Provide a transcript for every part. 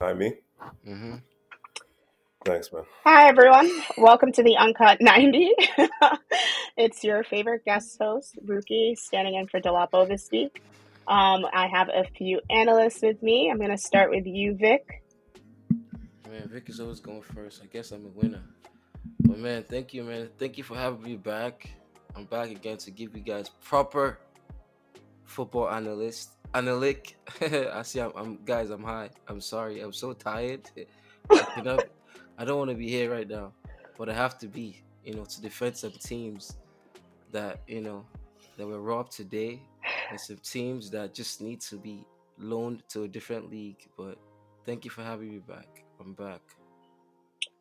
Hi, me. Mm-hmm. Thanks, man. Hi, everyone. Welcome to the Uncut 90. it's your favorite guest host, Rookie, standing in for Dolapo this week. Um, I have a few analysts with me. I'm going to start with you, Vic. Man, Vic is always going first. I guess I'm a winner. But man, thank you, man. Thank you for having me back. I'm back again to give you guys proper football analyst analytic. I see. I'm, I'm, guys. I'm high. I'm sorry. I'm so tired. I, I don't want to be here right now, but I have to be. You know, to defend some teams that you know that were robbed today, and some teams that just need to be loaned to a different league. But thank you for having me back. I'm back.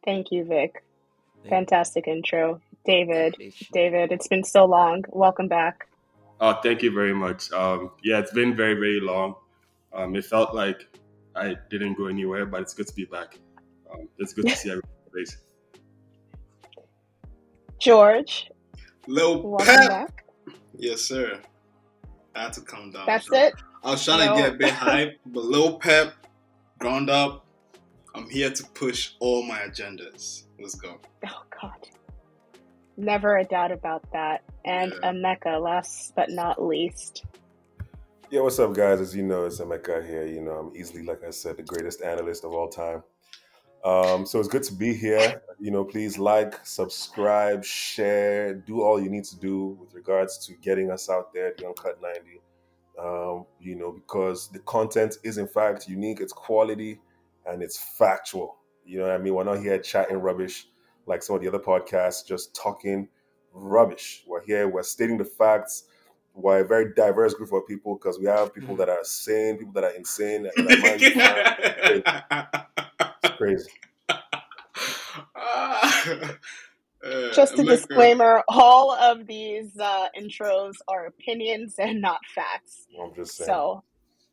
Thank you, Vic. Thank Fantastic you. intro, David. David, it's been so long. Welcome back. Oh, thank you very much. Um, yeah, it's been very, very long. Um, it felt like I didn't go anywhere, but it's good to be back. Um, it's good to see everybody. George. Lil Pep. Back. Yes, sir. I had to calm down. That's it. I was trying no. to get a bit hype, but Lil Pep, ground up. I'm here to push all my agendas. Let's go. Oh God. Never a doubt about that. And yeah. Emeka, last but not least. Yeah, what's up, guys? As you know, it's Emeka here. You know, I'm easily, like I said, the greatest analyst of all time. Um, so it's good to be here. You know, please like, subscribe, share, do all you need to do with regards to getting us out there, the Uncut 90. Um, you know, because the content is in fact unique, it's quality, and it's factual. You know what I mean? We're not here chatting rubbish like some of the other podcasts, just talking rubbish. We're here, we're stating the facts. We're a very diverse group of people because we have people that are sane, people that are insane. That it's crazy. Just a disclaimer: all of these uh, intros are opinions and not facts. I'm just saying. So,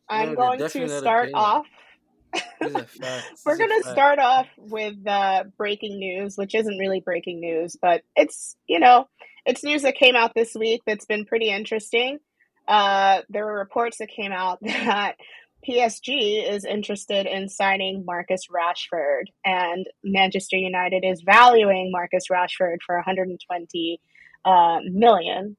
I'm no, going to start off we're going to start off with uh, breaking news, which isn't really breaking news, but it's, you know, it's news that came out this week that's been pretty interesting. Uh, there were reports that came out that PSG is interested in signing Marcus Rashford, and Manchester United is valuing Marcus Rashford for 120 uh, million.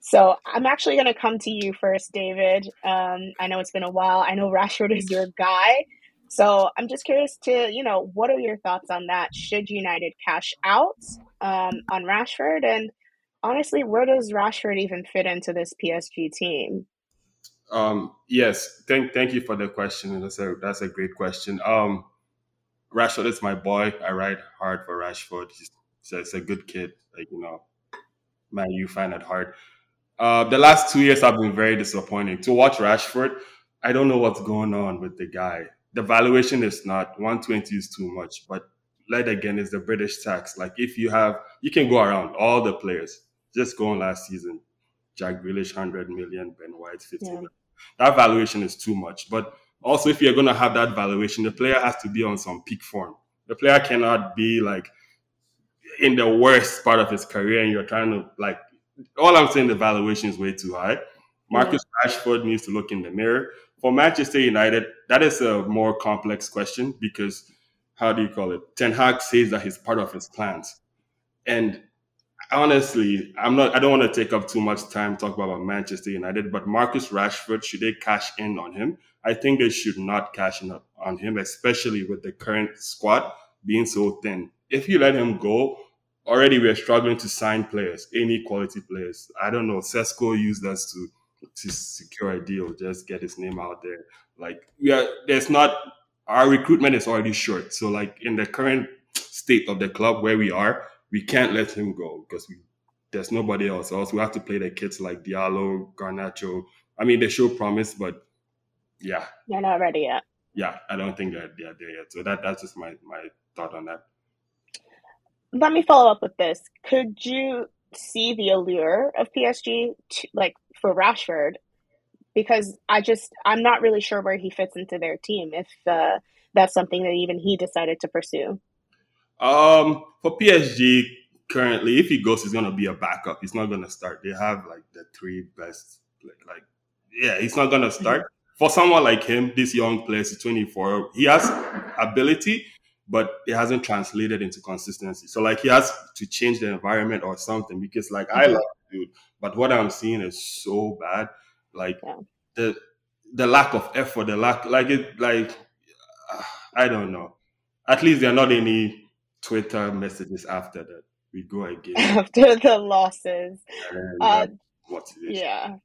So I'm actually going to come to you first, David. Um, I know it's been a while. I know Rashford is your guy. So I'm just curious to, you know, what are your thoughts on that? Should United cash out um, on Rashford? And honestly, where does Rashford even fit into this PSG team? Um, yes, thank thank you for the question. That's a that's a great question. Um, Rashford is my boy. I ride hard for Rashford. He's, he's a good kid. Like you know, man, you find it hard. Uh, the last two years have been very disappointing. To watch Rashford, I don't know what's going on with the guy the valuation is not 120 is too much, but let again is the British tax. Like if you have, you can go around all the players. Just going last season, Jack Grealish 100 million, Ben White 50 yeah. million. That valuation is too much. But also, if you're going to have that valuation, the player has to be on some peak form. The player cannot be like in the worst part of his career, and you're trying to like. All I'm saying, the valuation is way too high. Marcus yeah. Rashford needs to look in the mirror for Manchester United, that is a more complex question because how do you call it? Ten Hag says that he's part of his plans, and honestly, I'm not. I don't want to take up too much time talking about Manchester United, but Marcus Rashford, should they cash in on him? I think they should not cash in on him, especially with the current squad being so thin. If you let him go, already we're struggling to sign players, any quality players. I don't know. Sesko used us to secure a deal, just get his name out there. Like we are, there's not our recruitment is already short. So like in the current state of the club where we are, we can't let him go because we there's nobody else. Also, we have to play the kids like Diallo, Garnacho. I mean, they show promise, but yeah, they're not ready yet. Yeah, I don't think they're, they're there yet. So that that's just my my thought on that. Let me follow up with this. Could you see the allure of PSG, to, like for Rashford, because I just I'm not really sure where he fits into their team. If uh, that's something that even he decided to pursue. Um, for PSG currently, if he goes, he's gonna be a backup. He's not gonna start. They have like the three best, like like yeah, he's not gonna start. for someone like him, this young player, is 24, he has ability, but it hasn't translated into consistency. So like he has to change the environment or something because like I mm-hmm. love dude, but what I'm seeing is so bad. Like yeah. the the lack of effort, the lack like it like uh, I don't know. At least there are not any Twitter messages after that. We go again after the losses. Uh, yeah.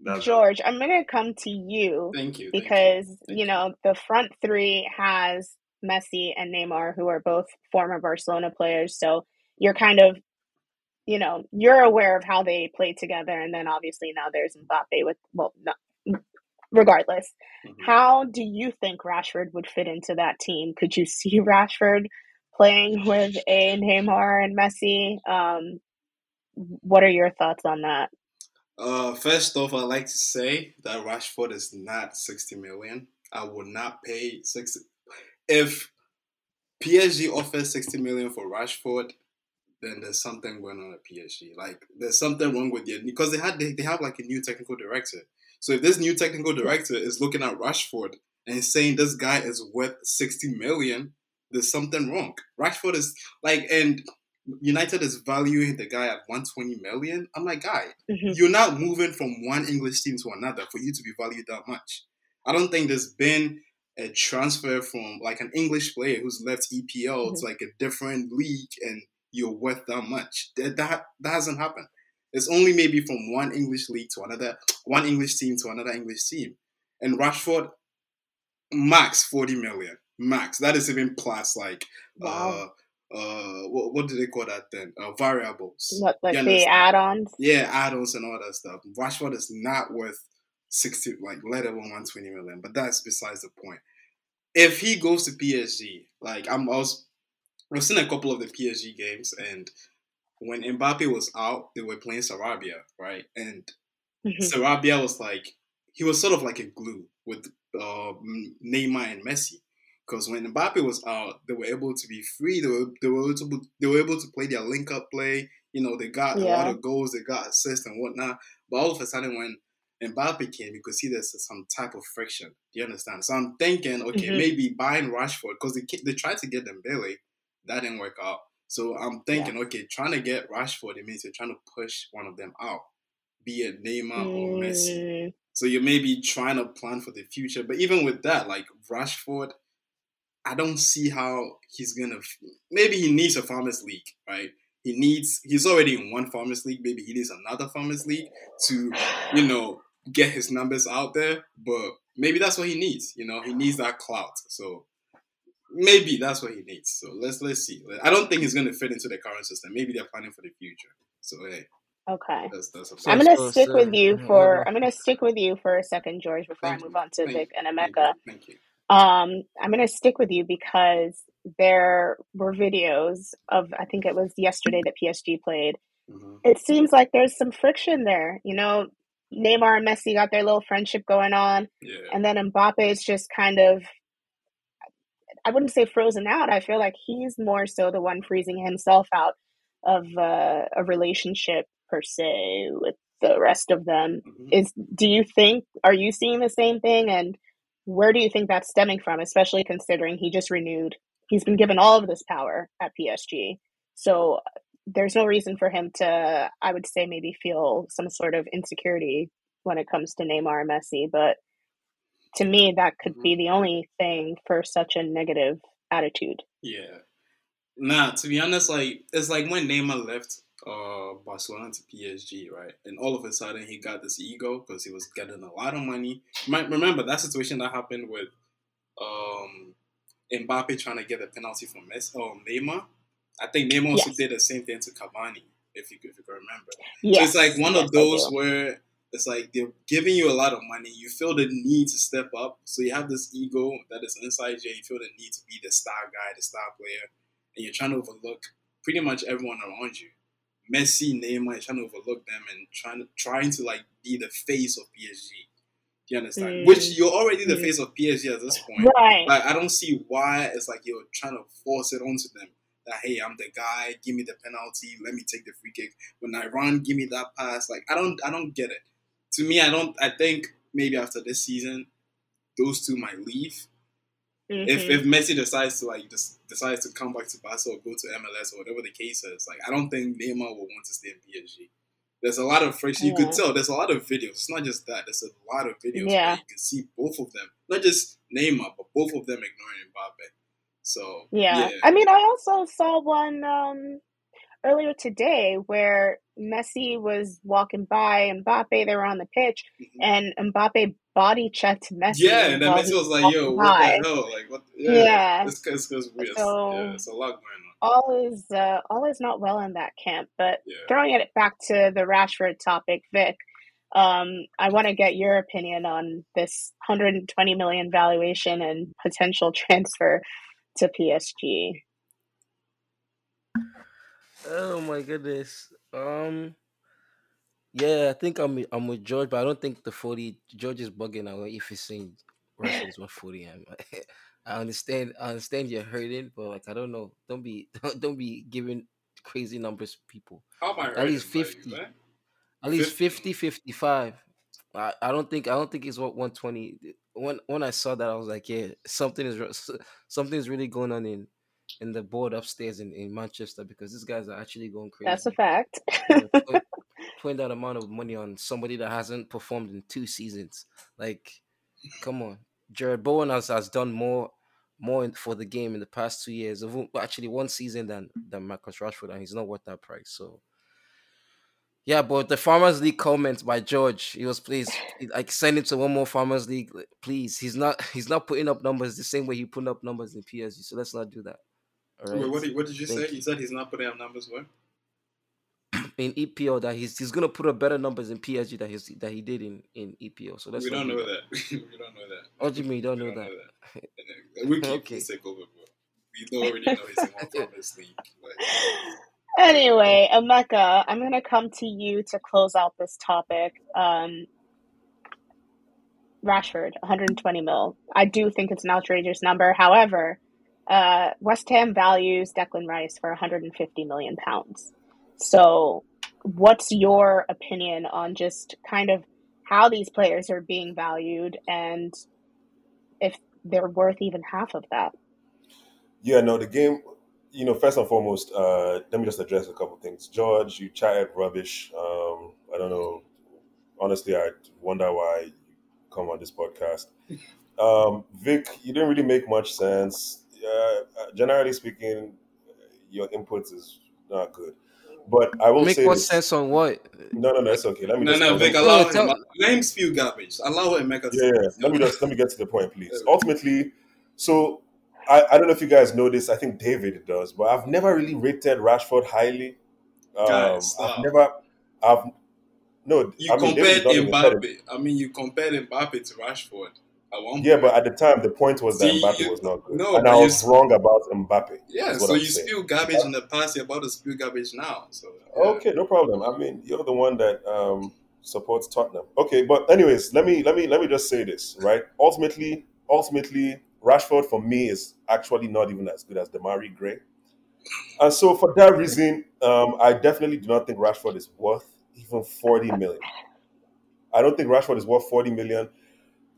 That's George, I'm going to come to you. Thank you. Because, thank you. you know, the front three has Messi and Neymar, who are both former Barcelona players. So you're kind of, you know, you're aware of how they play together. And then obviously now there's Mbappe with, well, no, regardless. Mm-hmm. How do you think Rashford would fit into that team? Could you see Rashford playing with a Neymar and Messi? Um, what are your thoughts on that? Uh, first off, I'd like to say that Rashford is not 60 million. I would not pay 60 if PSG offers 60 million for Rashford, then there's something going on at PSG. Like there's something wrong with you because they had they, they have like a new technical director. So if this new technical director is looking at Rashford and saying this guy is worth 60 million, there's something wrong. Rashford is like and United is valuing the guy at 120 million. I'm like, guy, mm-hmm. you're not moving from one English team to another for you to be valued that much. I don't think there's been a transfer from like an English player who's left EPL mm-hmm. to like a different league and you're worth that much. That, that that hasn't happened. It's only maybe from one English league to another, one English team to another English team. And Rashford, max 40 million. Max. That is even plus like wow. uh uh what, what do they call that then? Uh, variables. What like the add-ons? Yeah, add-ons and all that stuff. Rashford is not worth 60, like let alone 120 million. But that's besides the point. If he goes to PSG, like I'm I was I've seen a couple of the PSG games and when Mbappe was out, they were playing Sarabia, right? And mm-hmm. Sarabia was like he was sort of like a glue with uh, Neymar and Messi. Because when Mbappe was out, they were able to be free. They were they were able to, they were able to play their link up play. You know, they got yeah. a lot of goals, they got assists and whatnot. But all of a sudden, when Mbappe came, you could see there's some type of friction. Do you understand? So I'm thinking, okay, mm-hmm. maybe buying Rashford because they they tried to get Dembele, that didn't work out. So I'm thinking, yeah. okay, trying to get Rashford, it means you're trying to push one of them out, be it Neymar mm. or Messi. Mm. So you may be trying to plan for the future. But even with that, like Rashford, I don't see how he's gonna. Maybe he needs a farmers league, right? He needs. He's already in one farmers league. Maybe he needs another farmers league to, you know, get his numbers out there, but maybe that's what he needs. You know, he needs that clout. So maybe that's what he needs. So let's let's see. I don't think he's going to fit into the current system. Maybe they're planning for the future. So hey. Okay. That's, that's I'm gonna stick with you for I'm gonna stick with you for a second, George, before Thank I move you. on to Thank Vic you. and Emeka. Thank you. Um, I'm gonna stick with you because there were videos of I think it was yesterday that PSG played. Mm-hmm. It seems like there's some friction there. You know, Neymar and Messi got their little friendship going on. Yeah. And then Mbappe is just kind of I wouldn't say frozen out. I feel like he's more so the one freezing himself out of uh, a relationship per se with the rest of them. Mm-hmm. Is do you think are you seeing the same thing and where do you think that's stemming from, especially considering he just renewed he's been given all of this power at PSG. So there's no reason for him to, I would say, maybe feel some sort of insecurity when it comes to Neymar and Messi. But to me, that could be mm-hmm. the only thing for such a negative attitude. Yeah. Nah, to be honest, like it's like when Neymar left uh, Barcelona to PSG, right? And all of a sudden he got this ego because he was getting a lot of money. Might remember that situation that happened with um, Mbappe trying to get a penalty from Messi, oh, Neymar I think Neymar also did the same thing to Cavani, if you, if you can remember. Yes. So it's like one yes, of those where it's like they're giving you a lot of money. You feel the need to step up. So you have this ego that is inside you. You feel the need to be the star guy, the star player. And you're trying to overlook pretty much everyone around you. Messi, Neymar, you're trying to overlook them and trying to trying to like be the face of PSG. Do you understand? Mm. Which you're already the mm. face of PSG at this point. Right. Like I don't see why it's like you're trying to force it onto them that hey, I'm the guy. Give me the penalty. Let me take the free kick. When I run, give me that pass. Like I don't, I don't get it. To me, I don't. I think maybe after this season, those two might leave. Mm-hmm. If if Messi decides to like just decides to come back to Barca or go to MLS or whatever the case is, like I don't think Neymar will want to stay in PSG. There's a lot of friction. Yeah. You could tell there's a lot of videos. It's not just that. There's a lot of videos yeah. where you can see both of them, not just Neymar, but both of them ignoring Mbappe. So yeah. yeah. I mean, I also saw one um, earlier today where Messi was walking by Mbappe. They were on the pitch, mm-hmm. and Mbappe body checked Messi. Yeah, and then Messi was like, "Yo, what by. the hell? Like, what? Yeah, yeah. It's, it's, it's weird. So, yeah, it's a lot going on." All is uh, all is not well in that camp. But yeah. throwing it back to the Rashford topic, Vic. Um, I want to get your opinion on this 120 million valuation and potential transfer to PSG. Oh my goodness. Um yeah, I think I'm I'm with George, but I don't think the 40 George is bugging out if he's saying Russia is 140 am. I understand I understand you're hurting, but like I don't know. Don't be don't, don't be giving crazy numbers to people. How am I At least 50. At least 50, 55. I, I don't think I don't think it's what 120. When when I saw that, I was like, yeah, something is something is really going on in in the board upstairs in, in Manchester because these guys are actually going crazy. That's a fact. putting, that amount of money on somebody that hasn't performed in two seasons, like, come on, Jarrod Bowen has, has done more more for the game in the past two years of actually one season than than Marcus Rashford, and he's not worth that price. So yeah, but the Farmers League comments by George, he was please like send him to one more Farmers League, please. He's not he's not putting up numbers the same way he put up numbers in PSG. So let's not do that. Wait, what did, what did you Thank say? You. you said he's not putting up numbers where? in EPL that he's he's gonna put up better numbers in PSG that he's that he did in in EPL. So that's we don't know that. we don't know that. What do you mean? You don't, know, don't that? know that? we keep okay. over, We don't already know he's in one Farmers League. Anyway, Emeka, I'm gonna come to you to close out this topic. Um, Rashford, 120 mil. I do think it's an outrageous number. However, uh, West Ham values Declan Rice for 150 million pounds. So, what's your opinion on just kind of how these players are being valued and if they're worth even half of that? Yeah, no, the game you know, first and foremost, uh, let me just address a couple things. George, you chatted rubbish. Um, I don't know. Honestly, I wonder why you come on this podcast. Um, Vic, you didn't really make much sense. Uh, generally speaking, your input is not good. But I will make say what this. sense on what? No, no, no, it's okay. Let me no, just no, Vic, allow him. Let him spew garbage. Allow him make a. Yeah, yeah. Let me just let me get to the point, please. Ultimately, so I, I don't know if you guys know this. I think David does, but I've never really rated Rashford highly. Um, guys, I've never. I've no. You I mean, compared Mbappe. I mean, you compared Mbappe to Rashford. Yeah, but at the time, the point was that See, Mbappe you, was not good, no, and I was wrong about Mbappe. Yeah, so I'm you saying. spill garbage in the past. You're about to spill garbage now. So yeah. okay, no problem. I mean, you're the one that um, supports Tottenham. Okay, but anyways, let me let me let me just say this right. Ultimately, ultimately, Rashford for me is actually not even as good as Demarai Gray. And so for that reason, um, I definitely do not think Rashford is worth even 40 million. I don't think Rashford is worth 40 million.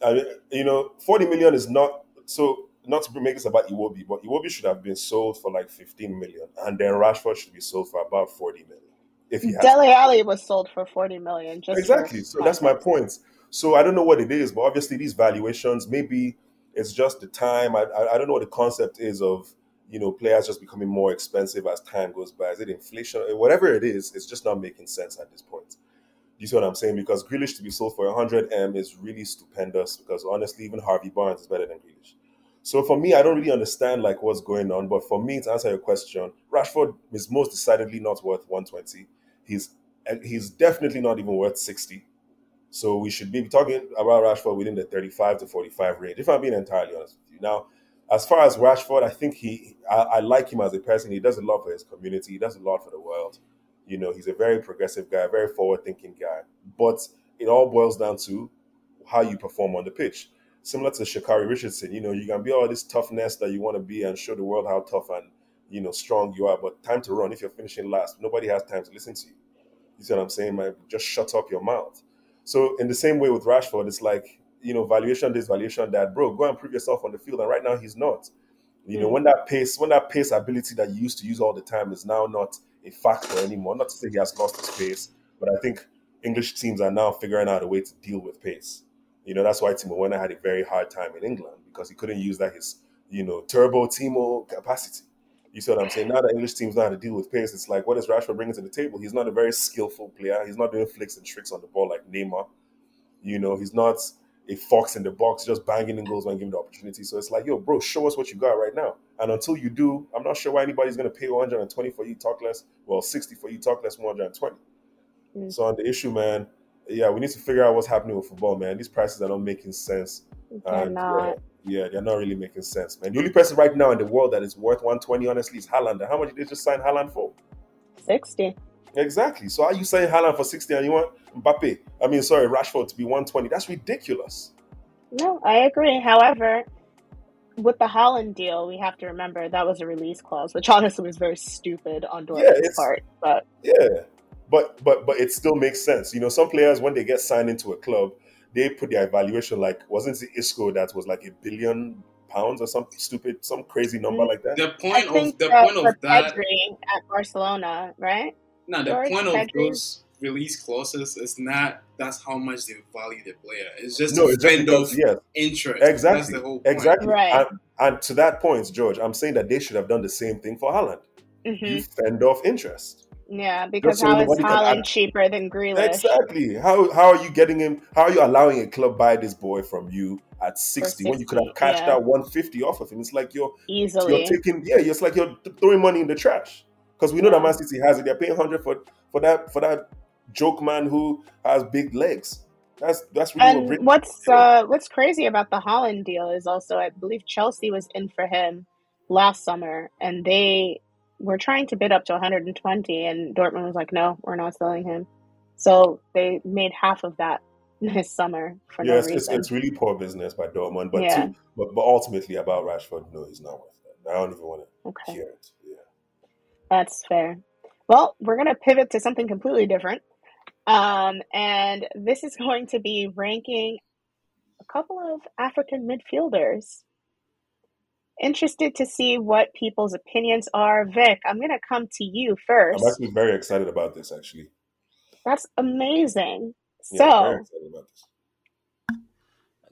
I you know, 40 million is not so not to make this about Iwobi, but Iwobi should have been sold for like 15 million, and then Rashford should be sold for about 40 million. If he Dele Alli was sold for 40 million. Just exactly. So that's my point. So I don't know what it is, but obviously these valuations, maybe it's just the time. I, I, I don't know what the concept is of you know players just becoming more expensive as time goes by. Is it inflation? Eh, whatever it is, it's just not making sense at this point. You see what I'm saying? Because Grealish to be sold for 100 m is really stupendous. Because honestly, even Harvey Barnes is better than Grealish. So for me, I don't really understand like what's going on. But for me, to answer your question, Rashford is most decidedly not worth 120. He's eh, he's definitely not even worth 60. So we should be talking about Rashford within the 35 to 45 range, if I'm being entirely honest with you. Now, as far as Rashford, I think he, I, I, like him as a person. He does a lot for his community. He does a lot for the world. You know, he's a very progressive guy, very forward-thinking guy. But it all boils down to how you perform on the pitch. Similar to Sha'Carri Richardson, you know, you can be all this toughness that you want to be and show the world how tough and you know strong you are. But time to run. If you're finishing last, nobody has time to listen to you. You see what I'm saying? Man? Just shut up your mouth. So in the same way with Rashford, it's like you know, valuation this, valuation that, bro, go and prove yourself on the field. And right now he's not. You know, mm. when that pace, when that pace ability that you used to use all the time is now not a factor anymore. Not to say he has lost his pace, but I think English teams are now figuring out a way to deal with pace. You know, that's why Timo Werner had a very hard time in England because he couldn't use that his, you know, turbo Timo capacity. You see what I'm saying? Now that English teams know how to deal with pace, it's like, what is Rashford bringing to the table? He's not a very skillful player. He's not doing flicks and tricks on the ball like Neymar. You know, he's not a fox in the box just banging in goals when given the opportunity. So it's like, yo, bro, show us what you got right now. And until you do, I'm not sure why anybody's going to pay 120 for you, talk less. Well, 60 for you, talk less, 120. Mm. So on the issue, man, yeah, we need to figure out what's happening with football, man. These prices are not making sense. They're and, not. Yeah, they're not really making sense, man. The only person right now in the world that is worth 120, honestly, is Haaland. How much did they just sign Haaland for? 60. Exactly. So are you saying Haaland for 60 and you want Mbappe, I mean, sorry, Rashford to be 120? That's ridiculous. No, I agree. However, with the Haaland deal, we have to remember that was a release clause, which honestly was very stupid on Dortmund's yeah, part. But yeah, but but but it still makes sense. You know, some players when they get signed into a club, they put their evaluation like wasn't it Isco that was like a billion pounds or something stupid, some crazy number mm. like that. The point of the point of that at Barcelona, right? No, the George point Pedri. of those release clauses is not that's how much they value the player. It's just no, it's just because, yes. interest. Exactly. Exactly. Right. And, and, to that point, George, I'm saying that they should have done the same thing for Haaland. Mm-hmm. You fend off interest. Yeah, because how is Haaland cheaper than Grealish? Exactly. How how are you getting him? How are you allowing a club buy this boy from you at 60, 60 when you could have cashed yeah. out 150 off of him? It's like you're easily you're taking yeah, it's like you're throwing money in the trash. Because we know yeah. that Man City has it. They're paying hundred for for that for that joke man who has big legs. That's that's really and what what's uh, what's crazy about the Haaland deal is also I believe Chelsea was in for him last summer and they we're trying to bid up to 120 and Dortmund was like, no, we're not selling him. So they made half of that this summer for yeah, no it's, reason. It's, really poor business by Dortmund, but yeah. but but ultimately about Rashford, no, he's not worth it. I don't even want to okay. hear it. Yeah, that's fair. Well, we're gonna pivot to something completely different, um, and this is going to be ranking a couple of African midfielders interested to see what people's opinions are. Vic, I'm going to come to you first. I'm actually very excited about this, actually. That's amazing. Yeah, so,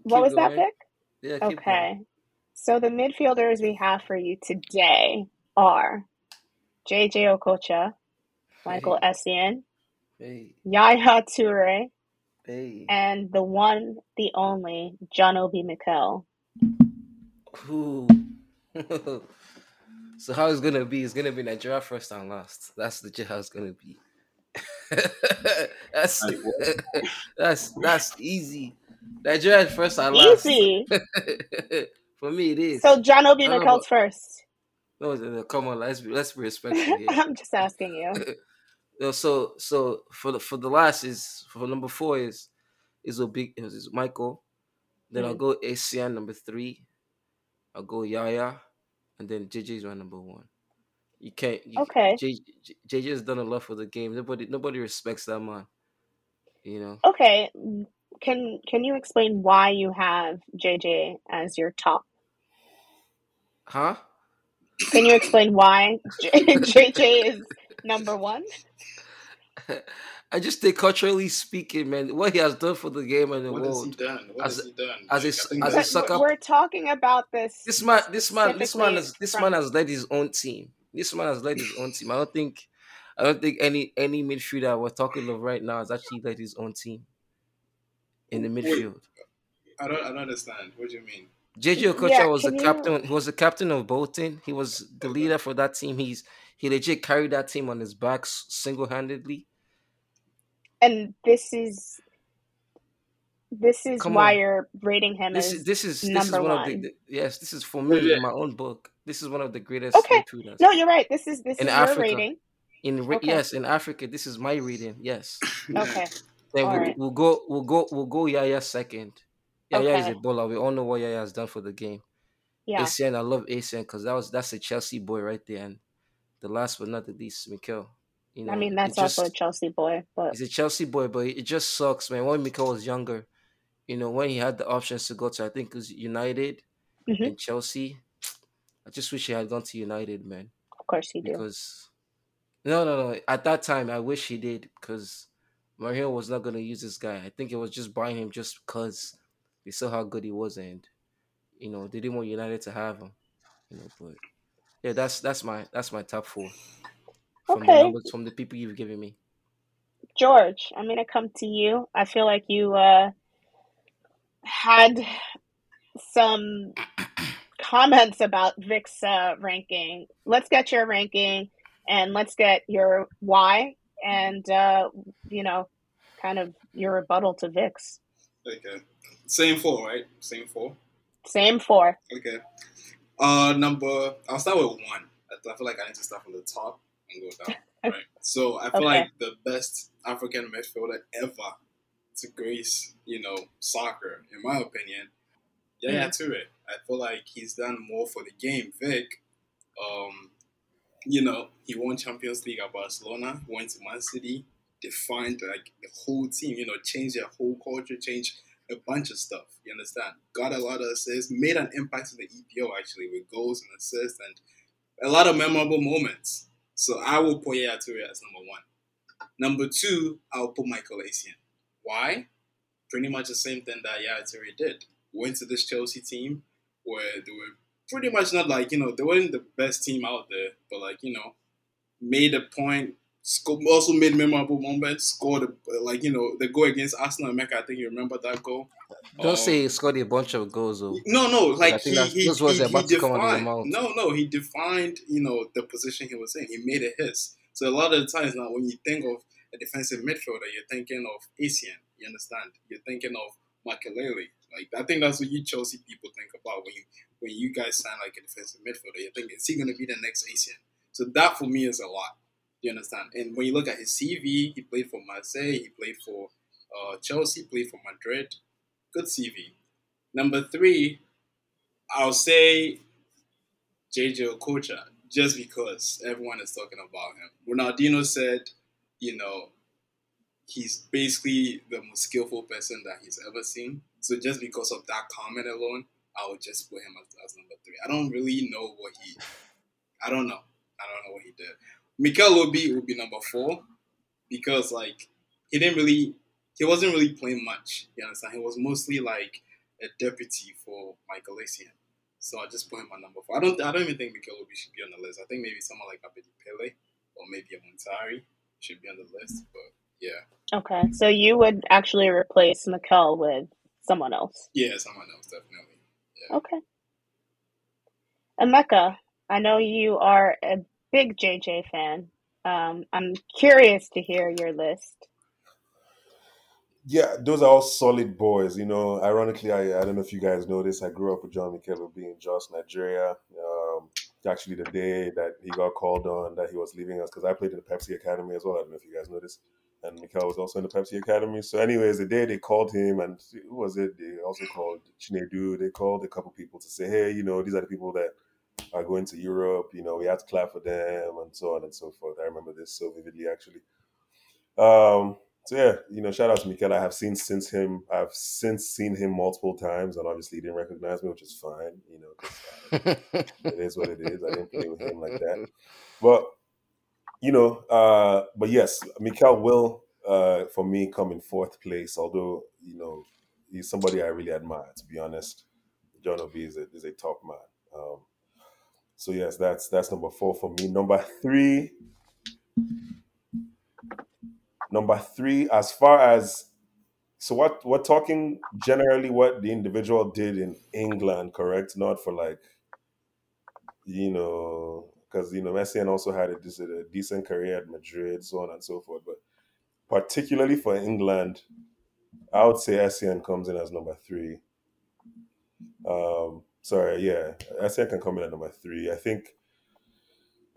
what was going. that, Vic? Yeah, okay. Going. So the midfielders we have for you today are JJ Okocha, Michael hey. Essien, hey. Yaya Toure, hey. and the one, the only, John Obi Mikel. Ooh. so how it's gonna be? It's gonna be Nigeria first and last. That's the how it's gonna be. that's that's that's easy. Nigeria first and last. Easy. For me, it is. So John Obi Mikel's first. No, no, come on. Let's be let's be respectful. I'm just asking you. no, so so for the for the last is for number four is is a big is Michael. Then mm. I'll go Essien number three. I'll go Yaya, and then JJ's my number one. You can't. You, okay. JJ, JJ has done a lot for the game. Nobody nobody respects that man. You know. Okay. Can Can you explain why you have JJ as your top? Huh? Can you explain why JJ is number one? I just think culturally speaking, man, what he has done for the game and the what world. What has he done? What as, has he done? As a, as a sucker, we're talking about this. This man, this man, this man has this from... man has led his own team. This man has led his own team. I don't think, I don't think any any midfielder we're talking of right now has actually led his own team in the midfield. Wait, I don't, I don't understand. What do you mean? JJ Okocha yeah, was the you... captain. He was the captain of Bolton. He was the leader for that team. He's he legit carried that team on his back single handedly and this is this is Come why on. you're rating him this as is, this is this number is one, one. of the yes this is for me yeah. in my own book. This is one of the greatest okay. no you're right. This is this in is Africa, your rating. In okay. yes in Africa this is my reading yes. Okay. Then we'll, right. we'll, go we'll go we'll go Yaya second. Yaya okay. is a baller. We all know what Yaya has done for the game. Yeah. Essien I love Essien because that was that's a Chelsea boy right there and the last but not the least Mikel you know, I mean, that's also just, a Chelsea boy, but he's a Chelsea boy, but it just sucks, man. When Mikel was younger, you know, when he had the options to go to, I think it was United mm-hmm. and Chelsea. I just wish he had gone to United, man. Of course he did. Because no, no, no. At that time, I wish he did because Mourinho was not going to use this guy. I think it was just buying him just because they saw how good he was, and you know they didn't want United to have him. You know, but yeah, that's that's my that's my top four from okay. the numbers from the people you've given me. George, I'm gonna come to you. I feel like you uh, had some comments about Vic's uh, ranking. Let's get your ranking and let's get your why and uh, you know, kind of your rebuttal to Vic's. Okay, same four, right? Same four. Same four. Okay. Uh, number. I'll start with one. I feel like I need to start from the top and go down. right. So I feel okay. like the best African midfielder ever to grace, you know, soccer, in my opinion, yeah, mm. Toure. I feel like he's done more for the game. Vic, um, you know, he won Champions League at Barcelona, went to Man City, defined like the whole team, you know, changed their whole culture, changed a bunch of stuff. You understand? Got a lot of assists, made an impact in the EPO actually with goals and assists and a lot of memorable moments. So I will put Yaya as number one. Number two, I'll put Michael Essien. Why? Pretty much the same thing that Yaya did. Went to this Chelsea team where they were pretty much not like, you know, they weren't the best team out there, but like, you know, made a point, also made memorable moments, scored, like, you know, the goal against Arsenal Emeka. I think you remember that goal. Don't um, say he scored a bunch of goals, though. No, no, like, he, he, he, he defined, no, no, he defined, you know, the position he was in. He made it his. So a lot of the times now, when you think of a defensive midfielder, you're thinking of Essien. You understand? You're thinking of Makelele. Like I think that's what you Chelsea people think about when you when you guys sign like a defensive midfielder. You think is he going to be the next Essien? So that for me is a lot. You understand? And when you look at his CV, he played for Marseille, he played for uh, Chelsea, played for Madrid. Good CV. Number three, I'll say JJ Okocha, just because everyone is talking about him. Ronaldinho said, you know, he's basically the most skillful person that he's ever seen. So just because of that comment alone, I would just put him as, as number three. I don't really know what he. I don't know. I don't know what he did. Mikel Obi would be number four because like he didn't really he wasn't really playing much. You understand? He was mostly like a deputy for Michael Essien. So I just put him on number four. I don't I don't even think Mikel Obi should be on the list. I think maybe someone like Abedi Pele or maybe a Muntari should be on the list. But yeah. Okay. So you would actually replace Mikel with someone else. Yeah, someone else, definitely. Yeah. Okay. Emeka, I know you are a big JJ fan. Um, I'm curious to hear your list. Yeah, those are all solid boys. You know, ironically, I, I don't know if you guys know this. I grew up with John Mikel Obi in Jos, Nigeria. Um, actually, the day that he got called on that he was leaving us, because I played in the Pepsi Academy as well. I don't know if you guys know this and Mikel was also in the Pepsi Academy. So, anyways, the day they called him, and who was it? They also called Chinedu. They called a couple people to say, hey, you know, these are the people that are going to Europe. You know, we had to clap for them, and so on and so forth. I remember this so vividly, actually. Um, so yeah, you know, shout out to Mikel. I have seen since him. I've since seen him multiple times, and obviously he didn't recognize me, which is fine. You know, it is what it is. I didn't play with him like that, but you know, uh, but yes, Mikel will, uh, for me, come in fourth place. Although you know, he's somebody I really admire. To be honest, John Obi is a, is a top man. Um, so yes, that's that's number four for me. Number three, number three. As far as so, what we're talking generally, what the individual did in England, correct? Not for like, you know, because you know Messi also had a, a, decent career at Madrid, so on and so forth. But particularly for England, I would say Essien comes in as number three. Um, sorry, yeah, Essien can come in at number three. I think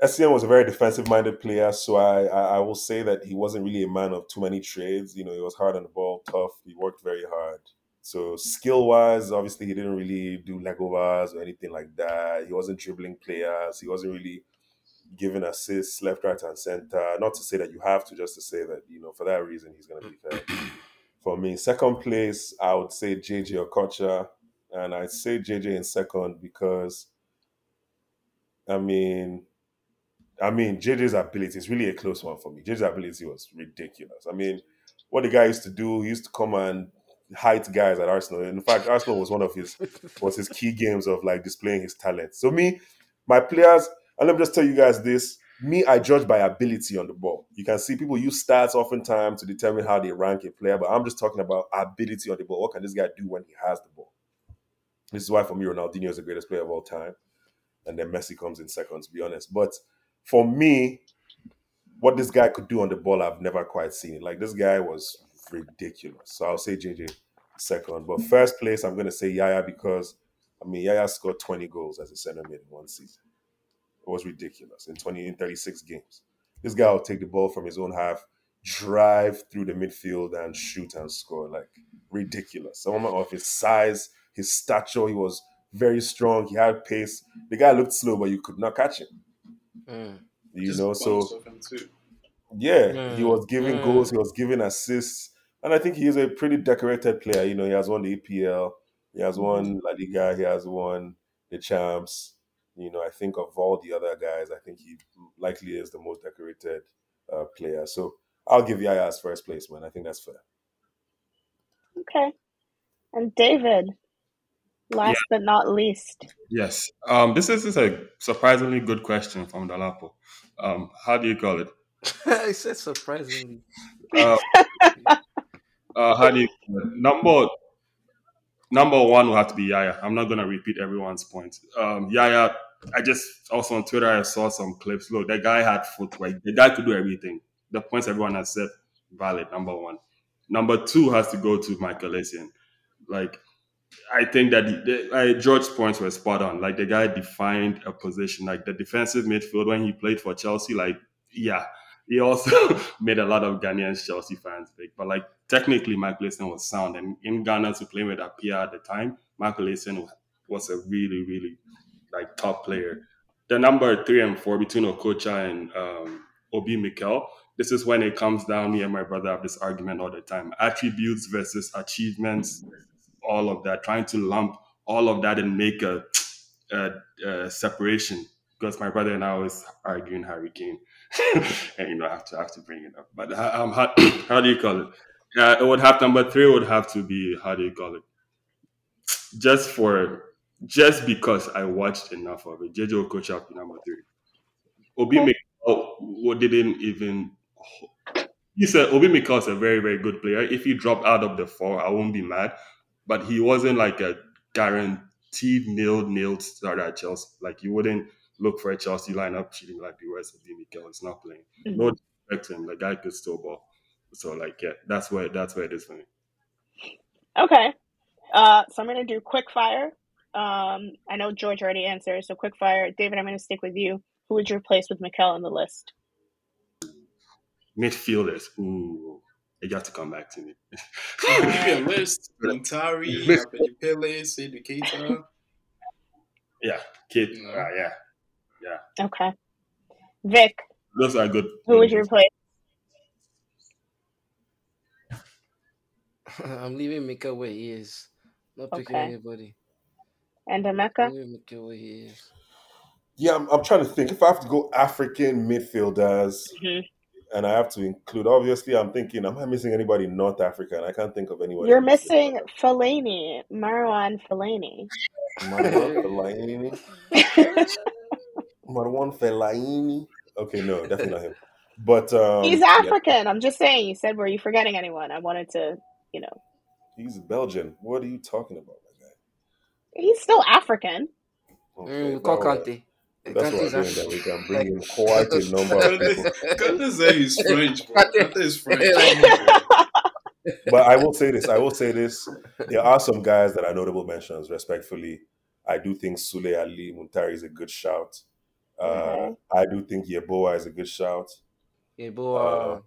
Essien was a very defensive-minded player, so I, I, I will say that he wasn't really a man of too many trades. You know, he was hard on the ball, tough. He worked very hard. So skill-wise, obviously, he didn't really do legovers or anything like that. He wasn't dribbling players. He wasn't really giving assists left, right, and center. Not to say that you have to, just to say that you know for that reason he's going to be fair for me. Second place, I would say JJ Okocha, and I'd say JJ in second because, I mean, I mean JJ's ability is really a close one for me. JJ's ability was ridiculous. I mean, what the guy used to do, he used to come and height guys at Arsenal. In fact, Arsenal was one of his was his key games of like displaying his talent. So me, my players, and let me just tell you guys this: me, I judge by ability on the ball. You can see people use stats oftentimes to determine how they rank a player, but I'm just talking about ability on the ball. What can this guy do when he has the ball? This is why for me, Ronaldinho is the greatest player of all time, and then Messi comes in second. To be honest, but for me, what this guy could do on the ball, I've never quite seen. It. Like this guy was ridiculous. So I'll say JJ second. But first place, I'm going to say Yaya because, I mean, Yaya scored 20 goals as a center mid in one season. It was ridiculous in 20 in 36 games. This guy will take the ball from his own half, drive through the midfield and shoot and score. Like ridiculous. Someone of his size, his stature, he was very strong. He had pace. The guy looked slow, but you could not catch him. Mm. You Just know, so yeah, mm. he was giving mm. goals, he was giving assists, and I think he is a pretty decorated player. You know, he has won the EPL, he has won mm-hmm. La Liga, he has won the champs. You know, I think of all the other guys, I think he likely is the most decorated uh, player. So I'll give Yaya as first place, man. I think that's fair. Okay. And David, last yeah. but not least. Yes. Um, this is, this is a surprisingly good question from Dolapo. Um, how do you call it? I said surprisingly. Uh, uh, how do you number number one will have to be Yaya. I'm not gonna repeat everyone's point. Um, Yaya, I just also on Twitter I saw some clips. Look, that guy had footwork. The guy could do everything. The points everyone has said valid. Number one. Number two has to go to Michael Essien. Like I think that the, uh, George's points were spot on. Like the guy defined a position, like the defensive midfield when he played for Chelsea. Like, yeah, he also made a lot of Ghanaian Chelsea fans big. But like technically, Michael Essien was sound, and in Ghana to play with Appiah at the time, Michael Essien was a really, really like top player. The number three and four between Okocha and um, Obi Mikel. This is when it comes down. Me and my brother have this argument all the time: attributes versus achievements, all of that. Trying to lump all of that and make a, a, a separation. Because my brother and I was arguing Harry Kane. and you know, I have to I have to bring it up. But uh, um, how, how do you call it? Uh, it would have number three would have to be how do you call it? Just for just because I watched enough of it, JJ Okocha number three. Obi Mikel didn't even. He said Obi Mikel is a very very good player. If he dropped out of the four, I won't be mad. But he wasn't like a guaranteed nailed nailed starter at Chelsea. Like you wouldn't look for a Chelsea lineup cheating like the rest of the Mikel is not playing. Mm-hmm. No disrespect to him, the guy could still ball. So like yeah, that's where that's where it is for me. Okay. Uh, so I'm gonna do quick fire. Um, I know George already answered, so quick fire. David, I'm gonna stick with you. Who would you replace with Mikel on the list? Midfielders. Ooh. You have to come back to me. Give me a list. Muntari, Pele, Seydou Keita. Yeah, kid. Uh, yeah, yeah. Okay. Vic. Those are good. Who would you replace? I'm leaving Mika where he is. Not picking okay. anybody. And Emeka? Leaving Mika where he is. Yeah, I'm, I'm, trying to think. If I have to go African midfielders, mm-hmm. And I have to include, obviously, I'm thinking, am I missing anybody in North Africa? And I can't think of anyone. You're missing Fellaini, Marouane Fellaini. Marouane Fellaini. Marouane Fellaini. Okay, no, definitely not him. But um, he's African. Yeah. I'm just saying. You said, were you forgetting anyone? I wanted to, you know. He's Belgian. What are you talking about, my guy? He's still African. Okay, mm, call Kante. That's what I'm doing. That we can bring in quite a number of people. Kante say he's French. Kante is French. but I will say this. I will say this. There are some guys that are notable mentions. Respectfully, I do think Sulley Ali Muntari is a good shout. Uh, mm-hmm. I do think Yeboah is a good shout. Yeboah. Uh,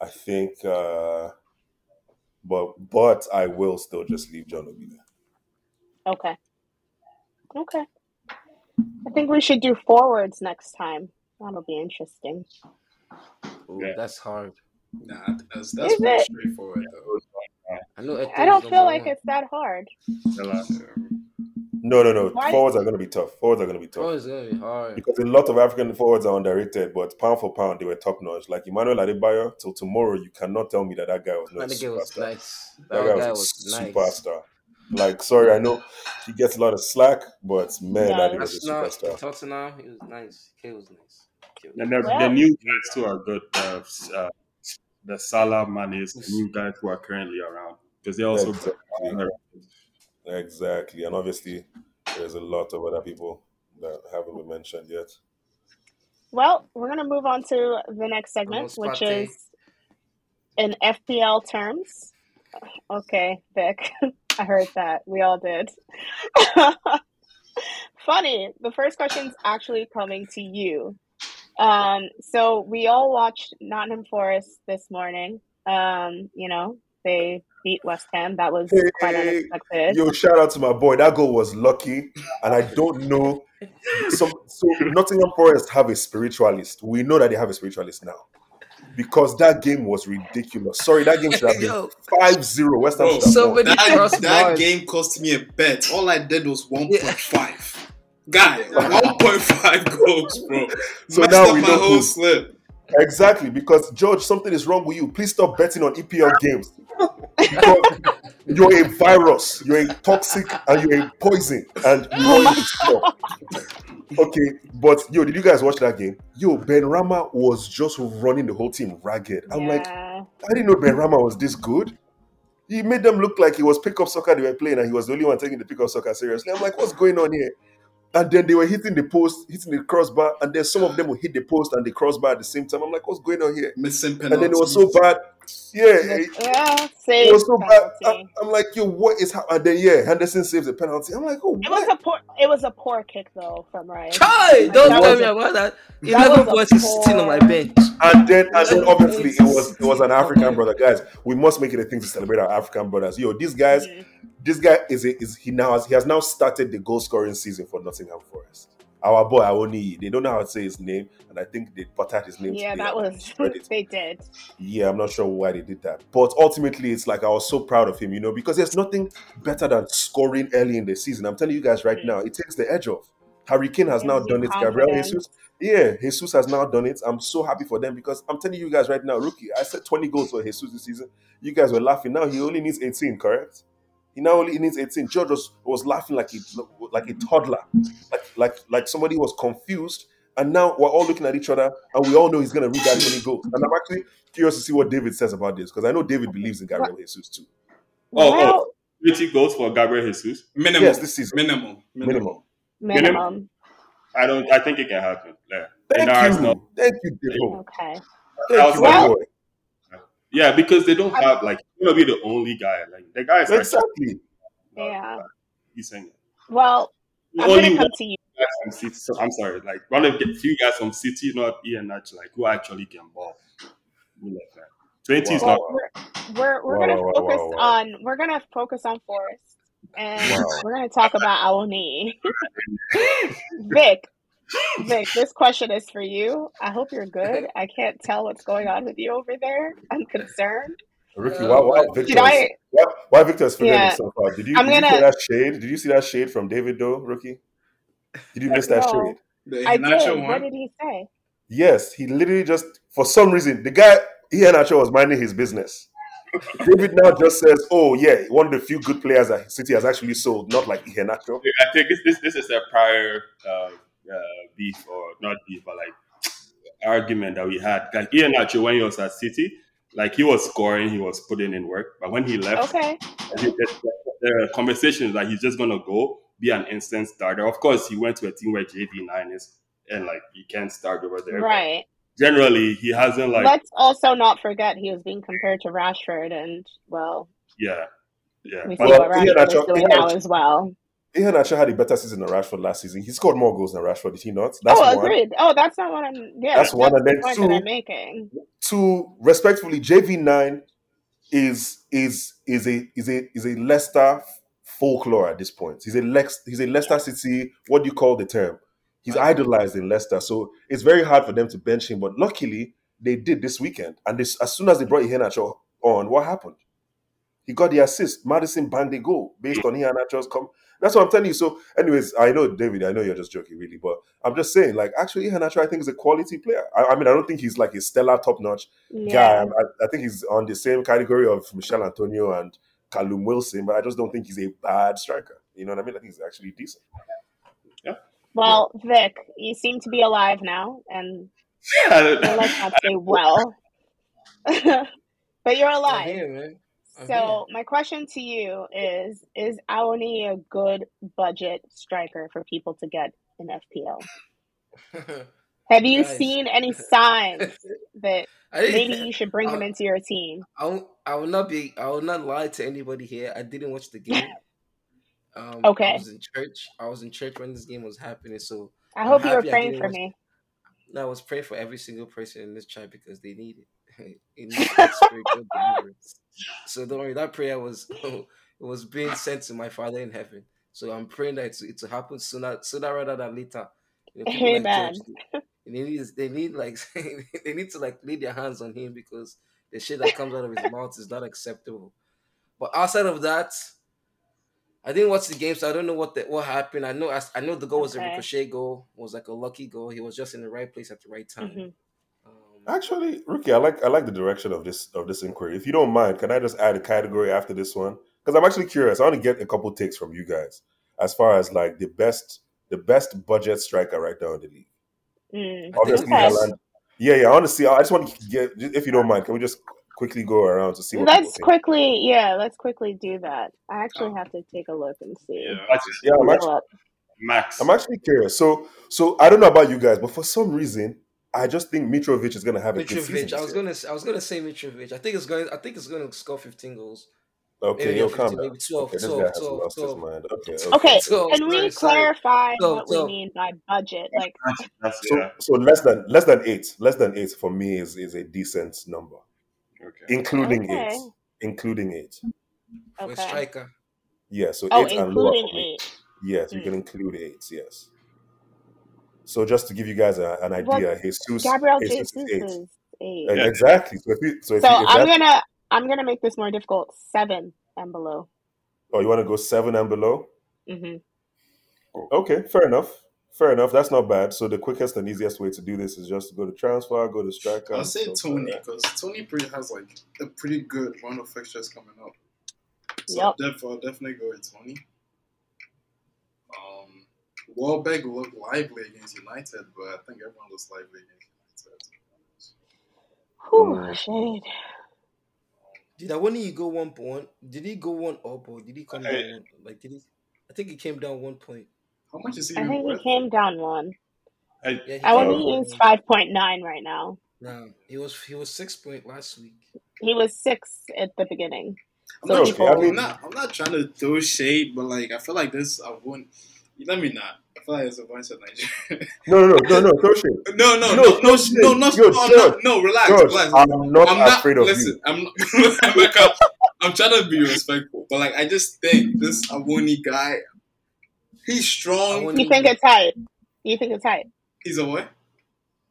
I think, uh, but but I will still just leave John Obi there. Okay. Okay. I think we should do forwards next time. That'll be interesting. Ooh, yeah. that's hard. Nah, that's that's pretty straightforward though. I know. I don't feel like it's that hard. No, no, no. Why? Forwards are going to be tough. Forwards are going to be tough. Oh, forwards going to be hard because a lot of African forwards are underrated, but pound for pound, they were top notch. Like Emmanuel Adebayor, till tomorrow, you cannot tell me that that guy was not a superstar. Was nice. That, that, guy, guy was, was a superstar. Like, sorry, I know he gets a lot of slack, but man, yeah, that was a superstar. Tottenham, he was nice. He was nice. And the, well, the new guys too are good. Uh, uh, the Salah Manes, the new guys who are currently around because they also exactly. exactly, and obviously there's a lot of other people that haven't been mentioned yet. Well, we're gonna move on to the next segment, which is in FPL terms. Okay, Vic, I heard that. We all did. Funny. The first question's actually coming to you. Um, so we all watched Nottingham Forest this morning. Um, you know, they beat West Ham. That was hey, quite unexpected. Yo, shout out to my boy. That goal was lucky, and I don't know. Some so Nottingham Forest have a spiritualist. We know that they have a spiritualist now. Because that game was ridiculous. Sorry, that game should have been 5 0. West Ham Bro, that, that game cost me a bet. All I did was 1.5. Guy, 1.5 goals, bro. So Messed now we know whole slip. Exactly, because George, something is wrong with you. Please stop betting on EPL games. you're a virus, you're a toxic, and you're a poison, and you oh want to stop. Okay, but yo, did you guys watch that game? Yo, Benrahma was just running the whole team ragged. I'm yeah. like, I didn't know Benrahma was this good. He made them look like he was pickup soccer they were playing, and he was the only one taking the pickup soccer seriously. I'm like, what's going on here? and then they were hitting the post, hitting the crossbar, and then some of them would hit the post and the crossbar at the same time. I'm like, what's going on here? Missing penalties. And then it was so bad. Yeah, yeah, it was so penalty. bad. I, am like, yo, what is happening? And then yeah, Henderson saves the penalty. I'm like, oh, it was a poor, it was a poor kick though from Ryan. Try, don't tell me about that. Eleven points is still on my bench. And then, and then obviously it was it was an African brother, guys. We must make it a thing to celebrate our African brothers. Yo, these guys. Mm-hmm this guy is a, is he now has, he has now started the goal scoring season for Nottingham Forest. Our boy Awoniyi, they don't know how to say his name, and I think they buttered his name. Yeah, that was they did. Yeah, I'm not sure why they did that, but ultimately, it's like I was so proud of him, you know, because there's nothing better than scoring early in the season. I'm telling you guys right mm. now, it takes the edge off. Harry Kane has now done it. Gabriel Jesus, yeah, Jesus has now done it. I'm so happy for them because I'm telling you guys right now, rookie. I said 20 goals for Jesus this season. You guys were laughing. Now he only needs 18, correct? He now only needs 18. George was, was laughing like a like a toddler, like like like somebody was confused. And now we're all looking at each other, and we all know he's going to read that 20 goals. And I'm actually curious to see what David says about this because I know David believes in Gabriel Jesus too. Oh, oh 20 goals for Gabriel Jesus? Minimum. Yes, this season. Minimum. Minimum. Minimum. Minimum. I don't. I think it can happen. Yeah. Thank you. Thank you, David. Okay. Thank you, well, yeah, because they don't have like you're gonna be the only guy. Like the guys exactly. yeah. He's saying it. Well, I'm only gonna come to you. From City, so I'm sorry, like one of the few guys from City, not Iheanacho, like who actually can ball. Like that. Twenty is not. We're we're, we're gonna focus on we're gonna focus on Forest, and we're gonna talk about Awoniyi. Vic, Vic, this question is for you. I hope you're good. I can't tell what's going on with you over there. I'm concerned. Ricky, why, why Victor? I, why, why Victor is forgetting yeah, so far? Did you, did gonna, you see that shade? Did you see that shade from David Doe, Rookie? Did you miss that no, shade? I did. One? What did he say? Yes, he literally just for some reason the guy Iheanacho was minding his business. David now just says, "Oh yeah, one of the few good players that City has actually sold, not like Iheanacho." I think this this, this is a prior uh, uh, beef or not beef, but like argument that we had. Like Iheanacho, when he was at City, like he was scoring, he was putting in work, but when he left, okay, the conversation is that he's just gonna go be an instant starter. Of course, he went to a team where JV9 is, and like he can't start over there. Right. Generally, he hasn't like. Let's also not forget he was being compared to Rashford, and well. Yeah. Yeah. We see well, what Rashford is doing now as well. Iheanacho had a better season than Rashford last season. He scored more goals than Rashford, did he not? That's oh, one. agreed. Oh, that's not what I'm. Yeah, that's, that's one. And then the two, I'm making. two, respectfully, JV nine is is is a is a is a Leicester folklore at this point. He's a Lex. He's a Leicester City. What do you call the term? He's idolized in Leicester, so it's very hard for them to bench him. But luckily, they did this weekend. And this, as soon as they brought Iheanacho on, what happened? He got the assist. Maddison banged the goal based on Iheanacho's come. That's what I'm telling you. So, anyways, I know David. I know you're just joking, really, but I'm just saying, like, actually, Iheanacho, I think is a quality player. I, I mean, I don't think he's like a stellar, top notch yeah. guy. I, I, think he's on the same category of Michail Antonio and Callum Wilson, but I just don't think he's a bad striker. You know what I mean? I think he's actually decent. Yeah. Well, Vic, you seem to be alive now, and yeah. I like not say well, but you're alive. Here, so my question to you is: Is Awoniyi a good budget striker for people to get in FPL? Have you Guys. seen any signs that maybe you should bring I, him into your team? I will, I will not be. I will not lie to anybody here. I didn't watch the game. Um, okay. I was in church. I was in church when this game was happening. So I hope you were praying for watch, me. No, I was praying for every single person in this chat because they need it. It needs so don't worry, that prayer was it was being sent to my Father in heaven. So I'm praying that it to happen sooner, sooner rather than later. You know, Amen. Like they need, they need like they need to like lay their hands on him because the shit that comes out of his mouth is not acceptable. But outside of that, I didn't watch the game, so I don't know what the, what happened. I know I, I know the goal was okay. a ricochet goal, was like a lucky goal. He was just in the right place at the right time. Mm-hmm. Actually, Ricky, I like I like the direction of this of this inquiry. If you don't mind, can I just add a category after this one? Because I'm actually curious. I want to get a couple takes from you guys as far as like the best the best budget striker right now in the league. Mm, Obviously, yeah, yeah. I want to see. I just want to get, if you don't mind, can we just quickly go around to see? what Let's quickly, yeah, let's quickly do that. I actually oh. have to take a look and see. Yeah, yeah I'm actually, Max. I'm actually curious. So, so I don't know about you guys, but for some reason, I just think Mitrovic is going to have a Mitrovic, good season. I was going to I was going to say Mitrovic. I think it's going I think it's going to score 15 goals. Okay, maybe, 15, maybe 12, okay, 12, 12, 12, 12. Okay, okay. okay 12, can we clarify what we mean by budget? Like, so, so less than less than eight, less than eight for me is is a decent number, okay. including okay. eight, including eight. Okay. For striker. Yeah, so oh, eight and lower. Eight. Yes, mm. you can include eight. Yes. So just to give you guys a, an idea, well, Jesus, Gabriel Jesus, Jesus is eight. eight. Exactly. So if you, so, if so you, if I'm gonna I'm gonna make this more difficult. Seven and below. Oh, you want to go seven and below? Mm-hmm. Okay, fair enough. Fair enough. That's not bad. So the quickest and easiest way to do this is just to go to transfer, go to striker. I'll say Toney because Toney pretty has like a pretty good run of fixtures coming up. So yep. I'll, def- I'll definitely go with Toney. Welbeck looked lively against United, but I think everyone looks lively against United. Whew, hmm. shade. Did I when he go one point? Did he go one up or did he come down one? Like did he? I think he came down one point. How much is he? I think he came down one. I, yeah, I want to use five point nine right now. No, he was he was six point last week. He was six at the beginning. I'm, so not, okay. I am not, I'm not trying to throw shade, but like I feel like this. I wouldn't. Let me not. I feel like it's a bunch of Nigeria. no, no, no, no, no, no shit. No, no, no, no, no, no, no, Yo, no, no, no, relax, George, relax. I'm not, I'm not afraid of listen, you. I'm not, like, I'm, I'm trying to be respectful, but like I just think this Awoni guy, he's strong. You think it's hype? You think it's hype? He's a what?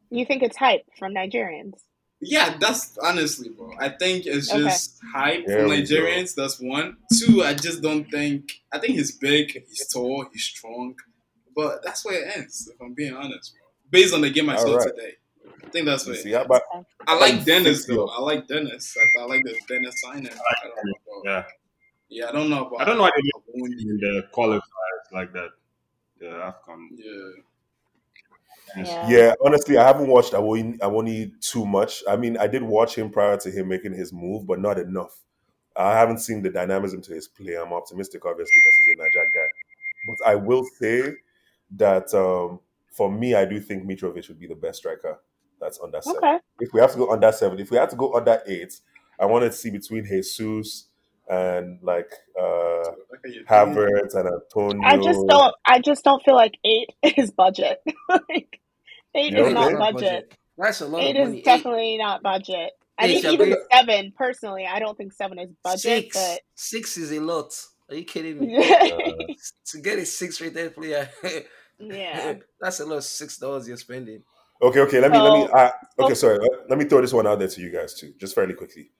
You think it's hype from Nigerians? Yeah, that's honestly, bro. I think it's just okay. hype from Nigerians. That's one. Two, I just don't think. I think he's big, he's tall, he's strong, but that's where it ends. If I'm being honest, bro. Based on the game I saw right. today, I think that's where. See, about, I like Dennis though. I like Dennis. I, I like the Dennis signing. I, I don't know about, yeah. Yeah, I don't know about. I don't know why they in the qualifiers like that. The Afcon. Yeah. Yeah. yeah. honestly, I haven't watched Awoni, Awoni too much. I mean, I did watch him prior to him making his move, but not enough. I haven't seen the dynamism to his play. I'm optimistic, obviously, because he's a Niger guy. But I will say that um, for me, I do think Mitrovic would be the best striker that's under seven. Okay. If we have to go under seven, if we have to go under eight, I want to see between Jesus and like uh Havertz and Antonio. I just don't. I just don't feel like eight is budget. like, eight you is not budget. budget. That's a lot. Eight is definitely not budget. I think even seven, personally, I don't think seven is budget. Six, but six is a lot. Are you kidding me? uh, to get a six rated player, yeah, that's a lot. Six dollars you're spending. Okay, okay. Let me let me. Uh, okay, sorry. Let me throw this one out there to you guys too, just fairly quickly.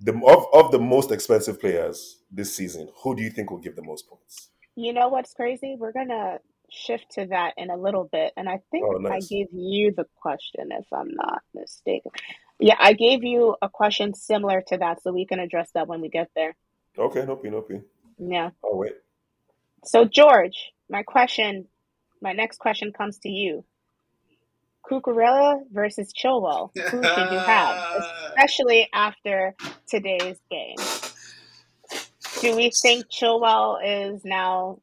The of of the most expensive players this season, who do you think will give the most points? You know what's crazy? We're gonna shift to that in a little bit, and I think oh, nice. I gave you the question, if I'm not mistaken. Yeah, I gave you a question similar to that, so we can address that when we get there. Okay, no no Yeah. Oh wait. So George, my question, my next question comes to you. Cucurella versus Chilwell. Who should you have, especially after today's game? Do we think Chilwell is now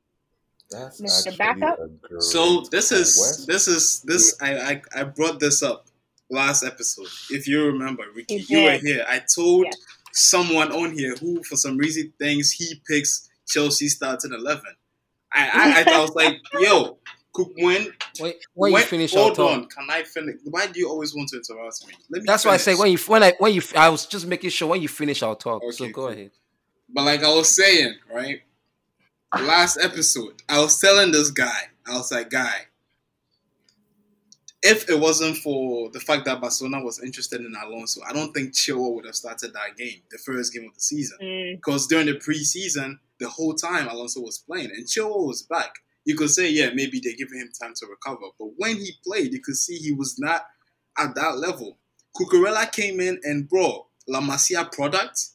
That's Mr. Backup? So this is this is this I, I I brought this up last episode. If you remember, Ricky, you, you were here. I told yes. someone on here who, for some reason, thinks he picks Chelsea starting eleven. I I, I, was like, yo, Cook, when when, when, you finish hold on, can I finish? Why do you always want to interrupt me? me That's finish. why I say when you when I when you I was just making sure when you finish our talk. Okay, so go cool. ahead. But like I was saying, right? Last episode, I was telling this guy, I was like, guy, if it wasn't for the fact that Barcelona was interested in Alonso, I don't think Chilwell would have started that game, the first game of the season. Mm. Because during the preseason, the whole time Alonso was playing and Chilwell was back you could say, yeah, maybe they're giving him time to recover. But when he played, you could see he was not at that level. Cucurella came in and bro, La Masia product,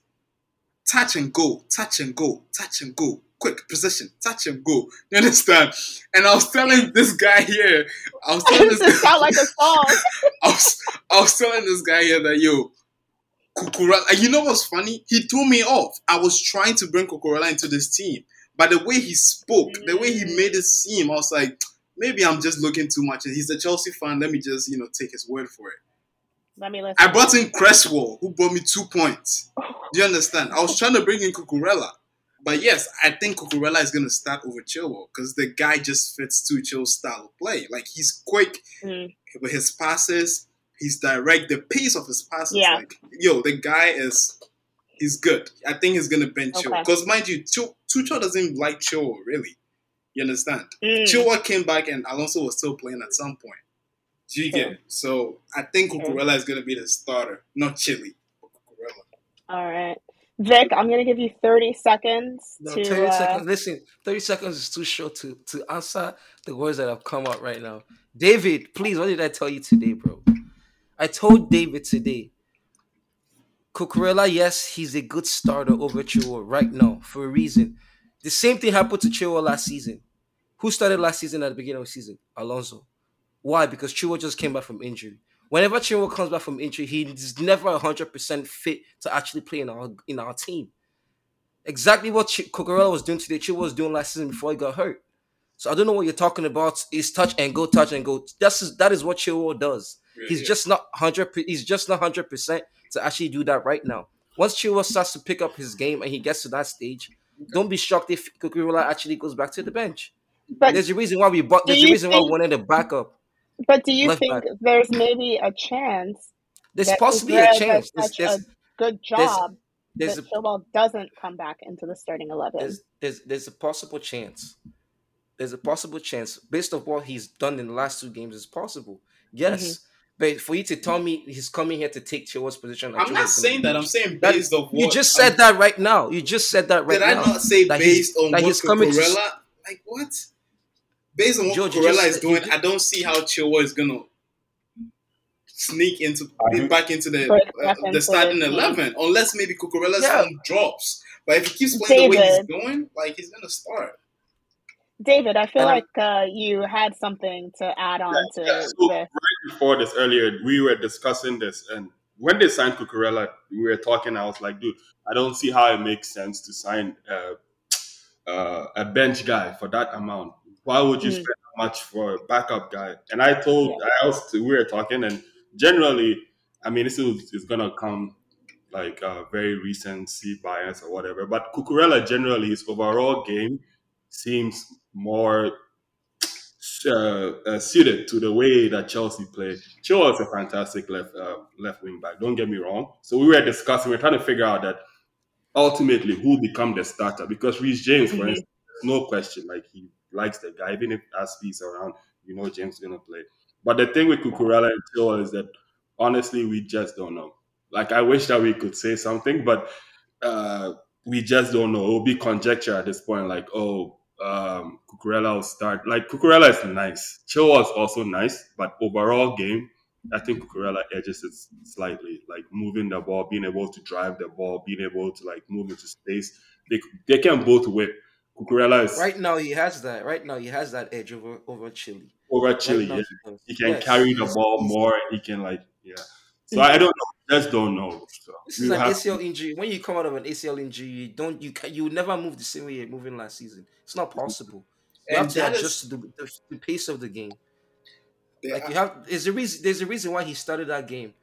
touch and go, touch and go, touch and go, quick position, touch and go. You understand? And I was telling this guy here, I was telling this, this sound like a song. I was, I was telling this guy here that yo, Cucurella. You know what's funny? He threw me off. I was trying to bring Cucurella into this team. But the way he spoke, mm. the way he made it seem, I was like, maybe I'm just looking too much. He's a Chelsea fan. Let me just, you know, take his word for it. Let me listen. I brought in Cresswell, who brought me two points. Do you understand? I was trying to bring in Cucurella. But yes, I think Cucurella is going to start over Chilwell because the guy just fits Tuchel's style of play. Like he's quick mm. with his passes, he's direct. The pace of his passes, yeah. like yo, the guy is he's good. I think he's gonna bench okay. Because mind you, Tuchel doesn't like Chilwell really. You understand? Mm. Chilwell came back and Alonso was still playing at some point. Do you get it? So I think Cucurella is gonna be the starter, not Chile. All right. Vic, I'm gonna give you 30 seconds no, to 30 uh... seconds. Listen, 30 seconds is too short to to answer the words that have come out right now. David, please, what did I tell you today, bro? I told David today Cucurella, yes, he's a good starter over Chilwell right now for a reason. The same thing happened to Chilwell last season. Who started last season at the beginning of the season? Alonso. Why? Because Chilwell just came back from injury. Whenever Chilwell comes back from injury, he's never 100% fit to actually play in our in our team. Exactly what Ch- Cucurella was doing today, Chilwell was doing last season before he got hurt. So I don't know what you're talking about. Is touch and go, touch and go. That's that is what Chilwell does. Yeah, he's yeah. just not hundred. He's just not hundred percent to actually do that right now. Once Chilwell starts to pick up his game and he gets to that stage, don't be shocked if Cucurella actually goes back to the bench. But there's a reason why we bought. There's a reason think, why we wanted a backup. But do you think back. there's maybe a chance? There's possibly a chance. There's, there's, a good job. There's, there's that Chilwell doesn't come back into the starting eleven. There's, there's there's a possible chance. There's a possible chance based on what he's done in the last two games. It's possible. Yes. Mm-hmm but for you to tell me he's coming here to take Chilwell's position, I'm not saying that. I'm saying based on you just said I'm, that right now. You just said that right did now. Did I not say based on what Cucurella? To, like what? Based on what George, Cucurella is doing, I don't see how Chilwell is gonna sneak into back into the uh, the starting eleven unless maybe Cucurella's yeah. form drops. But if he keeps playing David. the way he's going, like he's gonna start. David, I feel like uh, you had something to add on yeah, to yeah. So this. Right before this, earlier, we were discussing this, and when they signed Cucurella, we were talking. I was like, dude, I don't see how it makes sense to sign uh, uh, a bench guy for that amount. Why would you mm. spend that much for a backup guy? And I told, yeah. I was, we were talking, and generally, I mean, this is, is gonna come like uh, very recency bias or whatever. But Cucurella generally, his overall game seems more uh, uh, suited to the way that Chelsea play. Chilwell is a fantastic left uh, left wing back. Don't get me wrong. So we were discussing, we are trying to figure out that ultimately who become the starter because Reece James, for mm-hmm. instance, no question, like he likes the guy. Even if Azpi is around, you know James gonna play. But the thing with Cucurella and Chilwell is that honestly, we just don't know. Like I wish that we could say something, but uh, we just don't know. It will be conjecture at this point. Like, oh, um, Cucurella will start. Like Cucurella is nice. Chilwell is also nice, but overall game, I think Cucurella edges it slightly. Like moving the ball, being able to drive the ball, being able to like move into space. They they can both whip. Cucurella is right now. He has that. Right now, he has that edge over over Chile. Over Chile, right yeah. He, he can yes. carry the ball more. He can like yeah. So I mm. don't know. Just don't know. So this is an have... ACL injury. When you come out of an ACL injury, you don't you can you never move the same way you're moving last season. It's not mm-hmm. possible. You and have to adjust is... to the, the, the, pace of the game. like you have, there's a reason. There's a reason why he started that game.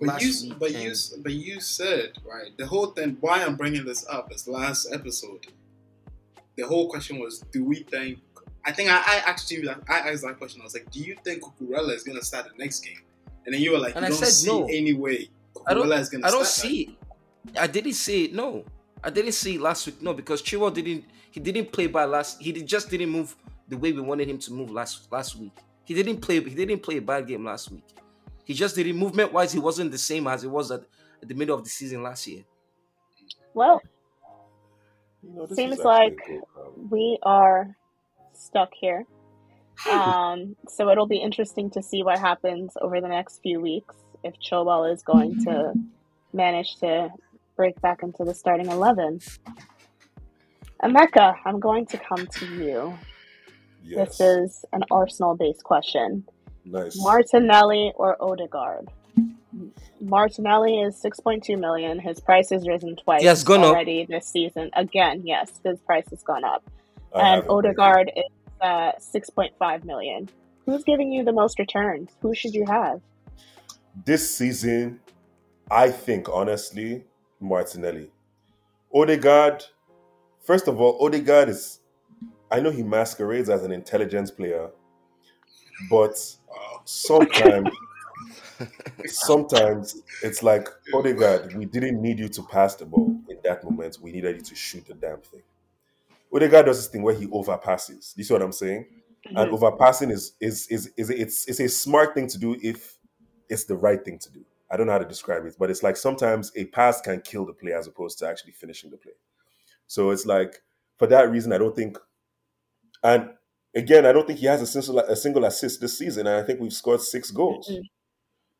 But you, but you, but you said right. The whole thing. Why I'm bringing this up is last episode. The whole question was, do we think? I think I, I actually I asked that question. I was like, do you think Cucurella is gonna start the next game? And then you were like, and you I don't said see no. any way I don't, I don't see it. I didn't see it. No, I didn't see it last week. No, because Chilwell didn't. He didn't play by last. He did, just didn't move the way we wanted him to move last last week. He didn't play. He didn't play a bad game last week. He just didn't movement wise. He wasn't the same as it was at, at the middle of the season last year. Well, you know, seems like we are stuck here. Um, so it'll be interesting to see what happens over the next few weeks if Chilwell is going to manage to break back into the starting 11. Emeka, I'm going to come to you. Yes. This is an Arsenal based question. Nice. Martinelli or Odegaard? Martinelli is 6.2 million. His price has risen twice yes, already up. this season. Again, yes, his price has gone up. I and Odegaard is uh, 6.5 million. Who's giving you the most returns? Who should you have? This season, I think honestly, Martinelli. Odegaard, first of all, Odegaard is I know he masquerades as an intelligence player, but sometimes sometimes it's like Odegaard, we didn't need you to pass the ball in that moment. We needed you to shoot the damn thing. Odegaard does this thing where he overpasses. You see what I'm saying? Mm-hmm. And overpassing is is is is it's it's a smart thing to do if it's the right thing to do. I don't know how to describe it, but it's like sometimes a pass can kill the play as opposed to actually finishing the play. So it's like for that reason, I don't think. And again, I don't think he has a single a single assist this season, and I think we've scored six goals. Mm-hmm.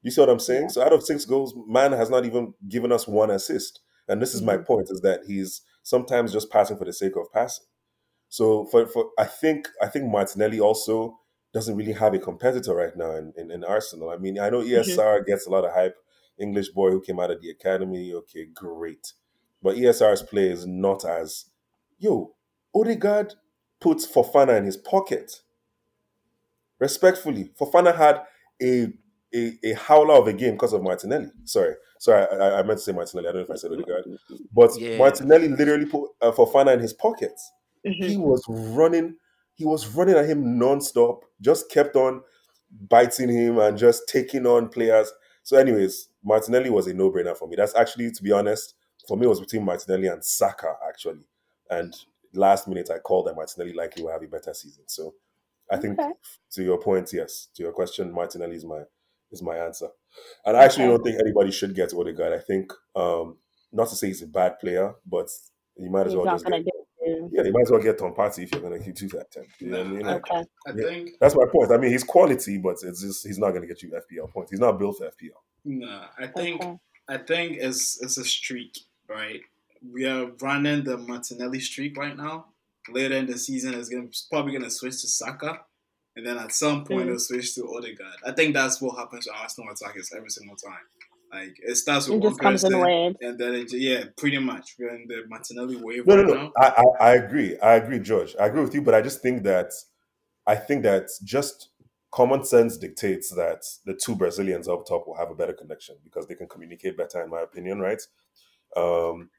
You see what I'm saying? Yeah. So out of six goals, man has not even given us one assist. And this is mm-hmm. my point: is that he's sometimes just passing for the sake of passing. So for, for I think I think Martinelli also doesn't really have a competitor right now in, in, in Arsenal. I mean, I know ESR mm-hmm. gets a lot of hype. English boy who came out of the academy, okay, great. But ESR's play is not as yo, Odegaard puts Fofana in his pocket. Respectfully, Fofana had a a, a howler of a game because of Martinelli. Sorry, sorry, I, I, meant to say Martinelli. I don't know if I said Odegaard, but yeah. Martinelli literally put uh, Fofana in his pockets. Mm-hmm. He was running, he was running at him non-stop. Just kept on biting him and just taking on players. So, anyways, Martinelli was a no-brainer for me. That's actually, to be honest, for me, it was between Martinelli and Saka actually. And last minute, I called that Martinelli likely will have a better season. So, I think okay. to your point, yes, to your question, Martinelli is my is my answer. And I actually don't think anybody should get Odegaard. I think, um, not to say he's a bad player, but you might as he's well just get, yeah, you might as well get Tom Partey if you're going to do that. Ten. You know what I mean? Like, okay. I yeah, think that's my point. I mean, he's quality, but it's just he's not going to get you FPL points. He's not built for FPL. No, I think okay. I think it's it's a streak, right? We are running the Martinelli streak right now. Later in the season, is gonna probably going to switch to Saka and then at some point mm. it'll switch to Odegaard. I think that's what happens to Arsenal attackers every single time. Like it starts with it one person, and then it, yeah, pretty much we're in the Martinelli wave. No, right no, no. I, I, I agree. I agree, George. I agree with you, but I just think that I think that just common sense dictates that the two Brazilians up top will have a better connection because they can communicate better, in my opinion, right? Um,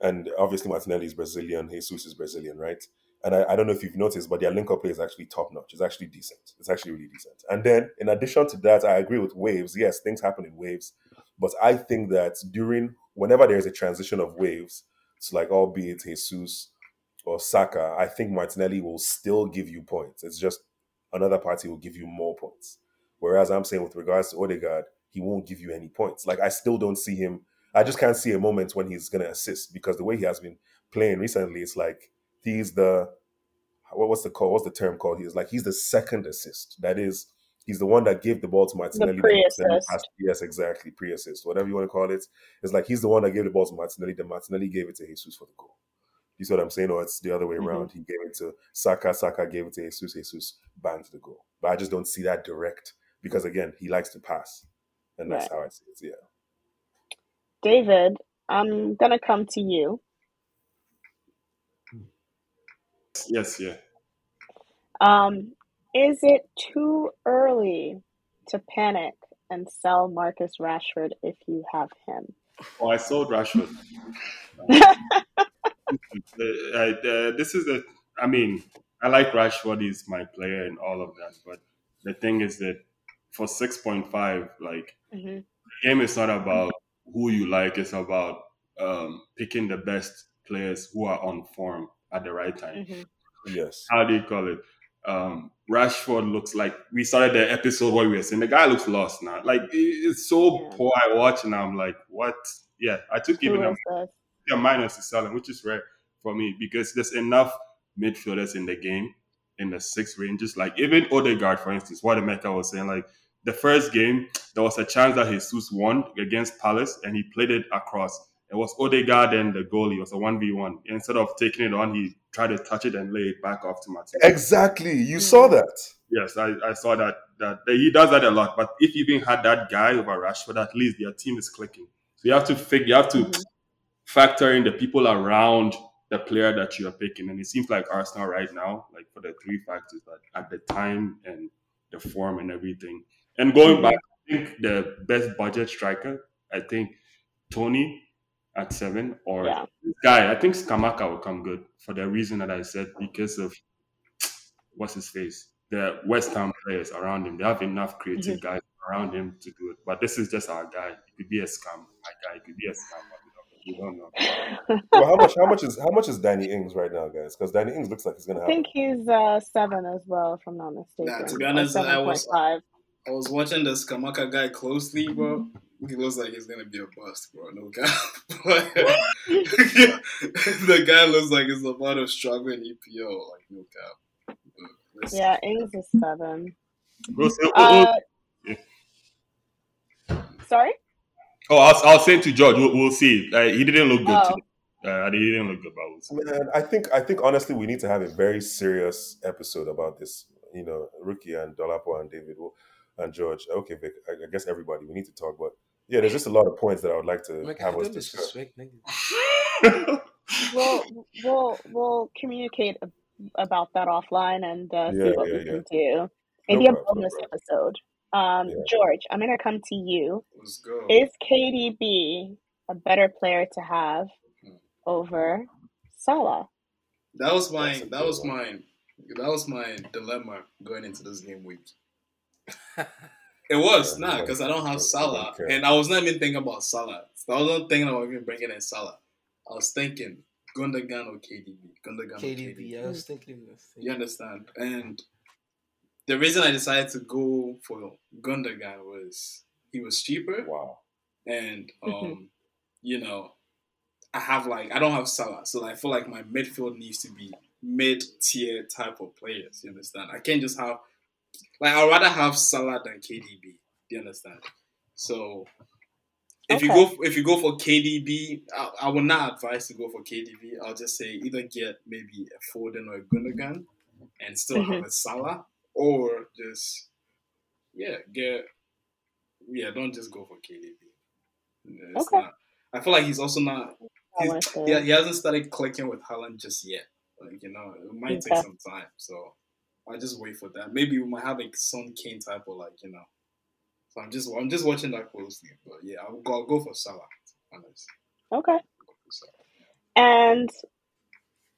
and obviously Martinelli is Brazilian, Jesus is Brazilian, right? And I, I, don't know if you've noticed, but their link up play is actually top notch. It's actually decent. It's actually really decent. And then, in addition to that, I agree with waves. Yes, things happen in waves, but I think that during whenever there is a transition of waves, it's like albeit Jesus or Saka, I think Martinelli will still give you points. It's just another party will give you more points. Whereas I'm saying with regards to Odegaard, he won't give you any points. Like I still don't see him. I just can't see a moment when he's going to assist because the way he has been playing recently, it's like he's the what, what's the call? What's the term called? He's like he's the second assist. That is, he's the one that gave the ball to Martinelli. The pre-assist. Yes, exactly, pre-assist, whatever you want to call it. It's like he's the one that gave the ball to Martinelli. Then Martinelli gave it to Jesus for the goal. You see what I'm saying? Or it's the other way mm-hmm. around. Mm-hmm. He gave it to Saka. Saka gave it to Jesus. Jesus banged the goal. But I just don't see that direct because again, he likes to pass, and that's right. how I see it. Yeah. David, I'm gonna come to you. Yes, yeah. Um, is it too early to panic and sell Marcus Rashford if you have him? Oh, I sold Rashford. uh, uh, this is a. I mean, I like Rashford. He's my player and all of that. But the thing is that for six point five, like mm-hmm. the game is not about who you like. It's about um, picking the best players who are on form at the right time. Mm-hmm. Yes. How do you call it? Um, Rashford looks like we started the episode where we were saying the guy looks lost now. Like it's so yeah. poor. I watch and I'm like, what? Yeah, I took even a, a minus to selling, which is rare for me because there's enough midfielders in the game in the six ranges. Like even Odegaard, for instance, what Emeka was saying, like the first game, there was a chance that Jesus won against Palace and he played it across. It was Odegaard and the goalie. It was a 1v1. Instead of taking it on, he tried to touch it and lay it back off to Martin. Exactly. You saw that. Yes, I, I saw that, that, that. He does that a lot. But if you even had that guy over Rashford, at least their team is clicking. So you have to figure, you have to mm-hmm. factor in the people around the player that you are picking. And it seems like Arsenal right now, like for the three factors, that at the time and the form and everything. And going mm-hmm. back, I think the best budget striker, I think Toney at seven or yeah. this guy. I think Scamacca will come good for the reason that I said because of what's his face, the West Ham players around him. They have enough creative mm-hmm. guys around him to do it. But this is just our guy. It could be a scam. My guy. It could be a scam. We don't know. well, how much? How much is how much is Danny Ings right now, guys? Because Danny Ings looks like he's gonna. I think he's uh, seven as well, if I'm not mistaken. Nah, to be honest, I was I was watching the Scamacca guy closely, bro. He looks like he's gonna be a bust, bro. No cap. the guy looks like he's about to struggle in EPO. Like no cap. Yeah, Ings is seven. Uh, Sorry. Oh, I'll, I was saying to George, we'll, we'll see. Uh, he didn't look good. Oh. Uh, he didn't look good, but we'll Man, I think I think honestly, we need to have a very serious episode about this. You know, Ricky and Dolapo and David and George. Okay, Vic. I, I guess everybody. We need to talk, but yeah, there's just a lot of points that I would like to like, have us discuss. we'll, we'll, we'll communicate about that offline and uh, yeah, see what yeah, we yeah. can do. Maybe no a bonus no episode. Um, George, I'm going to come to you. Let's go. Is KDB a better player to have over Salah? That was my that was my that was my dilemma going into this game week. It was yeah, nah, because I don't have Salah, and I was not even thinking about Salah. So I wasn't thinking about even bringing in Salah. I was thinking Gundogan or KDB. Gundogan KDB. KDB. Yeah, I was thinking this. You understand? And the reason I decided to go for Gundogan was he was cheaper. Wow. And um, you know, I have like I don't have Salah, so I feel like my midfield needs to be mid tier type of players. You understand? I can't just have like I'd rather have Salah than KDB. Do you understand? So if okay. you go if you go for KDB, I, I would not advise to go for KDB. I'll just say either get maybe a Foden or a Gundogan and still mm-hmm. have a Salah, or just yeah get yeah don't just go for KDB. It's okay. Not, I feel like he's also not. He's, he, he hasn't started clicking with Haaland just yet. Like you know, it might okay. take some time. So I just wait for that. Maybe we might have like some Kane type of like you know. So I'm just I'm just watching that closely. But yeah, I'll go, I'll go for Salah. Honest. Okay. And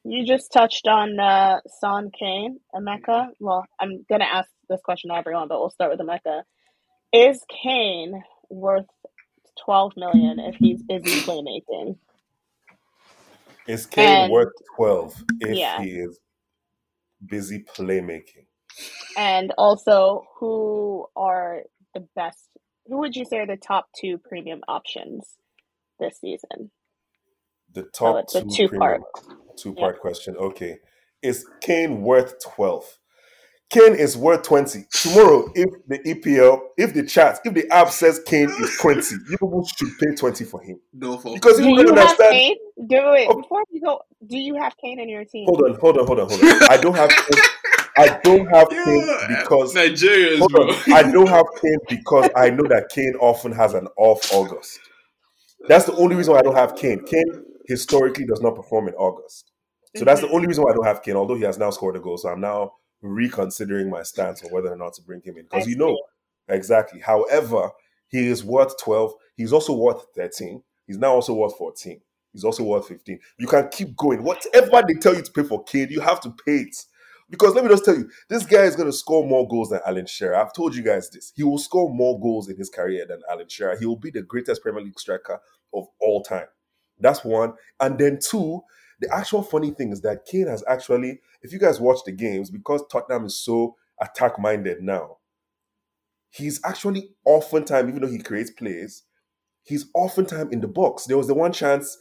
you just touched on uh, Son Kane, Emeka. Well, I'm gonna ask this question to everyone, but we'll start with Emeka. Is Kane worth twelve million if he's busy playmaking? Is Kane and, worth twelve if yeah. he is busy playmaking. And also, who are the best? Who would you say are the top two premium options this season? The top oh, so two, two part two part yeah. question. Okay, is Kane worth twelve? Kane is worth 20. Tomorrow, if the EPL, if the chat, if the app says Kane is 20, you people should pay 20 for him. No, for because you, do you understand. Have Kane? Do it. Oh. Before you go, do you have Kane in your team? Hold on, hold on, hold on, hold on. I don't have Kane. I don't have Kane because Nigerians, bro. I don't have Kane because I know that Kane often has an off August. That's the only reason why I don't have Kane. Kane historically does not perform in August. So that's the mm-hmm. only reason why I don't have Kane, although he has now scored a goal. So I'm now reconsidering my stance on whether or not to bring him in because you know exactly. However, he is worth 12. He's also worth 13. He's now also worth 14. He's also worth 15. You can keep going. Whatever they tell you to pay for Kane, you have to pay it. Because let me just tell you, this guy is going to score more goals than Alan Shearer. I've told you guys this. He will score more goals in his career than Alan Shearer. He will be the greatest Premier League striker of all time. That's one. And then two, the actual funny thing is that Kane has actually, if you guys watch the games, because Tottenham is so attack minded now, he's actually oftentimes, even though he creates plays, he's oftentimes in the box. There was the one chance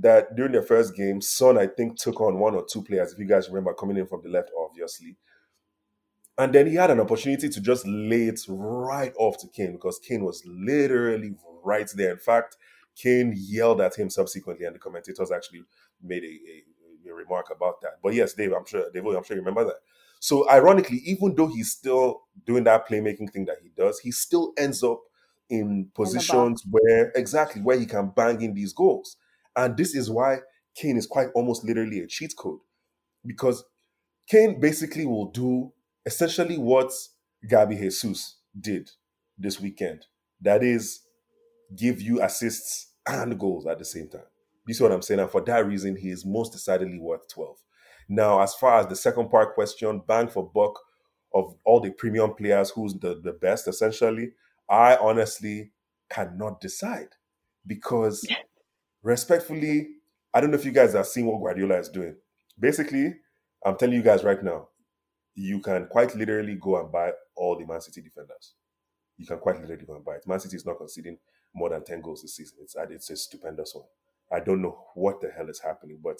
that during their first game, Son, I think, took on one or two players, if you guys remember, coming in from the left, obviously. And then he had an opportunity to just lay it right off to Kane because Kane was literally right there. In fact, Kane yelled at him subsequently, and the commentators actually made a, a, a remark about that. But yes, Dave, I'm sure, Dave, I'm sure you remember that. So ironically, even though he's still doing that playmaking thing that he does, he still ends up in positions in where exactly where he can bang in these goals. And this is why Kane is quite almost literally a cheat code. Because Kane basically will do essentially what Gabby Jesus did this weekend. That is give you assists and goals at the same time. You see what I'm saying? And for that reason, he is most decidedly worth 12. Now, as far as the second part question, bang for buck of all the premium players, who's the, the best essentially, I honestly cannot decide because respectfully, I don't know if you guys are seeing what Guardiola is doing. Basically, I'm telling you guys right now, you can quite literally go and buy all the Man City defenders. You can quite literally go and buy it. Man City is not conceding more than 10 goals this season. It's, it's a stupendous one. I don't know what the hell is happening, but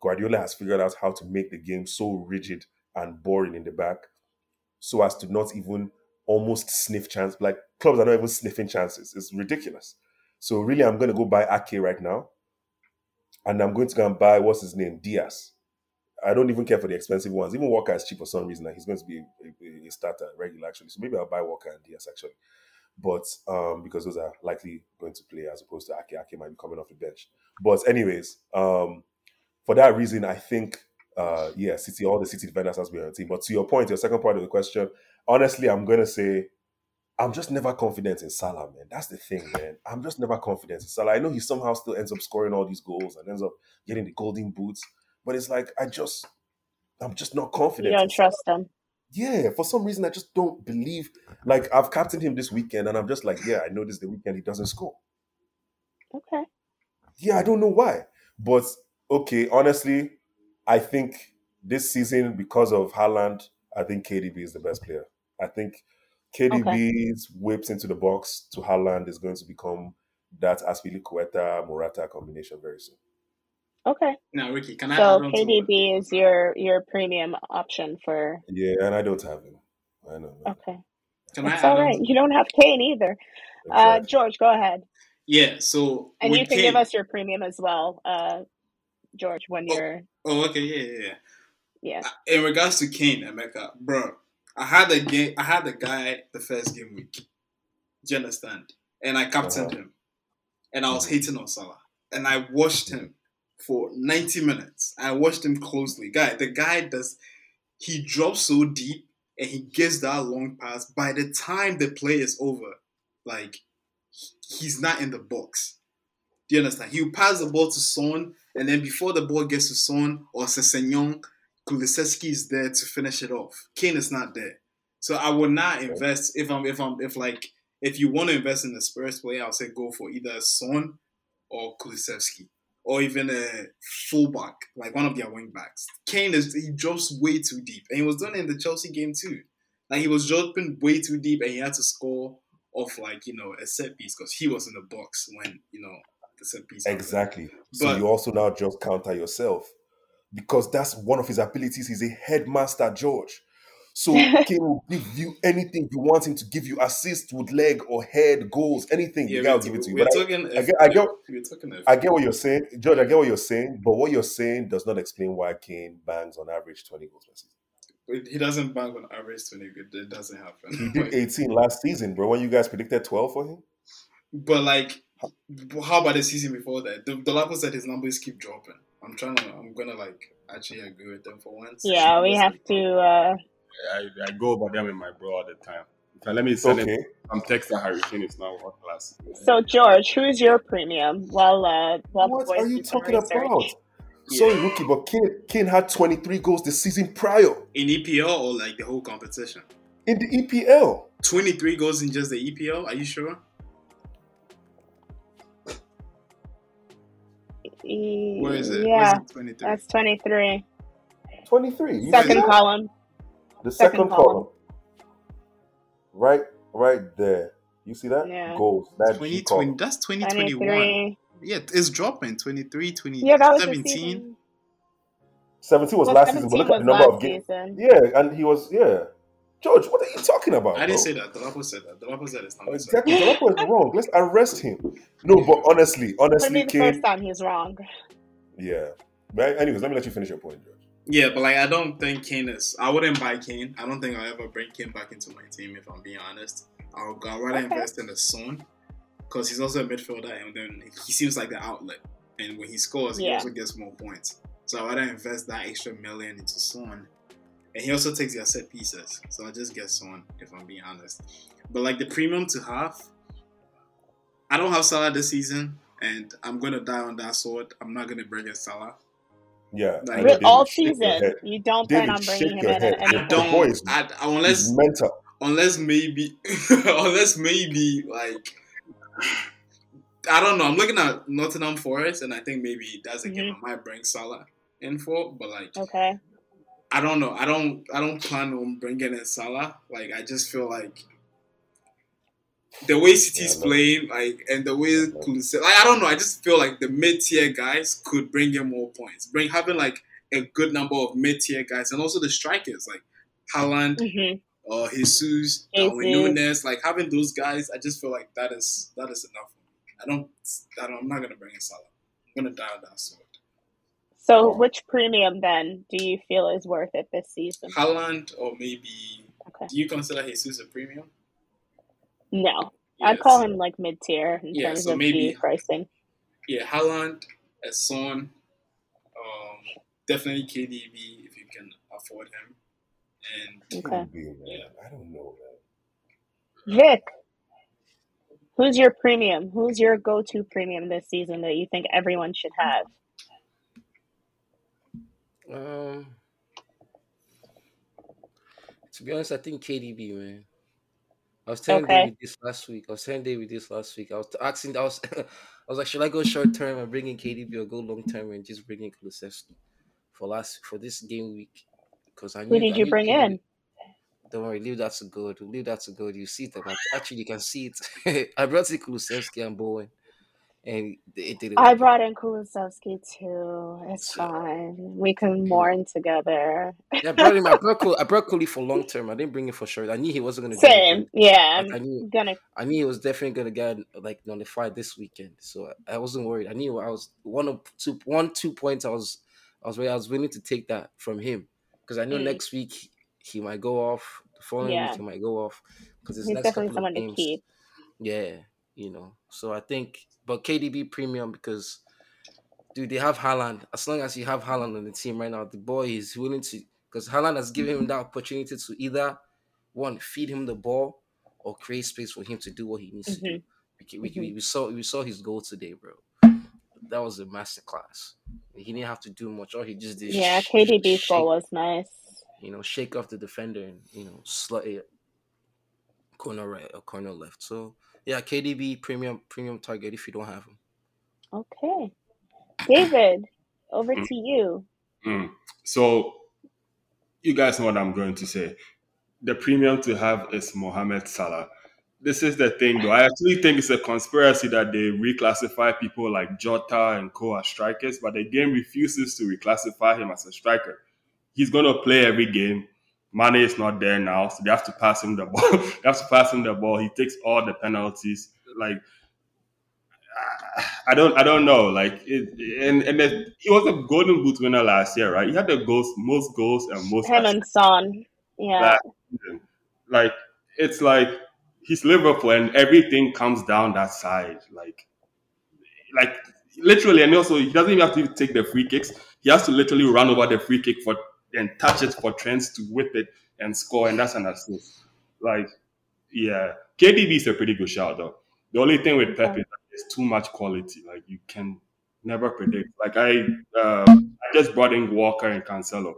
Guardiola has figured out how to make the game so rigid and boring in the back so as to not even almost sniff chance. Like clubs are not even sniffing chances. It's ridiculous. So really, I'm going to go buy Ake right now, and I'm going to go and buy what's his name, Dias. I don't even care for the expensive ones. Even Walker is cheap for some reason. Like he's going to be a, a, starter regular actually. So maybe I'll buy Walker and Dias actually but um, because those are likely going to play as opposed to Ake. Ake might be coming off the bench. But anyways, um, for that reason, I think uh, yeah, City, all the City defenders has been on the team. But to your point, your second part of the question, honestly, I'm gonna say I'm just never confident in Salah, man. That's the thing, man. I'm just never confident in Salah. I know he somehow still ends up scoring all these goals and ends up getting the golden boots, but it's like I just I'm just not confident. You don't trust Salah. him yeah, for some reason I just don't believe. Like I've captained him this weekend, and I'm just like, yeah, I know this the weekend he doesn't score. Okay. Yeah, I don't know why, but okay. Honestly, I think this season because of Haaland, I think KDB is the best player. I think KDB's okay. whips into the box to Haaland is going to become that Azpilicueta Morata combination very soon. Okay. Now, Ricky, can I? So KDB is your your premium option for. Yeah, and I don't have him. I know. Okay. Can That's all right. You don't have Kane either. Uh, exactly. Uh, George, go ahead. Yeah. So. And you can Kane... give us your premium as well, uh, George, when oh, you're. Oh, okay. Yeah, yeah, yeah. Yeah. Uh, in regards to Kane, Emeka, bro, I had a game. I had the guy the first game week. Do you understand? And I captained uh-huh. him, and I was mm-hmm. hating on Salah, and I watched him for 90 minutes. I watched him closely. Guy, the guy does he drops so deep and he gets that long pass. By the time the play is over, like he's not in the box. Do you understand? He'll pass the ball to Son, and then before the ball gets to Son or Sessegnon, Kulusevski is there to finish it off. Kane is not there. So I would not invest if I'm if I'm if like if you want to invest in the Spurs player, I'll say go for either Son or Kulusevski or even a fullback, like one of their wing backs. Kane is he drops way too deep, and he was doing it in the Chelsea game too. Like he was dropping way too deep, and he had to score off like you know a set piece because he was in the box when you know the set piece. Exactly. So you also now just counter yourself because that's one of his abilities. He's a headmaster, George. So Kane will give you anything you want him to give you: assist with leg or head, goals, anything. Yeah, you give it to you. We're talking. I, I, get, I get, I get what you're saying, George. I get what you're saying, but what you're saying does not explain why Kane bangs on average twenty goals per season. He doesn't bang on average 20 good. It doesn't happen. He did 18 last season, bro. When you guys predicted 12 for him? But like, how about the season before that? The, the said his numbers keep dropping. I'm trying to. I'm gonna like actually agree with them for once. Yeah, we have to. uh I, I go over them with my bro all the time. So let me send okay. him. I'm texting Harry Kane is now what class. So George, who is your premium? Well, uh, well, what are you talking research? about? Yeah. Sorry, rookie, but Kane, Kane had 23 goals the season prior. In EPL or like the whole competition? In the EPL. 23 goals in just the EPL? Are you sure? Where is it? Yeah, it 23? that's 23. 23. second column. The second, second column. column. Right, right there. You see that? Yeah. Goals. That 2020. That's 2021. Yeah, it's dropping 23, 20, yeah, that was 17. 17 was well, last season, but look at the number of games. Yeah, and he was, yeah. George, what are you talking about? I didn't say that. Dolapo said that. Dolapo said it's not. Exactly. Dolapo is wrong. Let's arrest him. No, but honestly, honestly, the first time he's wrong. Yeah. But anyways, let me let you finish your point, George. Yeah, but like I don't think Kane is. I wouldn't buy Kane. I don't think I'll ever bring Kane back into my team if I'm being honest. I'll, I'll rather okay. invest in the Son because he's also a midfielder, and then he seems like the outlet. And when he scores, yeah. he also gets more points. So I would rather invest that extra million into Son. And he also takes their set pieces. So I just guess Son, if I'm being honest. But like the premium to half, I don't have Salah this season, and I'm gonna die on that sword. I'm not gonna bring in Salah. Yeah, like, all season you don't plan on bringing him in. I don't. I, unless mental. Unless maybe, unless maybe like I don't know. I'm looking at Nottingham Forest, and I think maybe that's a mm-hmm. game I might bring Salah in for. But like, okay, I don't know. I don't. I don't plan on bringing in Salah. Like, I just feel like the way City's yeah, playing, like, and the way Kulusevski, like, I don't know. I just feel like the mid tier guys could bring in more points. Bring having like a good number of mid tier guys, and also the strikers like Haaland, mm-hmm uh, Jesus, Darwin Nunez, like having those guys, I just feel like that is that is enough. I don't, I don't I'm not gonna bring in Salah. I'm gonna die on that sword. So, which premium then do you feel is worth it this season? Haaland or maybe? Okay. Do you consider Jesus a premium? No, yes. I'd call him like mid tier in yeah, terms so of maybe, pricing. Yeah, Haaland, a Son, um, definitely KDB if you can afford him. And okay. Be, yeah. I don't know, man. Vic, who's your premium? Who's your go-to premium this season that you think everyone should have? Um, to be honest, I think KDB, man. I was telling okay. David this last week. I was telling David this last week. I was asking. I was, I was like, should I go short term and bring in KDB or go long term and just bring in Kulusevski for last for this game week? Because I knew, Who did you bring in? Don't worry, leave that to God. Leave that to God. You see it. Actually, you can see it. I brought in Kulusevski and Bowen. And it didn't I brought in Kulusevski too. It's so, fine. We can mourn together. yeah, I brought him. I brought, Kul, I brought Kuli for long term. I didn't bring him for short. I knew he wasn't going to. Same. Yeah. Like, I knew. Gonna. I knew he was definitely going to get like nullified this weekend. So I, I wasn't worried. I knew I was one of two, one two points. I was, I was, I was willing to take that from him because I know mm. next week he might go off. The following yeah. week he might go off because it's definitely someone to keep. Yeah, you know. So I think, but KDB premium because, dude, they have Haaland. As long as you have Haaland on the team right now, the boy is willing to because Haaland has given him that opportunity to either one feed him the ball or create space for him to do what he needs mm-hmm. to do. We, we, mm-hmm. we, saw we saw his goal today, bro. That was a masterclass. He didn't have to do much. All he just did. Yeah, KDB's goal was nice. You know, shake off the defender and you know, slut it corner right or corner left. So yeah, KDB premium premium target if you don't have him. Okay, David, over mm. to you. Mm. So, you guys know what I'm going to say. The premium to have is Mohamed Salah. this is the thing, though. I actually think it's a conspiracy that they reclassify people like Jota and Co as strikers, but the game refuses to reclassify him as a striker. He's going to play every game. Mane is not there now, so they have to pass him the ball. they have to pass him the ball. He takes all the penalties. Like I don't, I don't know. Like, it, and and the, he was a Golden Boot winner last year, right? He had the goals, most goals, and most. Him and Son, yeah. Like it's like he's Liverpool, and everything comes down that side. Like, like literally, and also he doesn't even have to take the free kicks. He has to literally run over the free kick for and touch it for Trent to whip it and score, and that's an assist. Like, yeah, KDB is a pretty good shot though. The only thing with Pep is there's too much quality. Like you can never predict. Like I, uh, I just brought in Walker and Cancelo.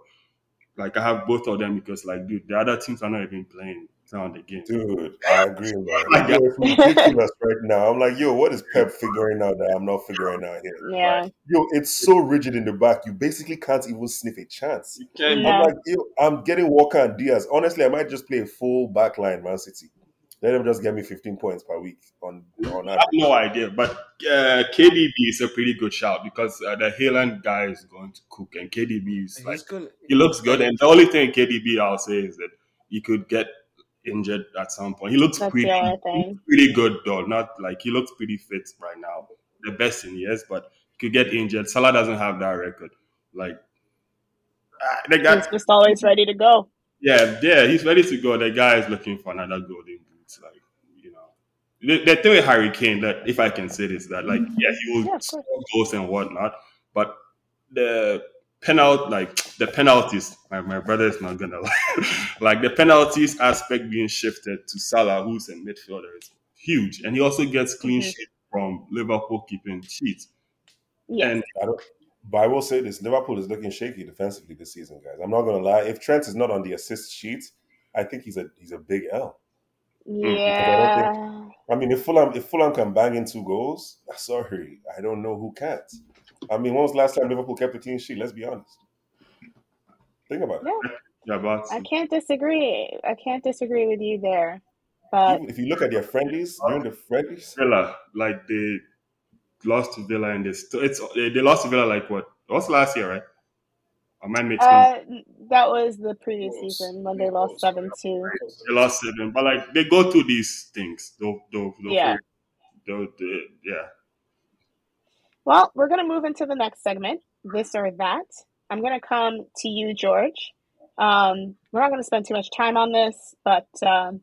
Like I have both of them because like dude, the other teams are not even playing on the game. Dude, I agree, man. like, yo, it's ridiculous right now. I'm like, yo, what is Pep figuring out that I'm not figuring out here? Yeah. Like, yo, it's so rigid in the back. You basically can't even sniff a chance. You can. I'm like, yo, I'm getting Walker and Dias. Honestly, I might just play a full back line, Man City. Let them just get me 15 points per week on on I have no idea, but uh, KDB is a pretty good shout because uh, the Haaland guy is going to cook, and KDB is like gonna, he looks good. And the only thing KDB I'll say is that he could get injured at some point. He looks That's pretty pretty good though. Not like he looks pretty fit right now, the best in years, but he could get injured. Salah doesn't have that record. Like uh, the guy, he's just always ready to go. Yeah, yeah, he's ready to go. The guy is looking for another golden it's like you know the, the thing with Harry Kane that if I can say this that like mm-hmm. yeah he will yeah, score goals and whatnot, but the penalty like the penalties my, my brother is not gonna lie like the penalties aspect being shifted to Salah who's a midfielder is huge and he also gets clean mm-hmm. sheet from Liverpool keeping sheets. Yeah. And but I will say this: Liverpool is looking shaky defensively this season, guys. I'm not gonna lie. If Trent is not on the assist sheet, I think he's a he's a big L. Mm, yeah. I, think, I, mean, if Fulham if Fulham can bang in two goals, sorry, I don't know who can't. I mean, when was the last time Liverpool kept a clean sheet? Let's be honest. Think about yeah. it. Yeah, but I can't disagree. I can't disagree with you there. But Even if you look at their friendlies during the friendlies, Villa, like they lost to Villa and this, it's they lost to Villa like what? It was last year, right? I might make uh, that was the previous season when they lost seven two. They lost seven, but like they go through these things. They'll, they'll, they'll yeah. They'll, they, yeah. Well, we're gonna move into the next segment. This or that. I'm gonna come to you, George. Um, we're not gonna spend too much time on this, but um,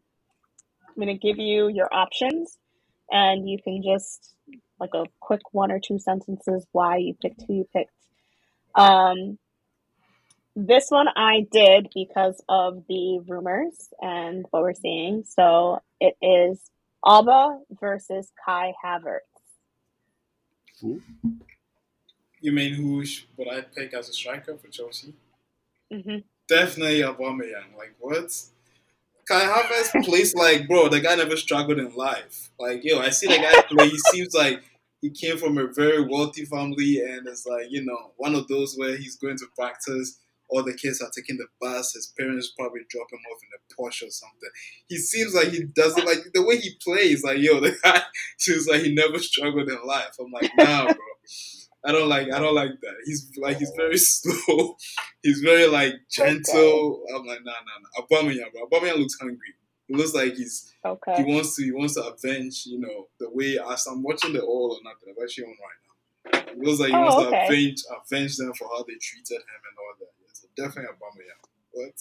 I'm gonna give you your options, and you can just like a quick one or two sentences why you picked who you picked. Um, this one I did because of the rumors and what we're seeing. So it is Auba versus Kai Havertz. You mean who would I pick as a striker for Chelsea? Mm-hmm. Definitely Aubameyang. Like what? Kai Havertz plays like bro. The guy never struggled in life. Like yo, I see the guy play. He seems like he came from a very wealthy family, and it's like you know one of those where he's going to practice all the kids are taking the bus. His parents probably drop him off in a Porsche or something. He seems like he doesn't like the way he plays. Like yo, the guy seems like he never struggled in life. I'm like, nah, bro. I don't like. I don't like that. He's like he's very slow. He's very like gentle. I'm like, nah, nah, nah. Aubameyang, bro. Aubameyang looks hungry. He looks like he's okay. He wants to. He wants to avenge. You know the way as I'm watching the All or Nothing. I'm actually on right now. It looks like he oh, wants okay. to avenge avenge them for how they treated him and all that definitely Aubameyang. What?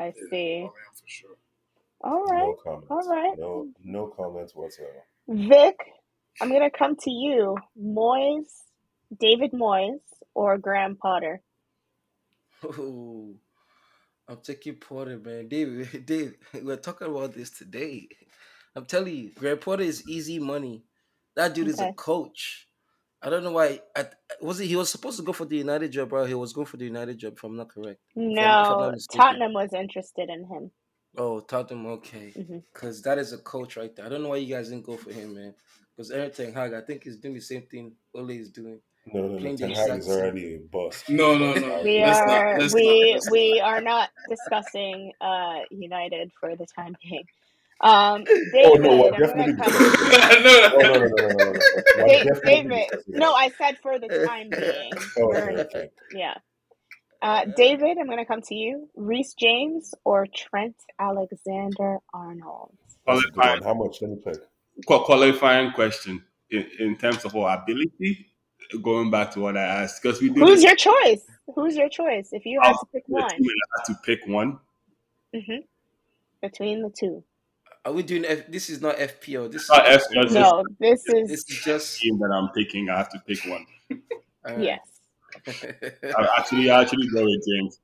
I yeah, see. Aubameyang for sure. All right. No comments. All right. No, no comments whatsoever. Vic, I'm gonna come to you. Moyes, David Moyes, or Graham Potter. Oh, I'm taking Potter, man. David, Dave, we're talking about this today. I'm telling you, Graham Potter is easy money. That dude okay. is a coach. I don't know why. I, was he? He was supposed to go for the United job, bro. He was going for the United job. If I'm not correct. No, Tottenham was interested in him. Oh, Tottenham. Okay, because mm-hmm. is a coach right there. I don't know why you guys didn't go for him, man. Because Erik Ten Hag, I think he's doing the same thing Ole is doing. No, no, no. Ten Hag is already a boss. No, no, no. we let's are not, we not, we are not discussing uh, United for the time being. Um, David, oh no, what, definitely. Come... no, no, no, no, no, no, no. David, no, I said for the time being. oh, okay, okay. Yeah. Uh, David, I'm going to come to you. Reece James or Trent Alexander Arnold? Qualifying. How much? Let me check. Qualifying question in, in terms of our ability. Going back to what I asked, because we do. Who's this. your choice? Who's your choice? If you had to pick one, I have to pick one. Mm-hmm. Between the two. Are we doing F? This is not FPL. This is not FPL. No, this is this is just team that I'm picking. I have to pick one. Yes. I actually, I actually go with James.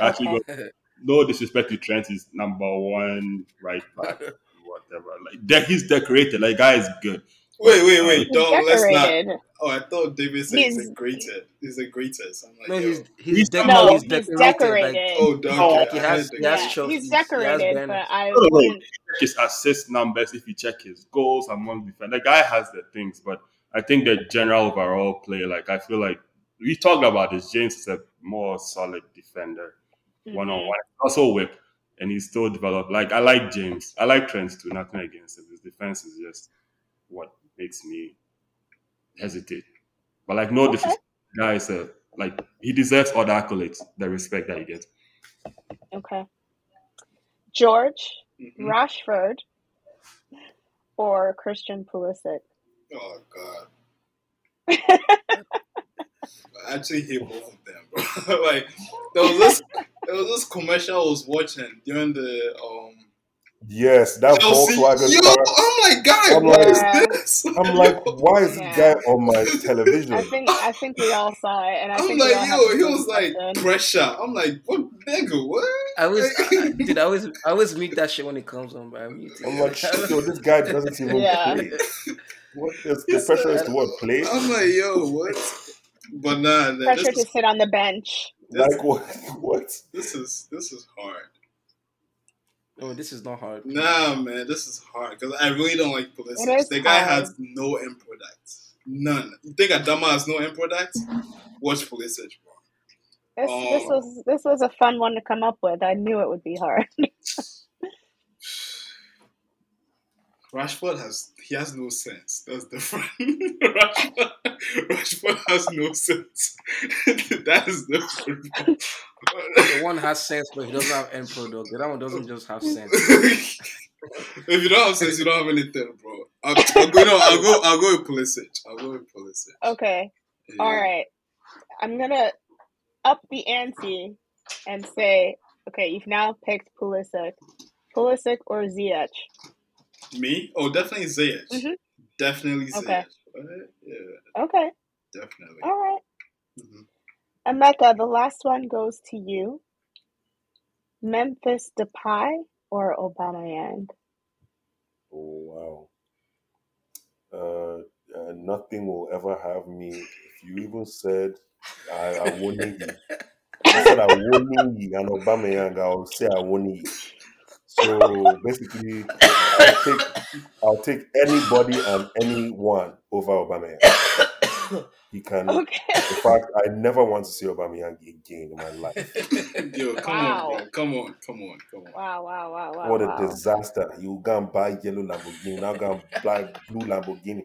I actually go. No disrespect to Trent, he's number one right back, whatever. Like he's decorated. Like guy is good. Wait, wait, wait! Don't let's not. Oh, I thought David said he's, he's a greater. He's a greatest. I'm like, no, he's he's, he's, de- no, he's decorated. decorated. Like, oh, okay. Like he has, he has yeah, He's decorated, he but I. No, wait. Check his assist numbers. If you check his goals among defense, the guy has the things. But I think the general overall play, like I feel like we talked about this. James is a more solid defender, one on one. Also whip, and he's still developed. Like I like James. I like Trent too. Nothing against him. His defense is just what makes me hesitate. But like no okay. disrespect, guy is a like he deserves all the accolades, the respect that he gets. Okay. George, mm-hmm. Rashford, or Christian Pulisic? Oh God. I actually hate both of them, bro. like there was this there was this commercial I was watching during the um Yes, that Chelsea. Volkswagen Yo, car. I'm like, guy, I'm what like, is this? I'm like, why is yeah. this guy on my television? I think I think we all saw it, and I am like, yo, he was like pressure. I'm like, what nigga, what? I was, I, dude, I always, I always meet that shit when it comes on, bro. I'm like, yo, this guy doesn't even yeah. play. What is the pressure is to what play? I'm like, yo, what? But nah, pressure to sit on the bench. This, like what? What? This is this is hard. Oh, this is not hard. Nah, man, this is hard because I really don't like Pulisic. The guy hard. has no end product. None. You think Adama has no end product? Watch Pulisic, bro. This, um, this was this was a fun one to come up with. I knew it would be hard. Rashford has he has no sense. That's different. Rashford, Rashford has no sense. that is different. the one has sense, but he doesn't have end product. The other one doesn't just have sense. if you don't have sense, you don't have anything, bro. I'll, I'll go. No, I'll go. I'll go with Pulisic. I'll go with Pulisic. Okay. Yeah. All right. I'm gonna up the ante and say, okay, you've now picked Pulisic, Pulisic or Ziyech. Me? Oh, definitely Ziyech. Mm-hmm. Definitely Ziyech. Okay. Yeah. Okay. Definitely. All right. mm-hmm. Emeka, the last one goes to you. Memphis Depay or Aubameyang? Oh wow. Uh, uh, nothing will ever have me. If you even said I, I won't need you, I said I won't need you and Aubameyang, I'll say I won't need you. So basically, I'll take I'll take anybody and anyone over Aubameyang. He can. Okay. In fact, I never want to see Aubameyang again in my life. Yo, come wow. on, come on, come on, come on. Wow, wow, wow, wow. What a wow. disaster! You go and buy yellow Lamborghini, now go and buy blue Lamborghini.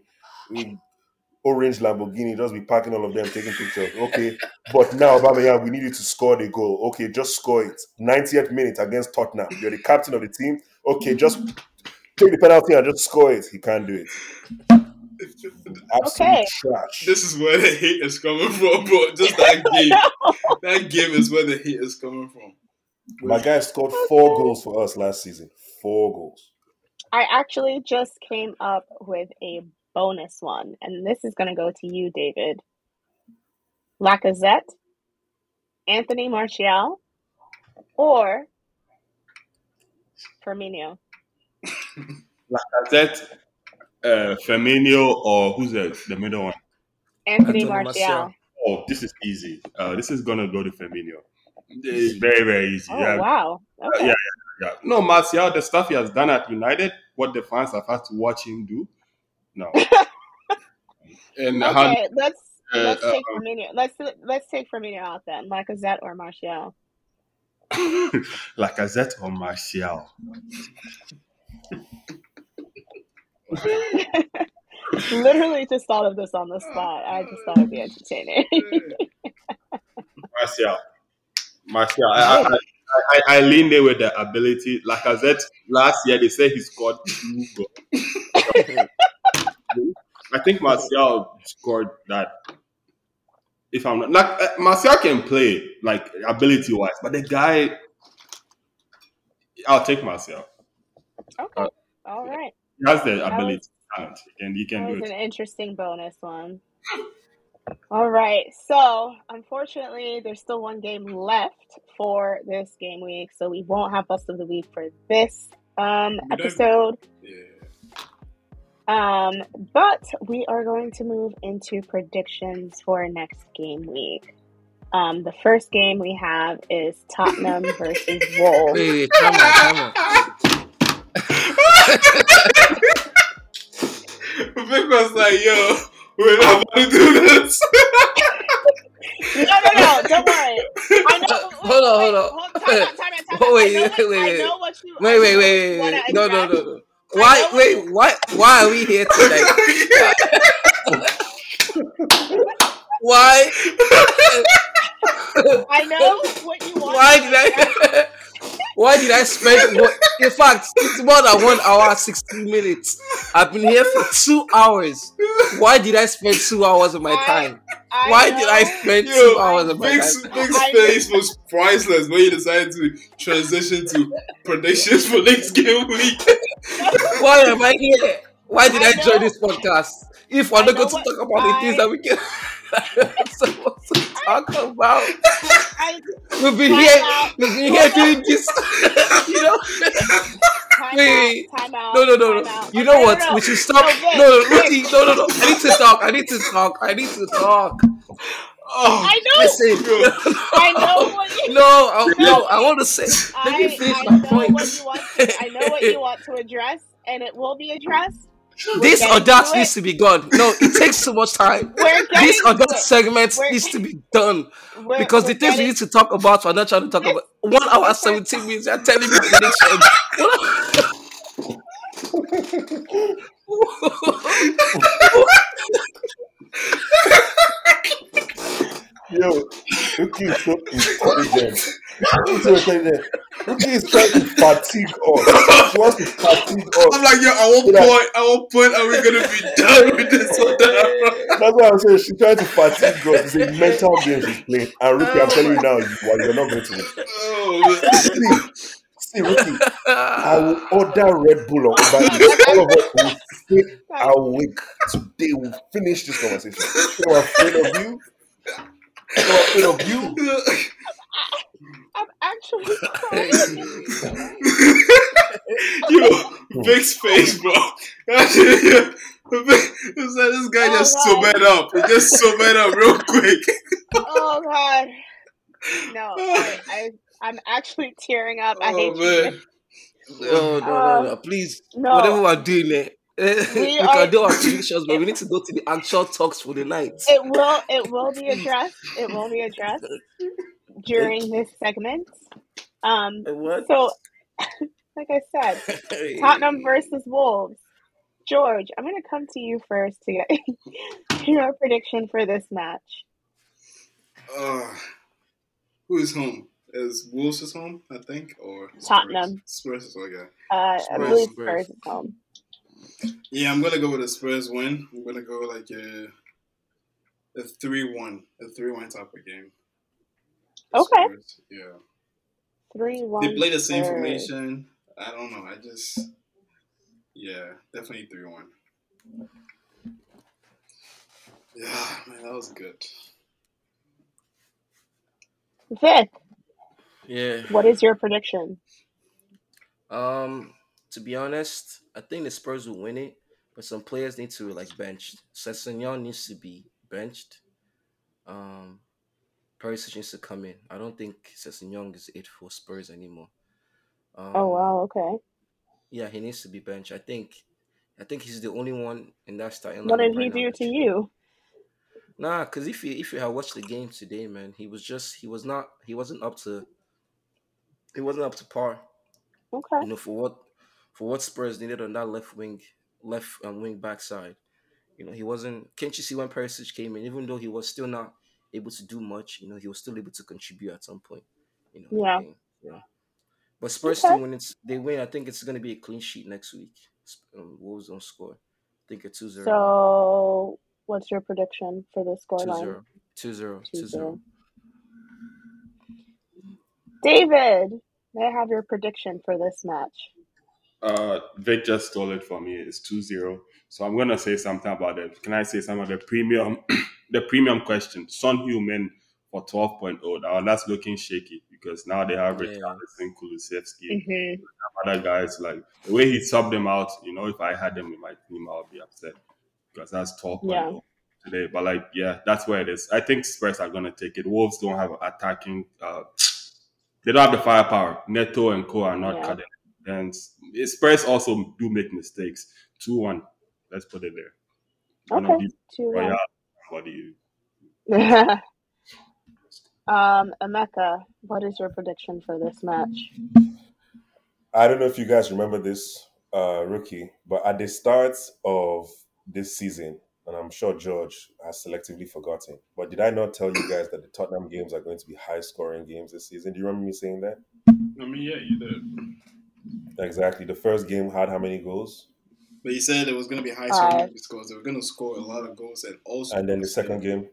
We orange Lamborghini, just be parking all of them, taking pictures. Okay, but now, Aubameyang, we need you to score the goal. Okay, just score it. 90th minute against Tottenham. You're the captain of the team. Okay, just take the penalty and just score it. He can't do it. Absolute okay. trash. This is where the hate is coming from, bro. Just that game. that game is where the hate is coming from. My guy scored four goals for us last season. Four goals. I actually just came up with a bonus one, and this is going to go to you, David. Lacazette, Anthony Martial, or Firmino. Lacazette, uh, Firmino, or who's the, the middle one? Anthony, Anthony Martial. Martial. Oh, this is easy. Uh, this is gonna go to Firmino. It's very, very easy. Oh, yeah. wow. Okay. Uh, yeah, yeah, yeah. No, Martial, the stuff he has done at United, what the fans have had to watch him do, no. and okay, how, let's uh, let's take uh, Firmino. Let's let's take Firmino out then. Lacazette or Martial. Lacazette or Martial. Literally just thought of this on the spot. I just thought it'd be entertaining. Martial. Martial. I, I, I, I leaned in with the ability. Said last year, they said he scored two goals. I think Martial scored that. If I'm not like uh, Martial can play like ability wise, but the guy, I'll take Martial. Okay, uh, all right. He has the ability, was, talent, and he can that do was it. An interesting bonus one. All right. So, unfortunately, there's still one game left for this game week, so we won't have bust of the week for this um, episode. Yeah. Um, but we are going to move into predictions for next game week. Um, the first game we have is Tottenham versus Wolves. Wait, wait, come on, come on. Vic was like, yo, we're not going to do this. no, no, no, don't worry. I know. Hold on, hold on. Hold, time out, time out, time out. Wait, wait, wait, wait. I know what you. Wait, wait, wait, wait. No, no, no, no. Why? Wait. Why? Why are we here today? why? I know what you want. Why did I? Why did I spend? In fact, it's more than one hour sixteen minutes. I've been here for two hours. Why did I spend two hours of my time? I, I Why know. did I spend Yo, two hours of my Vic's, time? Vic's face was priceless when you decided to transition to predictions for next game week. Why am I here? Why did I, I join this podcast? If we're not going to talk about I, the things that we can supposed to talk about. I, we've been here, out. we've been here doing this. you know. Time Wait, out, time out, no, no, no, no. You know what? No, we should stop. No, no, no, Ricky, no, no, no. I need to talk. I need to talk. I need to talk. Oh, I know. Listen, I know what you. No, I, no, I want to say. Let me finish I, I my point. I know what you want to address, and it will be addressed this or that needs to be gone. No, it takes too much time. This or that segment we're, needs to be done because the things we need to talk about, we're not trying to talk about. One hour seventeen minutes. You're telling me prediction. Yo, Rookie is so intelligent. He's so intelligent. Rookie is trying to fatigue us. She wants to fatigue us. I'm like, yo, at what so point, at what point are we gonna be done with this one? That's what I'm saying. She's trying to fatigue us. It's a mental game she's playing. And Rookie, I'm telling you now, you, you're not going to win. Oh, see, see, Rookie, I will order Red Bull on Uber All of us will stay awake today. We'll finish this conversation. So afraid of you so, of you. I'm actually crying. Yo, big space, bro. this guy oh, just sobered up. He just sobered up real quick. oh god. No, I, I I'm actually tearing up. I oh, hate man. you. No, no, no, no. Um, Please, no. whatever we're doing, eh, we, are, can do our predictions, but we need to go to the actual talks for the night. It will it will be addressed. It will be addressed during this segment. Um what? so like I said, Tottenham versus Wolves. George, I'm gonna come to you first to get your prediction for this match. Uh who is home? Is Wolves is home, I think, or Spurs? Tottenham. Spurs is okay. Uh, Spurs. I believe Spurs is home. Yeah, I'm gonna go with a Spurs win. I'm gonna go like a a three one, a three one type of game. Okay. Spurs. Yeah. Three one. They play the same Spurs. formation. I don't know. I just yeah, definitely three one. Yeah, man, that was good. Vic. Yeah. What is your prediction? Um, to be honest, I think the Spurs will win it, but some players need to like bench. Sessegnon needs to be benched. Um, Perisic needs to come in. I don't think Sessegnon is it for Spurs anymore. Um, oh wow, okay. Yeah, he needs to be benched. I think. I think he's the only one in that starting. What did he right do to you? Nah, because if you if you had watched the game today, man, he was just he was not he wasn't up to he wasn't up to par. Okay. You know for what for what Spurs needed on that left wing, left um, wing back side. You know, he wasn't. Can't you see when Perisic came in? Even though he was still not able to do much, you know, he was still able to contribute at some point. You know, yeah. yeah. But Spurs okay. when it's they win, I think it's going to be a clean sheet next week. Um, Wolves don't score. I think a 2-0. So, what's your prediction for the scoreline? 2-0. 2-0. 2-0. David, may I have your prediction for this match? Uh, Vic just stole it for me. It's 2-0. So I'm gonna say something about it. Can I say some of the premium, the premium question? Son Heung-min for 12.0. Now that's looking shaky because now they have yeah. Richarlison, Kulusevski, mm-hmm. other guys. Like the way he subbed them out, you know, if I had them in my team, I would be upset because that's 12.0 yeah. today. But like, yeah, that's where it is. I think Spurs are gonna take it. Wolves don't have attacking. Uh, they don't have the firepower. Neto and Co are not yeah. cutting and Spurs also do make mistakes. 2 1. Let's put it there. Okay. 2 1. What do you? um, Emeka, what is your prediction for this match? I don't know if you guys remember this uh, rookie, but at the start of this season, and I'm sure George has selectively forgotten, but did I not tell you guys that the Tottenham games are going to be high scoring games this season? Do you remember me saying that? I mean, yeah, you did. Exactly. The first game had how many goals? But you said it was going to be high scoring because they were going to score a lot of goals and also. And then the second game,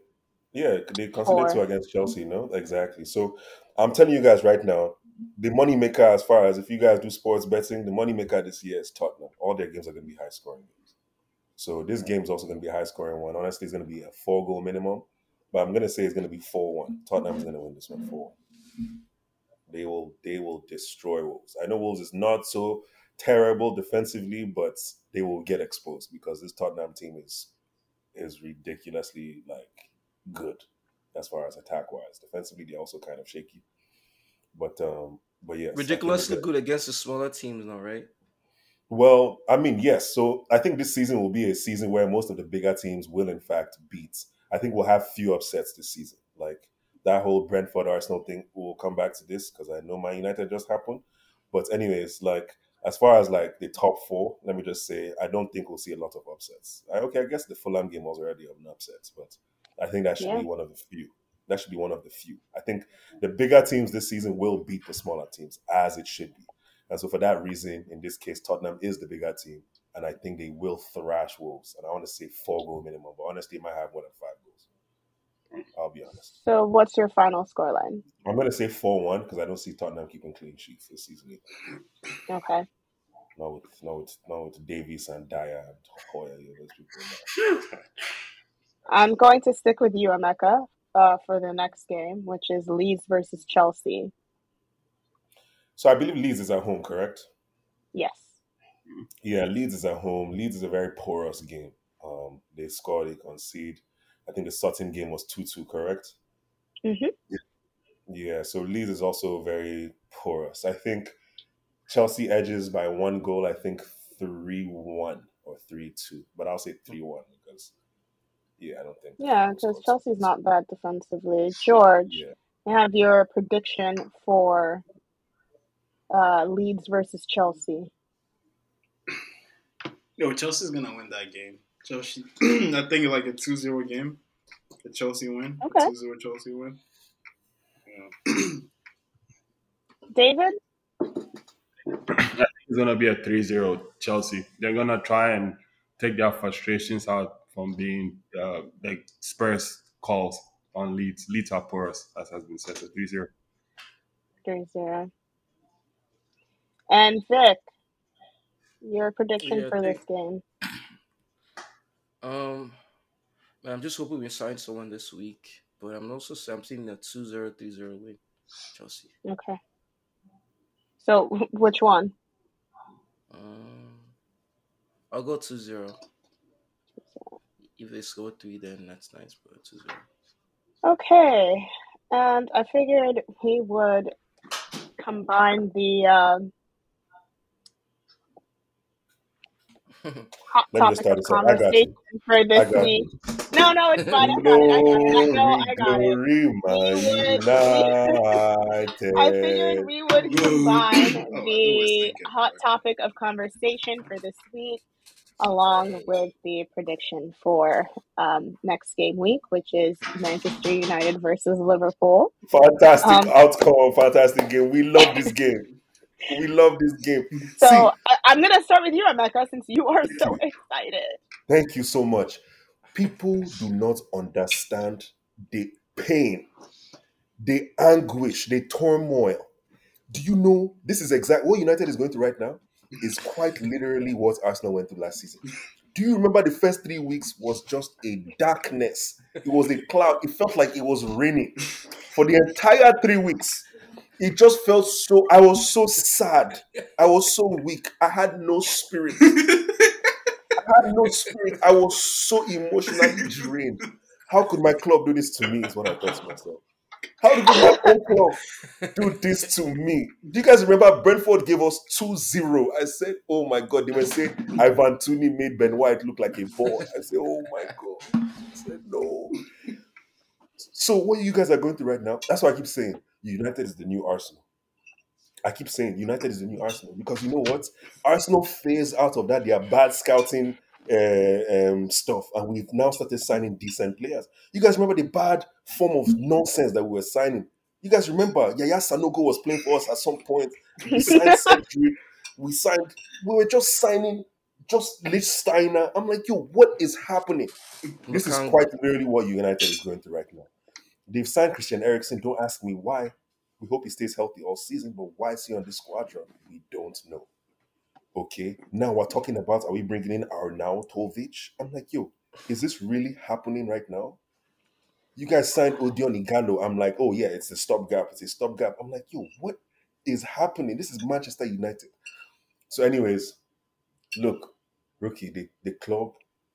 yeah, they conceded two against Chelsea. No, exactly. So I'm telling you guys right now, the money maker, as far as if you guys do sports betting, the money maker this year is Tottenham. All their games are going to be high scoring games. So this game is also going to be a high scoring one. Honestly, it's going to be a four goal minimum, but I'm going to say it's going to be four one. Tottenham is going to win this one four. They will they will destroy Wolves. I know Wolves is not so terrible defensively, but they will get exposed because this Tottenham team is is ridiculously like good as far as attack wise. Defensively, they're also kind of shaky. But um, but yeah, ridiculously good against the smaller teams, now, right? Well, I mean, yes. So I think this season will be a season where most of the bigger teams will, in fact, beat. I think we'll have few upsets this season. Like that whole Brentford Arsenal thing. We'll come back to this because I know my United just happened. But anyways, like as far as like the top four, let me just say I don't think we'll see a lot of upsets. I, okay, I guess the Fulham game was already an upset, but I think that should yeah. be one of the few. That should be one of the few. I think the bigger teams this season will beat the smaller teams as it should be. And so for that reason, in this case, Tottenham is the bigger team, and I think they will thrash Wolves. And I want to say four goal minimum, but honestly, it might have more than five I'll be honest. So, what's your final scoreline? I'm going to say 4 1 because I don't see Tottenham keeping clean sheets this season either. Okay. No, with, no, with, no, with Davies and Dier and Hoyle. Those people. I'm going to stick with you, Emeka, uh, for the next game, which is Leeds versus Chelsea. So, I believe Leeds is at home, correct? Yes. Yeah, Leeds is at home. Leeds is a very porous game. Um, they score, they concede. I think the Sutton game was 2 2, correct? Mm-hmm. Yeah, so Leeds is also very porous. I think Chelsea edges by one goal, I think 3 1 or 3 2, but I'll say 3 1 because, yeah, I don't think. Yeah, because Chelsea's not bad defensively. George, yeah. I have your prediction for uh, Leeds versus Chelsea. No, Chelsea's going to win that game. Chelsea. I think like a 2-0 game. The Chelsea win. Okay. 2-0 Chelsea win. Yeah. David? I think it's gonna be a 3-0 Chelsea. They're gonna try and take their frustrations out from being uh, the Spurs calls on Leeds. Leeds are porous, as has been said. So 3-0. 3-0. And Vic, your prediction yeah, for this game? Um, man, I'm just hoping we sign someone this week. But I'm also I'm seeing a 2-0, 3-0 win, Chelsea. Okay. So which one? Um, I'll go 2-0. If they score three, then that's nice. But 2-0. Okay, and I figured we would combine the. Um, hot Let topic of conversation for this week. No, no, it's fine. I got it. I got it. I know. I got it. I figured we would combine the hot topic of conversation for this week along with the prediction for um, next game week, which is Manchester United versus Liverpool. Fantastic um, outcome, fantastic game. We love this game. We love this game. So See, I, am going to start with you, Emeka, since you are so excited. Thank you so much. People do not understand the pain, the anguish, the turmoil. Do you know this is exactly what United is going through right now? is quite literally what Arsenal went through last season. Do you remember the first three weeks was just a darkness? It was a cloud. It felt like it was raining for the entire three weeks. It just felt so. I was so sad. I was so weak. I had no spirit. I had no spirit. I was so emotionally drained. How could my club do this to me? Is what I thought to myself. How did my own club do this to me? Do you guys remember Brentford gave us 2-0? I said, oh my God. They were saying Ivan Toney made Ben White look like a ball. I said, oh my God. I said, no. So what you guys are going through right now, that's why I keep saying United is the new Arsenal. I keep saying United is the new Arsenal because you know what? Arsenal phased out of that their bad scouting uh, um, stuff, and we've now started signing decent players. You guys remember the bad form of nonsense that we were signing? You guys remember Yaya Sanogo was playing for us at some point. We signed Surgery. We signed. We were just signing just Lichtsteiner. I'm like, yo, what is happening? This is quite literally what United is going through right now. They've signed Christian Eriksen. Don't ask me why. We hope he stays healthy all season, but why is he on the squadron? We don't know. Okay, now we're talking about are we bringing in our now Arnautovic? I'm like, yo, is this really happening right now? You guys signed Odion Ighalo. I'm like, oh yeah, it's a stopgap. It's a stopgap. I'm like, yo, what is happening? This is Manchester United. So, anyways, look, rookie, the, the club,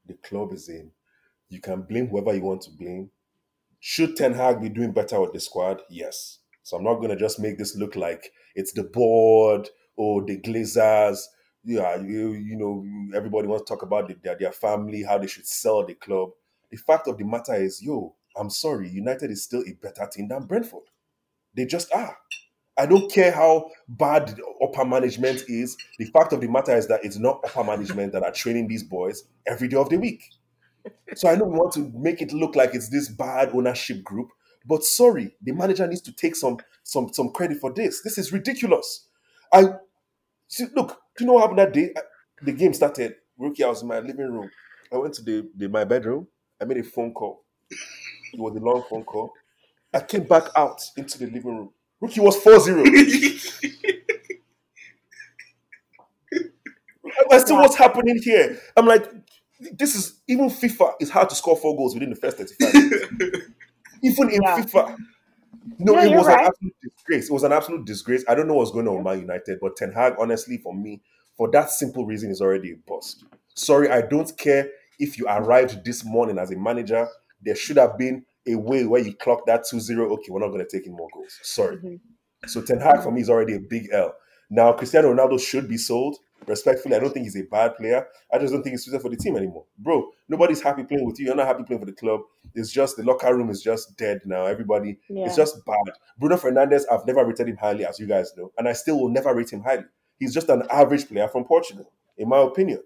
the club is in. You can blame whoever you want to blame. Should Ten Hag be doing better with the squad? Yes. So I'm not gonna just make this look like it's the board or the Glazers yeah, you, you know, everybody wants to talk about the, their, their family, how they should sell the club. The fact of the matter is, yo, I'm sorry, United is still a better team than Brentford. They just are. I don't care how bad upper management is. The fact of the matter is that it's not upper management that are training these boys every day of the week. So I know we want to make it look like it's this bad ownership group, but sorry, the manager needs to take some some some credit for this. This is ridiculous. I see, look, do you know what happened that day? The game started. Rookie, I was in my living room. I went to the, the my bedroom. I made a phone call. It was a long phone call. I came back out into the living room. Rookie was 4 0. I still what's happening here. I'm like, this is even FIFA is hard to score four goals within the first 35 minutes. even in yeah. FIFA. No, it was right. an absolute disgrace. It was an absolute disgrace. I don't know what's going on with Man United, but Ten Hag, honestly, for me, for that simple reason, is already a bust. Sorry, I don't care if you arrived this morning as a manager. There should have been a way where you clock that 2-0. Okay, we're not going to take in more goals. Sorry. Mm-hmm. So Ten Hag for me is already a big L. Now Cristiano Ronaldo should be sold. Respectfully, I don't think he's a bad player. I just don't think he's suited for the team anymore. Bro, nobody's happy playing with you. You're not happy playing for the club. It's just the locker room is just dead now. Everybody, yeah. it's just bad. Bruno Fernandes, I've never rated him highly, as you guys know, and I still will never rate him highly. He's just an average player from Portugal, in my opinion.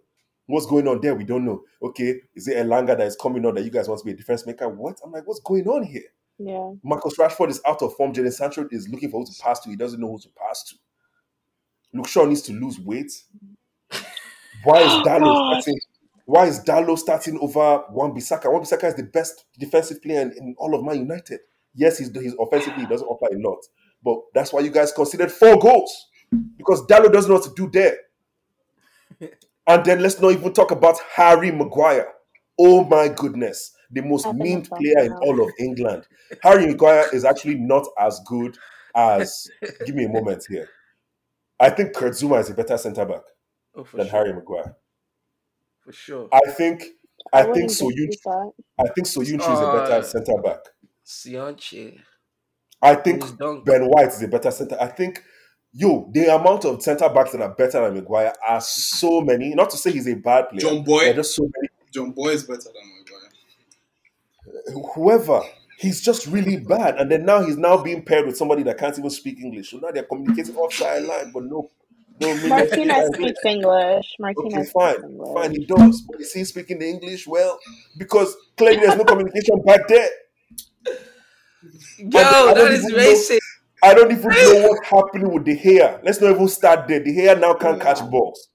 What's going on there? We don't know. Okay, is it Elanga that is coming on that you guys want to be a defense maker? What? I'm like, what's going on here? Yeah. Marcus Rashford is out of form. Jadon Sancho is looking for who to pass to. He doesn't know who to pass to. Luke Shaw needs to lose weight. Why is Dalot starting? Why is Dalot starting over Wan Bissaka? Wan Bissaka is the best defensive player in, in all of Man United. Yes, he's, he's offensively he doesn't offer a lot, but that's why you guys considered four goals because Dalot doesn't know what to do there. and then let's not even talk about Harry Maguire. Oh my goodness, the most memed player in all of England. Harry Maguire is actually not as good as. give me a moment here. I think Kurt Zouma is a better centre back oh, than sure. Harry Maguire. For sure. I think I, I think Soyuncu I think Soyuncu uh, is a better uh, centre back. Söyüncü. I think Ben White is a better centre. I think yo, the amount of centre backs that are better than Maguire are so many. Not to say he's a bad player. John Boy. just so many. John Boy is better than Maguire. whoever. He's just really bad. And then now he's now being paired with somebody that can't even speak English. So now they're communicating off sideline, but no. no Martinez speaks English. Martinez okay, fine, English. fine, he does. But is he speaking the English well? Because clearly there's no communication back there. Yo, that is racist. I don't even know what's happening with the hair. Let's not even start there. The hair now can't catch mm. balls.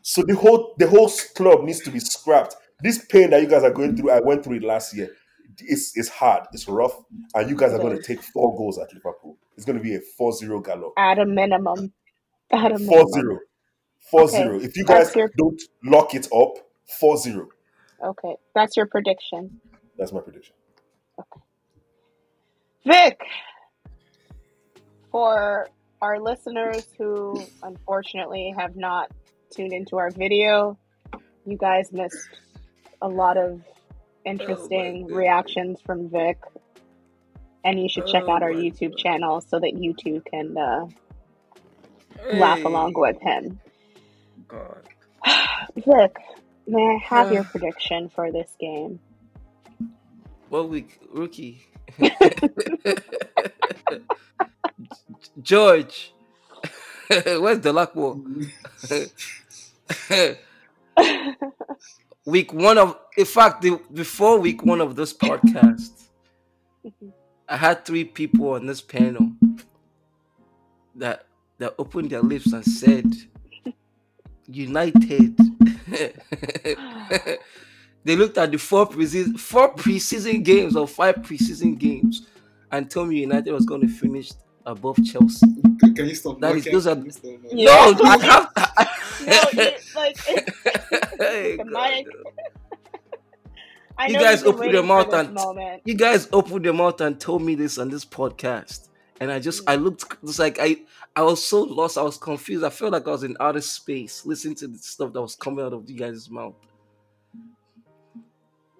So the whole the whole club needs to be scrapped. This pain that you guys are going through, I went through it last year. It's it's hard, it's rough, and you guys are going to take four goals at Liverpool. It's going to be a 4-0 gallop. At a minimum. At a 4-0. Minimum. 4-0. If you guys your... don't lock it up, 4-0. Okay. That's your prediction. That's my prediction. Okay. Vic, for our listeners who unfortunately have not tuned into our video, you guys missed a lot of interesting oh reactions from Vic. And you should check oh out our YouTube God. channel so that you too can uh, hey. laugh along with him. God. Vic, may I have uh, your prediction for this game? What week, rookie? George, where's the luck wall? week one of, in fact, the, before week one of this podcast, I had three people on this panel that that opened their lips and said, "United." they looked at the four preseason four preseason games or five preseason games and told me United was going to finish above Chelsea. Can you stop? That is, those are no, I have. No, like hey, you guys opened your mouth and moment. you guys opened your mouth and told me this on this podcast, and I just mm. I looked it's like I I was so lost, I was confused. I felt like I was in outer space listening to the stuff that was coming out of you guys' mouth.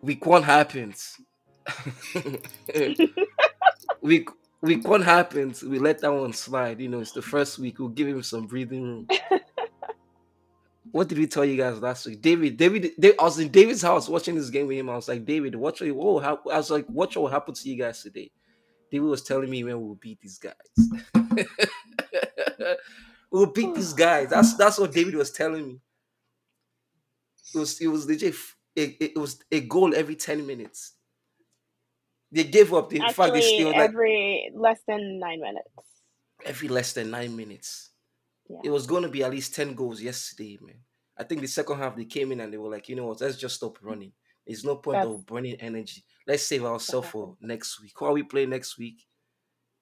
Week one happens. week week one happens. We let that one slide. You know, it's the first week. We'll give him some breathing room. What did we tell you guys last week? David, David, David, I was in David's house watching this game with him. I was like, David, what will oh, I was like, what will happen to you guys today? David was telling me when we'll beat these guys. we'll beat these guys. That's that's what David was telling me. It was it was legit it, it was a goal every 10 minutes. They gave up. In Actually, fact, they still like every less than nine minutes. Every less than nine minutes. Yeah. It was going to be at least 10 goals yesterday, man. I think the second half they came in and they were like, you know what, let's just stop running. There's no point That's... of burning energy. Let's save ourselves for next week. Who are we playing next week?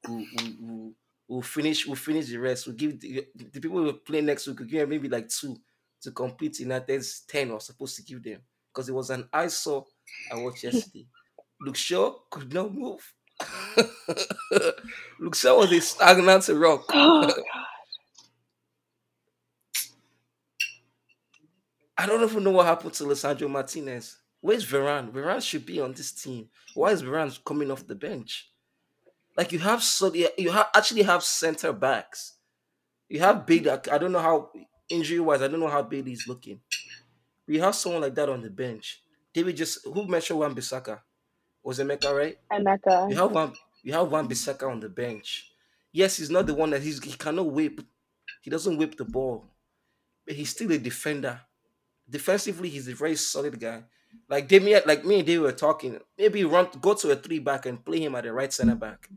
We'll, we'll, we'll, finish. We'll finish the rest. We'll give the, the people who play next week. We'll give maybe like two to complete United's ten. We're supposed to give them because it was an eyesore I watched yesterday. Luke Shaw could not move. Luke Shaw was a stagnant rock. Oh, I don't even know what happened to Lisandro Martinez. Where's Varane? Varane should be on this team. Why is Varane coming off the bench? Like you have so you have actually have center backs. You have Bailly. I don't know how injury wise. I don't know how Bailly's looking we have someone like that on the bench. David just who mentioned Wan Bissaka? Was Emeka right? Emeka. You have one. You have Wan Bissaka on the bench. Yes, he's not the one that he's he cannot whip. He doesn't whip the ball, but he's still a defender. Defensively, he's a very solid guy. Like Damien, like me and David were talking. Maybe run go to a three back and play him at the right center back.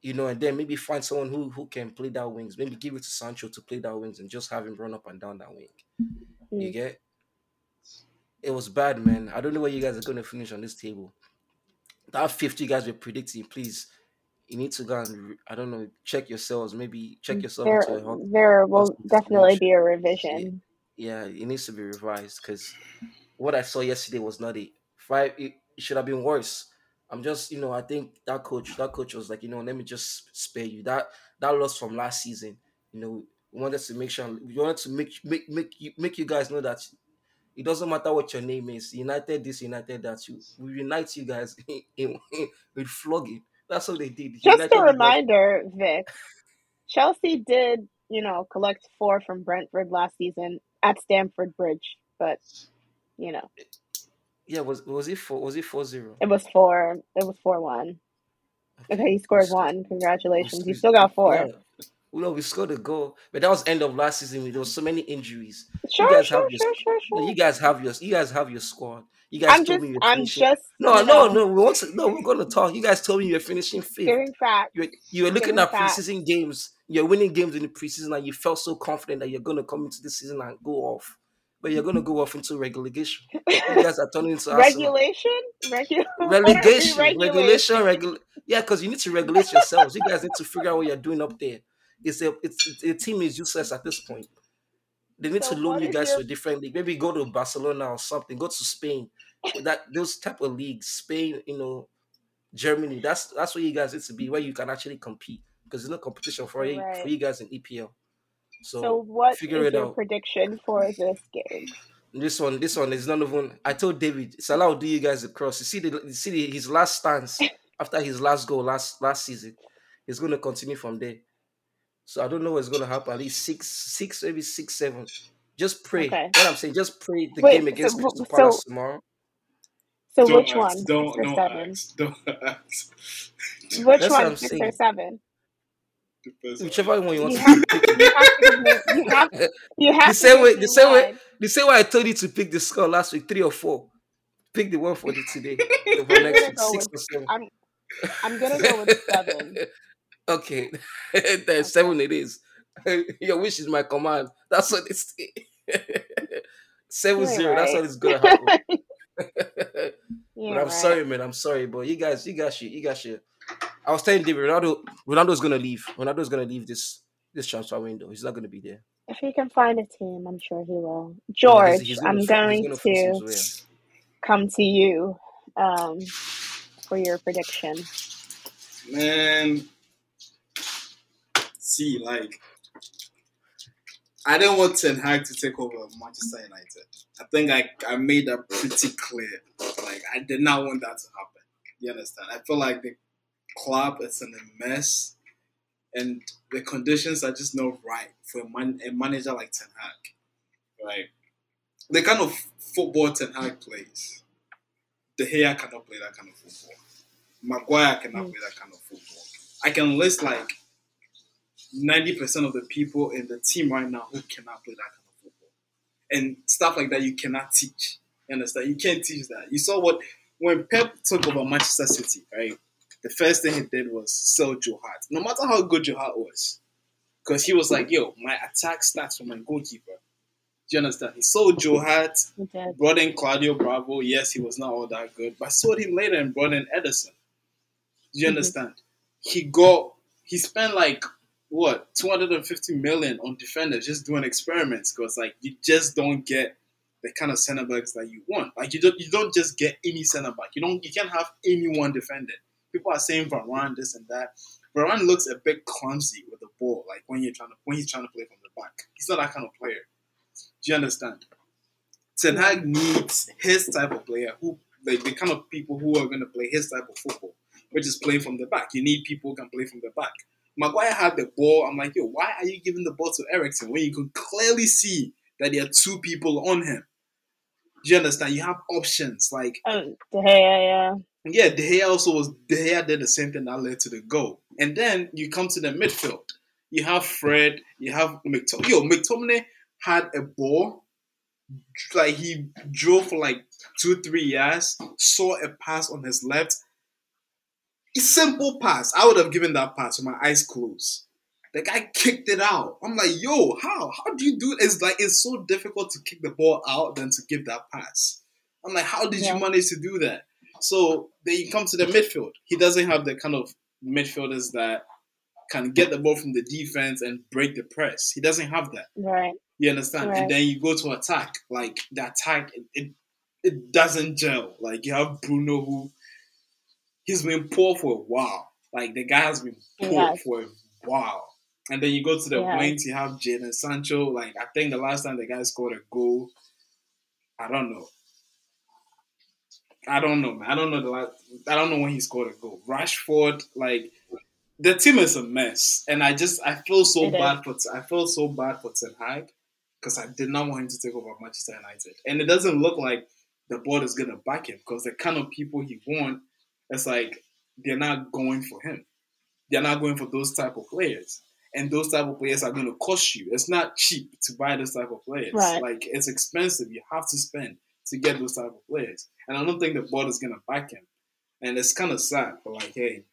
You know, and then maybe find someone who who can play that wings. Maybe give it to Sancho to play that wings and just have him run up and down that wing. You mm. get? It was bad, man. I don't know where you guys are going to finish on this table. That 50 guys were predicting, please, you need to go and, I don't know, check yourselves. Maybe check mm, yourself. There, into there will definitely be a revision. Yeah, it needs to be revised because what I saw yesterday was not a five. It, it should have been worse. I'm just, you know, I think that coach, that coach was like, you know, let me just spare you. That that loss from last season, you know, we wanted to make sure we wanted to make make make you make you guys know that it doesn't matter what your name is. United this, United that. You we unite you guys in, in, in, with flogging. That's what they did. Just United a reminder, Vic. Chelsea did, you know, collect four from Brentford last season at Stamford Bridge, but you know. Yeah, was was it four? Was it four zero? It was four. It was four one. Okay, he scored one. Congratulations. He still got four. Yeah. No, we scored a goal, but that was end of last season. There was so many injuries. Sure, you guys sure, have your, sure, sure, sure. You guys have your, you guys have your squad. You guys I'm told just, me you're I'm finishing. just. No, no, no. We want to. No, we're gonna talk. You guys told me you're finishing fifth. Giving facts. You're, you're looking at preseason games. You're winning games in the preseason, and you felt so confident that you're gonna come into the season and go off but you're going to go off into regulation. You guys are turning into regulation, Regu- relegation, regulation, regula- Yeah, because you need to regulate yourselves. You guys need to figure out what you're doing up there. It's a it's, it's a team is useless at this point. They need so to loan you guys your... to a different league. Maybe go to Barcelona or something. Go to Spain. That those type of leagues, Spain, you know, Germany. That's that's where you guys need to be, where you can actually compete. Because there's no competition for right. you for you guys in EPL. So, so what figure is your out. prediction for this game? This one, this one is not even. I told David, Salah will do you guys across. You see the, you see the, his last stance after his last goal last last season. He's going to continue from there. So I don't know what's going to happen. At least six, six, maybe six, seven. Just pray. Okay. What I'm saying, just pray the Wait, game against so, Crystal Palace so, tomorrow. So don't which ask, one? Don't, six or seven? Ask, don't ask. Which That's one? Six saying. or seven? Whichever one you want you to have, pick. You have to, you have, the same way, the same way, the same way I told you to pick the score last week, three or four. Pick the one for the today. The next week, six with, or seven. I'm, I'm gonna go with seven. okay, then okay. seven it is. Your wish is my command. That's what it's. seven zero. Right. That's what it's gonna happen. but I'm right. sorry, man. I'm sorry, but you guys, you guys should, you guys should I was telling David Ronaldo Ronaldo's gonna leave. Ronaldo's gonna leave this this transfer window. He's not gonna be there. If he can find a team, I'm sure he will. George, yeah, he's, he's I'm going to come to you um, for your prediction. Man, see, like I didn't want Ten Hag to take over Manchester United. I think I, I made that pretty clear. Like I did not want that to happen. You understand? I feel like the club is in a mess, and the conditions are just not right for a, man, a manager like Ten Hag. Right? The kind of football Ten Hag plays, De Gea cannot play that kind of football. Maguire cannot play that kind of football. I can list like 90% of the people in the team right now who cannot play that kind of football. And stuff like that you cannot teach. You understand? You can't teach that. You saw what when Pep took over Manchester City, right? The first thing he did was sell Joe Hart. No matter how good Joe Hart was, because he was like, "Yo, my attack starts from my goalkeeper." Do you understand? He sold Joe Hart, okay. brought in Claudio Bravo. Yes, he was not all that good, but sold him later and brought in Ederson. Do you mm-hmm. understand? He got he spent like what 250 million on defenders just doing experiments because like you just don't get the kind of center backs that you want. Like you don't you don't just get any center back. You don't you can't have anyone defended people are saying Varane this and that. Varane looks a bit clumsy with the ball, like when you're trying to when he's trying to play from the back. He's not that kind of player. Do you understand? Ten Hag needs his type of player who like the kind of people who are going to play his type of football, which is playing from the back. You need people who can play from the back. Maguire had the ball. I'm like, yo, why are you giving the ball to Eriksen when you can clearly see that there are two people on him? Do you understand? You have options like. Um, yeah, yeah yeah, De Gea also was De Gea did the same thing that led to the goal. And then you come to the midfield. You have Fred, you have McTominay. Yo, McTominay had a ball, like he drove for like two, three years, saw a pass on his left. A simple pass. I would have given that pass with my eyes closed. The guy kicked it out. I'm like, yo, how? How do you do it? It's like it's so difficult to kick the ball out than to give that pass. I'm like, how did yeah. you manage to do that? So then you come to the midfield. He doesn't have the kind of midfielders that can get the ball from the defense and break the press. He doesn't have that. Right. You understand? Right. And then you go to attack. Like the attack, it, it, it doesn't gel. Like you have Bruno who he's been poor for a while. Like the guy has been poor for a while. And then you go to the yes. wings, you have Jaden Sancho. Like I think the last time the guy scored a goal, I don't know. I don't know, man. I don't know the last, I don't know when he scored a goal. Rashford, like the team is a mess, and I just I feel so it bad is. for I feel so bad for Ten Hag because I did not want him to take over Manchester United, and it doesn't look like the board is gonna back him because the kind of people he want, it's like they're not going for him. They're not going for those type of players. And those type of players are going to cost you. It's not cheap to buy those type of players. Right. Like it's expensive. You have to spend to get those type of players. And I don't think the board is going to back him. And it's kind of sad. But like, hey,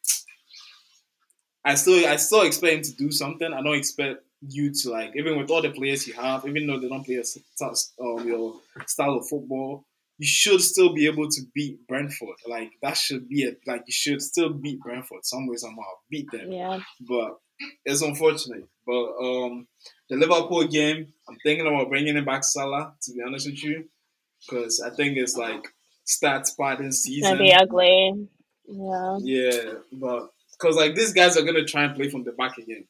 I still I still expect him to do something. I don't expect you to like even with all the players you have, even though they don't play a um, your style of football, you should still be able to beat Brentford. Like that should be it. Like you should still beat Brentford some way somehow. Beat them. Yeah. But it's unfortunate. But um, the Liverpool game, I'm thinking about bringing it back Salah. To be honest with you, because I think it's like stats spotting season. It's gonna be ugly. Yeah. Yeah, but because like these guys are gonna try and play from the back again,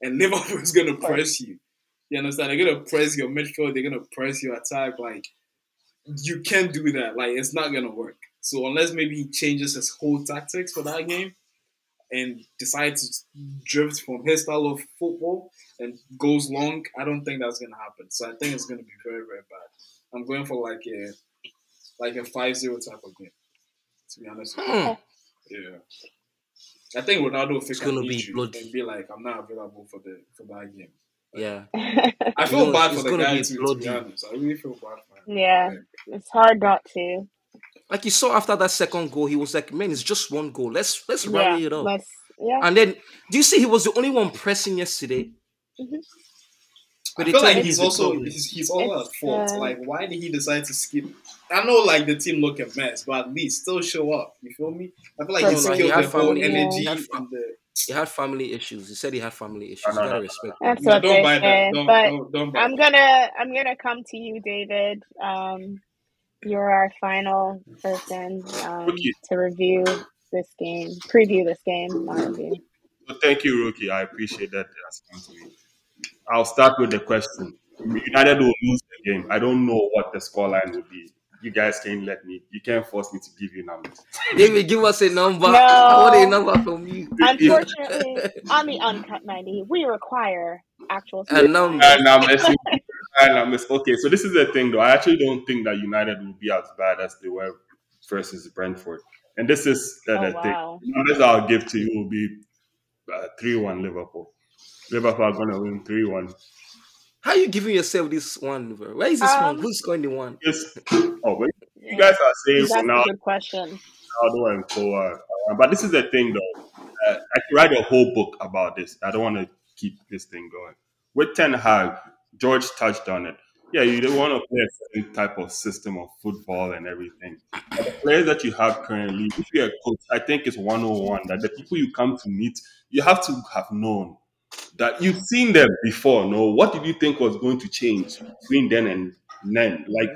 and Liverpool is gonna press you. You understand? They're gonna press your midfield. They're gonna press your attack. Like you can't do that. Like it's not gonna work. So unless maybe he changes his whole tactics for that game and decides to drift from his style of football and goes long, I don't think that's gonna happen. So I think it's gonna be very, very bad. I'm going for like a like a 5-0 type of game. To be honest. Hmm. Yeah. I think Ronaldo will fix gonna be blood. and be like, I'm not available for the for that game. Yeah. I feel bad for the guy too, to be honest. I really feel bad for him. Yeah. It's hard not to. Like you saw after that second goal, he was like, Man, it's just one goal. Let's let's yeah, rally it up. Let's, yeah. And then do you see he was the only one pressing yesterday? Mm-hmm. But I feel like he's also he's, he's all at fault. Uh, like, why did he decide to skip? I know, like the team look a mess, but at least still show up. You feel me? I feel like he's killed the whole energy yeah. and the he had family issues. He said he had family issues. You gotta respect. That's what they say. but I'm gonna I'm gonna come to you, David. Um, you're our final person um, to review this game, preview this game, not review. Well, thank you, Rookie. I appreciate that. I'll start with the question. United will lose the game. I don't know what the scoreline will be you guys can't let me. You can't force me to give you numbers. David, give us a number. No. I want a number from you. Unfortunately, on the uncut ninety, we require actual. A number. And I'm messing. and I'm messing. Okay, so this is the thing, though. I actually don't think that United will be as bad as they were versus Brentford. And this is uh, oh, the wow. thing. The numbers I'll give to you will be uh, three uh, one Liverpool. Liverpool are going to win three one. How are you giving yourself this one? Bro? Where is this um, one? Who's going the one? Yes. Oh, wait. You guys are saying That's now. a good question. How and forward? Uh, but this is the thing, though. Uh, I could write a whole book about this. I don't want to keep this thing going. With Ten Hag, George touched on it. Yeah, you don't want to play a certain type of system of football and everything. But the players that you have currently, if you're a coach, I think it's 101 that the people you come to meet, you have to have known that you've seen them before. No, what did you think was going to change between then and then? Like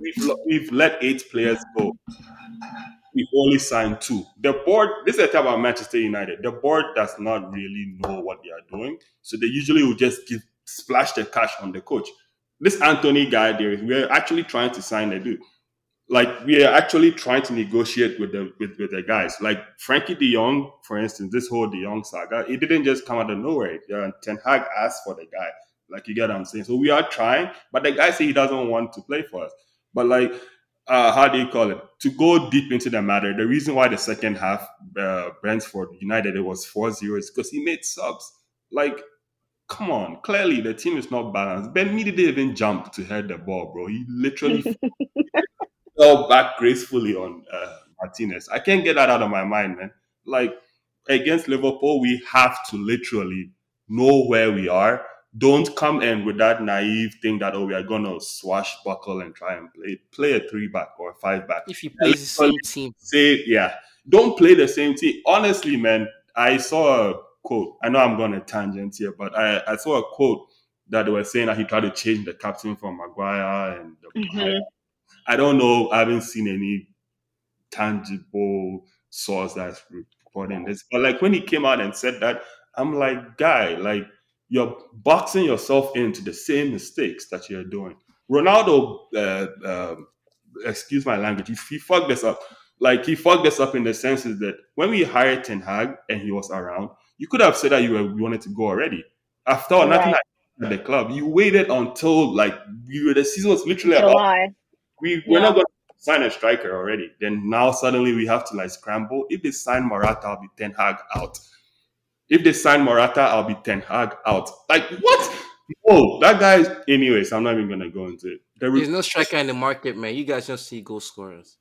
we've we've let eight players go. We've only signed two. The board. This is a type about Manchester United. The board does not really know what they are doing, so they usually will just give splash the cash on the coach. This Antony guy, there, we're actually trying to sign a dude like we are actually trying to negotiate with the with, with the guys. Like Frenkie De Jong, for instance, this whole De Jong saga, it didn't just come out of nowhere. Yeah, Ten Hag asked for the guy. Like you get what I'm saying. So we are trying, but the guy said he doesn't want to play for us. But like, uh, how do you call it? To go deep into the matter, the reason why the second half uh, Brentford United it was 4-0 is because he made subs. Like come on, clearly the team is not balanced. Ben Mee didn't even jump to head the ball, bro. He literally fell back gracefully on uh, Martinez. I can't get that out of my mind, man. Like against Liverpool, we have to literally know where we are. Don't come in with that naive thing that oh we are gonna swashbuckle and try and play play a three back or a five back. If you play the same team, say yeah, don't play the same team. Honestly, man, I saw a quote. I know I'm going to tangent here, but I, I saw a quote that they were saying that he tried to change the captain from Maguire and the mm-hmm. I don't know. I haven't seen any tangible source that's reporting this. But like when he came out and said that, I'm like, guy, like you're boxing yourself into the same mistakes that you're doing. Ronaldo, uh, uh, excuse my language, he, he fucked this up. Like he fucked this up in the senses that when we hired Ten Hag and he was around, you could have said that you, were, you wanted to go already. After all, right. nothing at the club. You waited until like you, the season was literally July. We we're yeah. not going to sign a striker already. Then now suddenly we have to like scramble. If they sign Morata, I'll be Ten Hag out. If they sign Morata, I'll be Ten Hag out. Like what? Oh, that guy. Anyways, I'm not even gonna go into it. There There's no striker in the market, man. You guys just see goal scorers.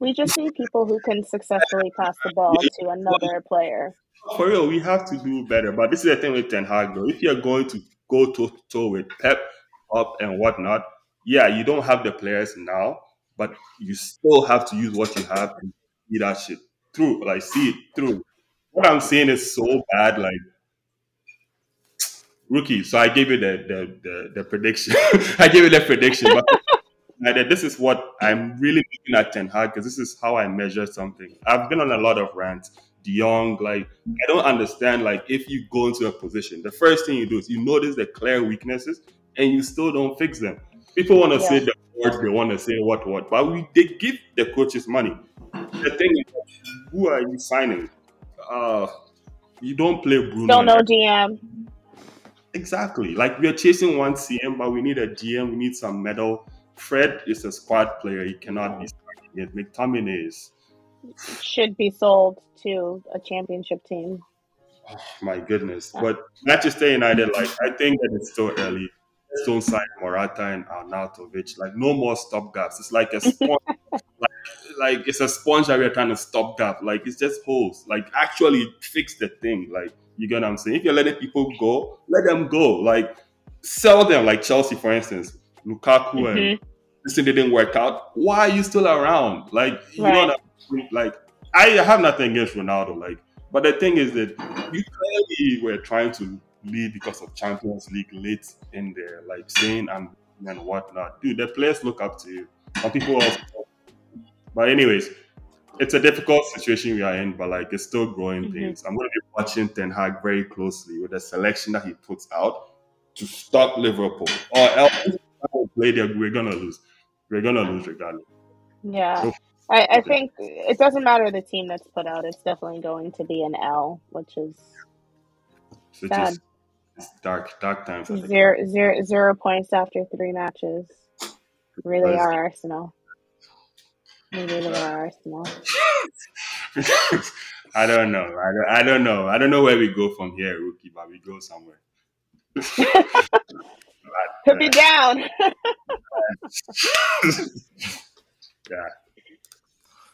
We just need people who can successfully pass the ball to another player. For real, we have to do better. But this is the thing with Ten Hag, though. If you're going to go toe to toe with Pep up and whatnot, yeah, you don't have the players now, but you still have to use what you have and see that shit through, like see it through. What I'm saying is so bad, like rookie. So I gave you the the the, the prediction. I gave you the prediction, but this is what I'm really looking at Ten Hag because this is how I measure something. I've been on a lot of rants. De Jong, like I don't understand. Like if you go into a position, the first thing you do is you notice the clear weaknesses and you still don't fix them. People want to yeah. say the words, they want to say what what, but we they give the coaches money. The thing is, who are you signing? Uh, you don't play Bruno. Don't know GM. Exactly. Like we are chasing one CM, but we need a GM. We need some medal. Fred is a squad player. He cannot be starting it. McTominay is should be sold to a championship team. Oh, my goodness. But Manchester United, like I think that it's still early. Let's don't sign Morata and Arnautovic. Like no more stopgaps. It's like a sponge. like, like it's a sponge that we're trying to stop gap. Like it's just holes. Like actually fix the thing. Like you get what I'm saying? If you're letting people go, let them go. Like sell them. Like Chelsea, for instance, Lukaku mm-hmm. and this thing didn't work out. Why are you still around? Like you right. know, like I have nothing against Ronaldo. Like, but the thing is that you clearly were trying to lead because of Champions League late in there, like saying and and whatnot. Dude, the players look up to you. Some people also. But anyways, it's a difficult situation we are in, but like it's still growing mm-hmm. pains. I'm going to be watching Ten Hag very closely with the selection that he puts out to stop Liverpool, or else play there, we're gonna lose. We're gonna lose regardless. Yeah. So, I, I think it doesn't matter the team that's put out. It's definitely going to be an L, which is which sad. Is dark, dark times. Zero, zero, zero points after three matches. Really are Arsenal. We really are Arsenal. I don't know. I don't, I don't know. I don't know where we go from here, rookie, but we go somewhere. Put me down. yeah.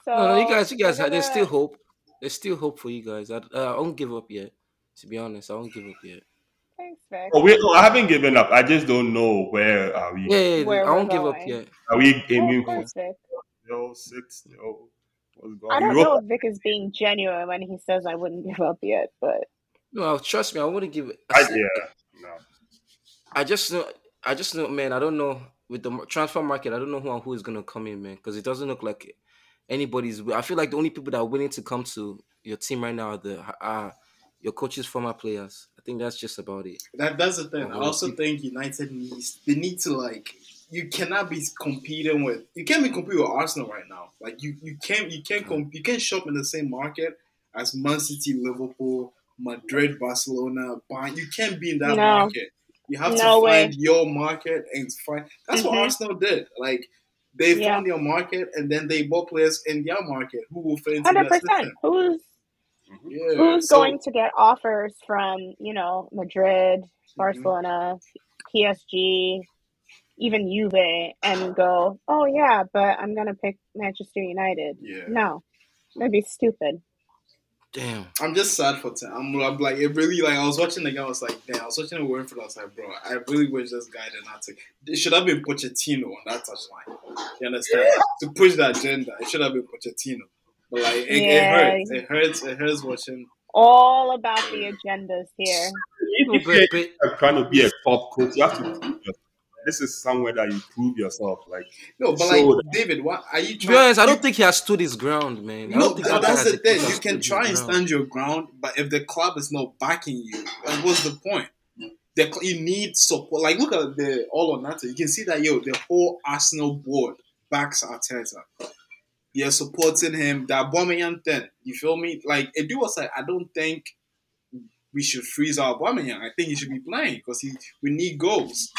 So, no, no, you guys, you guys, there's still hope. There's still hope for you guys. I, uh, I won't give up yet. To be honest, I won't give up yet. Thanks, Vic. Oh, wait, oh, I haven't given up. I just don't know where are we. Yeah, yeah, yeah I won't give up yet. Are we aiming for yo six? Yo, what's going? I don't know if Vic is being genuine when he says I wouldn't give up yet, but no, trust me, I wouldn't give it. I, yeah, no. I just know. I just know, man. I don't know with the transfer market. I don't know who who is gonna come in, man, because it doesn't look like anybody's. I feel like the only people that are willing to come to your team right now are the are your coaches, former players. I think that's just about it. That that's the thing. I also think United needs they need to like you cannot be competing with you can't be competing with Arsenal right now. Like you you can't you can't comp, you can't shop in the same market as Man City, Liverpool, Madrid, Barcelona, Bayern. You can't be in that no. market. You have no to way. find your market and find. That's mm-hmm. what Arsenal did. Like they yeah. found their market and then they bought players in their market who will fit into Hundred percent. Who's mm-hmm. yeah. who's so, going to get offers from you know Madrid, mm-hmm. Barcelona, mm-hmm. PSG, even Juve, and go, oh yeah, but I'm gonna pick Manchester United. Yeah. No, that'd be stupid. Damn. I'm just sad for Ten. I'm, I'm, like, it really, like, I was watching the game, I was like, damn, I was watching the Winford, I was like, bro, I really wish this guy did not take, it should have been Pochettino on that touchline. You understand? to push the agenda, it should have been Pochettino. But, like, it, yeah. it hurts. It hurts. It hurts watching. All about the agendas here. If you're trying to be a pop coach, you have to this is somewhere that you prove yourself. Like no, but like that. David, what are you? Trying, to be honest, I don't think he has stood his ground, man. no, that, that's the thing. You can try and stand your ground, but if the club is not backing you, like what's the point? The, you need support. Like look at the all or nothing. You can see that yo, the whole Arsenal board backs Arteta. You're supporting him. That Aubameyang thing. You feel me? Like it do was like I don't think we should freeze our Aubameyang. I think he should be playing because he we need goals.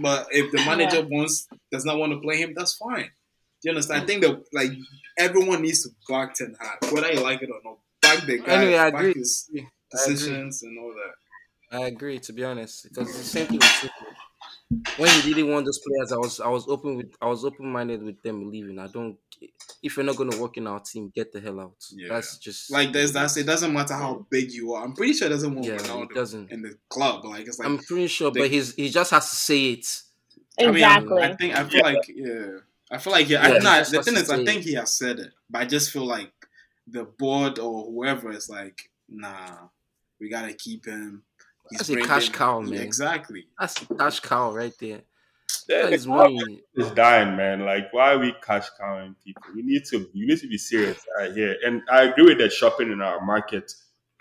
but if the manager wants does not want to play him, that's fine. Do you understand? I think that like everyone needs to back Ten Hag, whether you like it or not. Back the guy, anyway, I back agree. his decisions and all that. I agree, to be honest, because the same thing with when he didn't want those players, I was I was open with I was open minded with them leaving. I don't if you're not gonna work in our team, get the hell out. Yeah. That's just like there's that. It doesn't matter how big you are. I'm pretty sure it doesn't want yeah, Ronaldo it doesn't. in the club. Like it's like I'm pretty sure, they, but he's he just has to say it. Exactly. I, mean, I think I feel like yeah. I feel like yeah. yeah I, no, the thing is, I think he has said it, but I just feel like the board or whoever is like, nah, we gotta keep him He's That's a cash cow, man. Exactly. That's a cash cow right there. That is money. It's dying, man. Like, why are we cash cowing people? We need to. You need to be serious right here. And I agree with that shopping in our market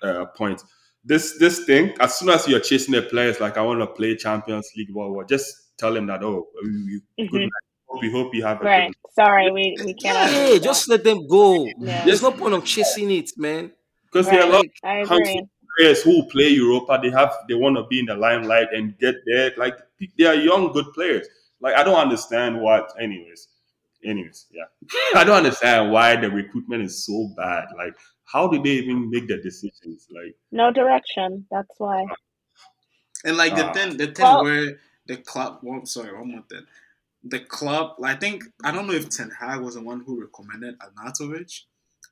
uh, point. This this thing, as soon as you're chasing the players, like I want to play Champions League, what, what, just tell them that. Oh, we, mm-hmm. good night. We hope you have a right. Sorry, we we cannot. Yeah, just let them go. Yeah. There's no point of chasing it, man. Because right. there are a lot of players who play Europa, they have they want to be in the limelight and get there. Like they are young, good players. Like I don't understand what. Anyways, anyways, yeah, I don't understand why the recruitment is so bad. Like, how did they even make the decisions? Like, no direction. That's why. And like the uh, thing, the thing well, where the club. Well, sorry, one more thing. The club, I think I don't know if Ten Hag was the one who recommended Arnautovic.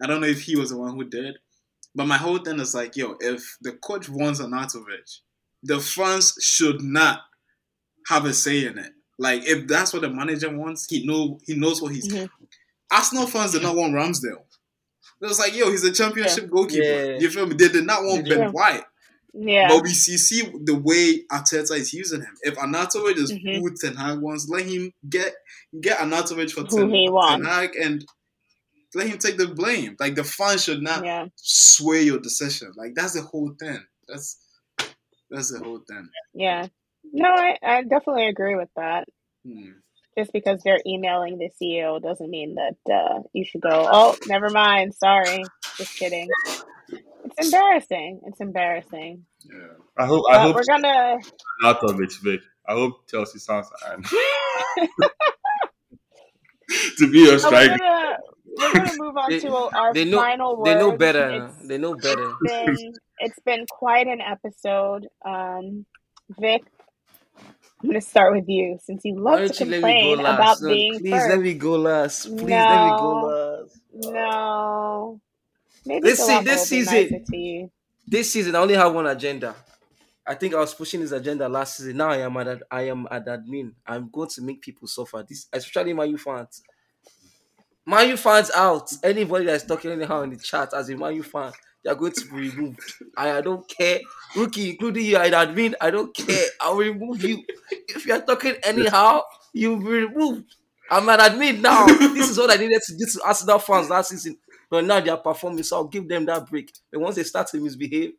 I don't know if he was the one who did, but my whole thing is like, yo, if the coach wants Arnautovic, the fans should not have a say in it. Like if that's what the manager wants, he know he knows what he's. Mm-hmm. Arsenal fans did not want Ramsdale. It was like, yo, he's a championship yeah. goalkeeper. Yeah. You feel me? They did not want Ben White. Yeah. But we see, see the way Arteta is using him. If Arnautovic is mm-hmm. who Ten Hag wants, let him get get Arnautovic for Ten, Ten Hag and let him take the blame. Like the fans should not yeah. sway your decision. Like that's the whole thing. That's that's the whole thing. Yeah. No, I, I definitely agree with that. Hmm. Just because they're emailing the CEO doesn't mean that uh, you should go. Oh, never mind. Sorry. Just kidding. It's embarrassing. It's embarrassing. Yeah. I hope. I hope we're gonna. Not of it, Vic. I hope Chelsea sounds. to be a striker we're gonna move on they, to our they know, final They know better. It's, they know better. It's been, it's been quite an episode. Um, Vic, I'm gonna start with you since you love to complain about no, being please first. let me go last. Please no, let me go last. No. Maybe see this season. This season I only have one agenda. I think I was pushing this agenda last season. Now I am at I am at admin. I'm going to make people suffer. This especially my youth fans. Man U fans out. Anybody that's talking anyhow in the chat as a Man U fan, they are going to be removed. I, I don't care. Rookie, including you, I admin, I don't care. I'll remove you. If you're talking anyhow, you'll be removed. I'm an admin now. this is what I needed to do to Arsenal fans last season. But now they are performing, so I'll give them that break. And once they start to misbehave,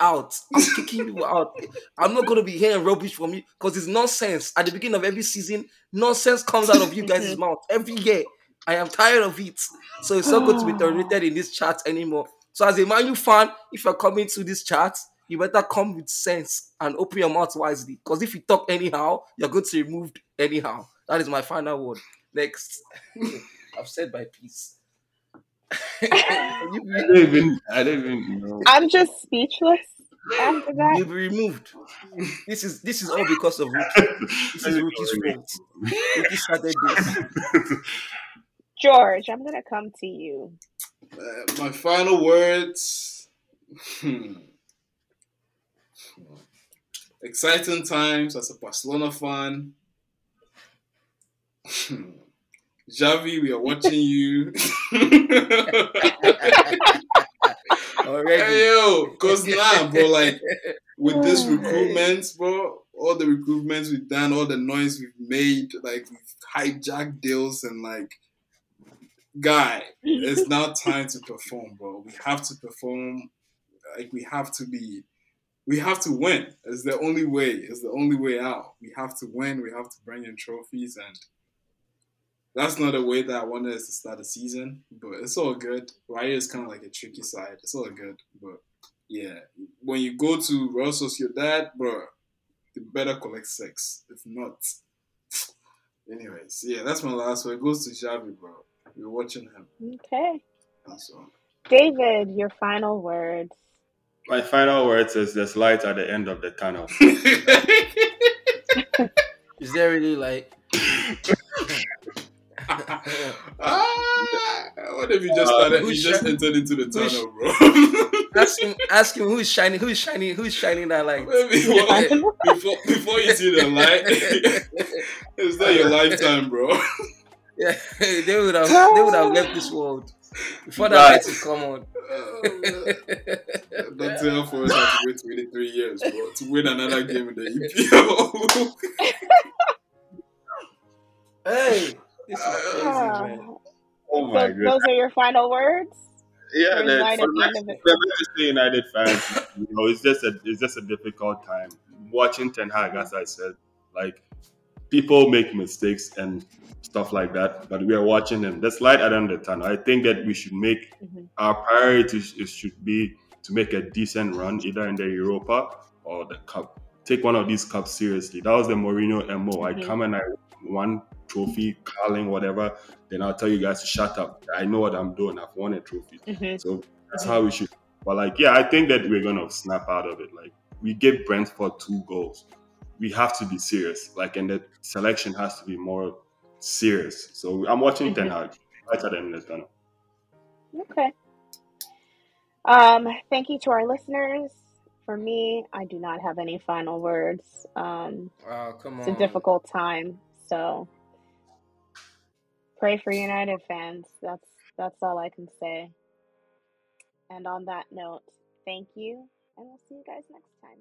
out. I'm kicking you out. I'm not going to be hearing rubbish from you because it's nonsense. At the beginning of every season, nonsense comes out of you guys' mouth every year. I am tired of it. So it's not going to be tolerated in this chat anymore. So as a Man U fan, if you're coming to this chat, you better come with sense and open your mouth wisely. Because if you talk anyhow, you're going to be removed anyhow. That is my final word. Next. I've said my piece. I don't even I don't even know. I'm just speechless after that. You'll be removed. This is this is all because of Rookie. This is Rookie's fault. Rookie started this. George, I'm gonna come to you. Uh, my final words. Hmm. Exciting times as a Barcelona fan. Hmm. Xavi, we are watching you. Already. Hey yo, cause now, bro, like with this recruitment, bro, all the recruitments we've done, all the noise we've made, like we've hijacked deals and like guy, it's now time to perform, bro. We have to perform. Like we have to be, we have to win. It's the only way. It's the only way out. We have to win. We have to bring in trophies, and that's not the way that I wanted us to start the season. But it's all good. Right is kind of like a tricky side. It's all good, but yeah, when you go to Real Sociedad, bro, you better collect six. If not, anyways, yeah, that's my last one. It goes to Xavi, bro. We're watching him. Okay. So. David, your final words. My final words is there's light at the end of the tunnel. is there really like ah, what if you just started? Uh, you just entered into the tunnel, bro. ask him. Ask him who's shining. Who's shining? Who's shining that light? before, before you see the light, it's not your lifetime, bro. Yeah, they would have. They would have left this world before that light to come on. Don't tell for us to wait 23 years, bro, to win another game in the EPL. hey. This is crazy, ah. man. Oh my so, god. Those are your final words? Yeah, for the Manchester United fans, you know, it's just a it's just a difficult time watching Ten Hag. As I said, like people make mistakes and stuff like that, but we are watching them. That's light at the end of the tunnel. I think that we should make mm-hmm. our priority should be to make a decent run, either in the Europa or the Cup. Take one of these cups seriously. That was the Mourinho MO. Mm-hmm. I come and I won trophy, Carling, whatever, then I'll tell you guys to shut up. I know what I'm doing. I've won a trophy. Mm-hmm. So that's how we should. But like, yeah, I think that we're gonna snap out of it. Like we gave Brentford two goals. We have to be serious. Like, and the selection has to be more serious. So I'm watching mm-hmm. Ten Hag right at the end of the. Okay. Um, thank you to our listeners. For me, I do not have any final words. Um, wow, come on. It's a difficult time, so Pray for United fans. That's that's all I can say. And on that note, thank you, and we'll see you guys next time.